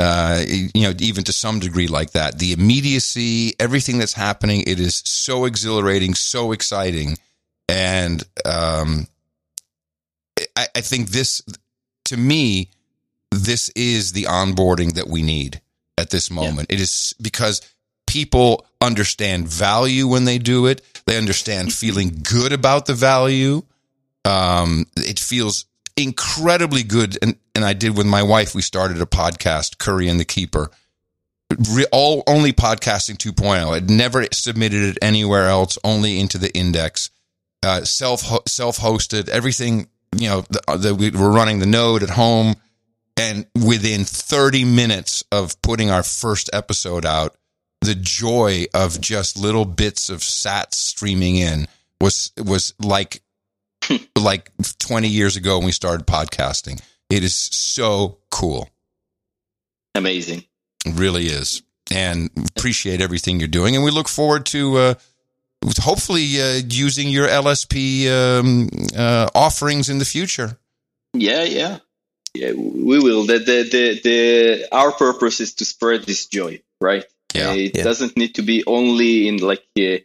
Uh, you know, even to some degree like that, the immediacy, everything that's happening, it is so exhilarating, so exciting, and um, I, I think this, to me, this is the onboarding that we need at this moment. It is because people understand value when they do it. They understand feeling good about the value. Um, it feels incredibly good. And, and I did with my wife, we started a podcast, Curry and the Keeper. Re- all only podcasting 2.0. I'd never submitted it anywhere else, only into the index. Uh, self self hosted, everything. You know, the, the, we were running the node at home, and within 30 minutes of putting our first episode out, the joy of just little bits of sat streaming in was was like like 20 years ago when we started podcasting. It is so cool. Amazing. It really is. And appreciate everything you're doing. And we look forward to uh, hopefully uh, using your LSP um, uh, offerings in the future. Yeah, yeah, yeah. We will. The the the, the our purpose is to spread this joy, right? Yeah. Uh, it Yeah. doesn't need to be only in like uh,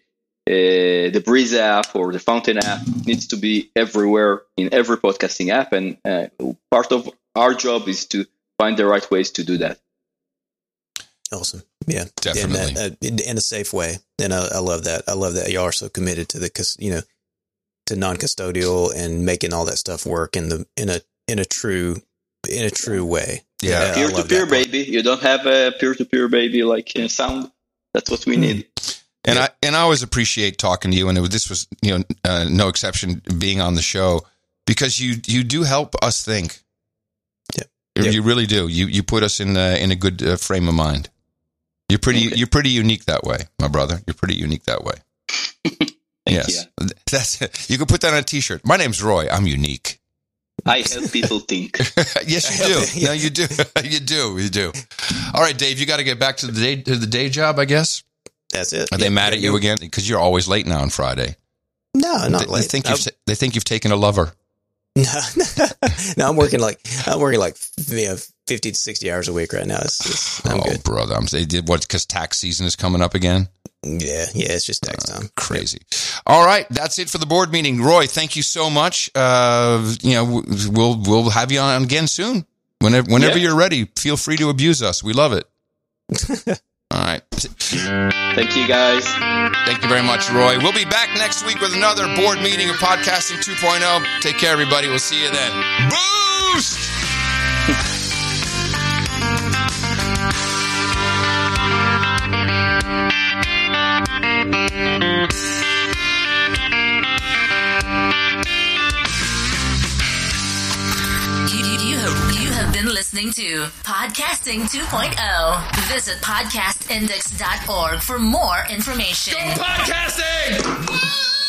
uh, the Breez app or the Fountain app. Needs to be everywhere in every podcasting app, and uh, part of our job is to find the right ways to do that. Awesome. Yeah. Definitely. In, that, uh, in, in a safe way. And I, I love that. I love that y'all are so committed to the, cus- you know, to non-custodial and making all that stuff work in the, in a, in a true, in a true way. Yeah. I Peer to peer baby. You don't have a peer to peer, baby, like uh, sound. That's what we Hmm. need. And I and I always appreciate talking to you, and it, this was you know uh, no exception being on the show because you you do help us think. Yeah. You- Yeah. you really do. You you put us in a, in a good uh, frame of mind. You're pretty Okay. you're pretty unique that way, my brother. You're pretty unique that way. *laughs* Thank yes, *laughs* that's it. You can put that on a T-shirt. My name's Roy. I'm unique. I help people think. *laughs* yes, you do. No, you do. you do. You do. All right, Dave. You got to get back to the day to the day job, I guess. That's it. Are they mad at you again because you're always late now on Friday? No, not they, late. they think you've they think you've taken a lover. No, *laughs* no, I'm working like I'm working like you know, fifty to sixty hours a week right now. It's, it's, *sighs* I'm oh, good. brother, I'm they did what because tax season is coming up again. Yeah, yeah. It's just tax time. Crazy. All right, that's it for the board meeting. Roy, thank you so much. Uh, you know, we'll we'll have you on again soon. Whenever whenever Yeah. you're ready, feel free to abuse us. We love it. *laughs* All right. Thank you, guys. Thank you very much, Roy. We'll be back next week with another board meeting of Podcasting 2.0. Take care, everybody. We'll see you then. Boost! *laughs* You have, you have been listening to Podcasting 2.0. Visit podcastindex.org for more information. Go podcasting!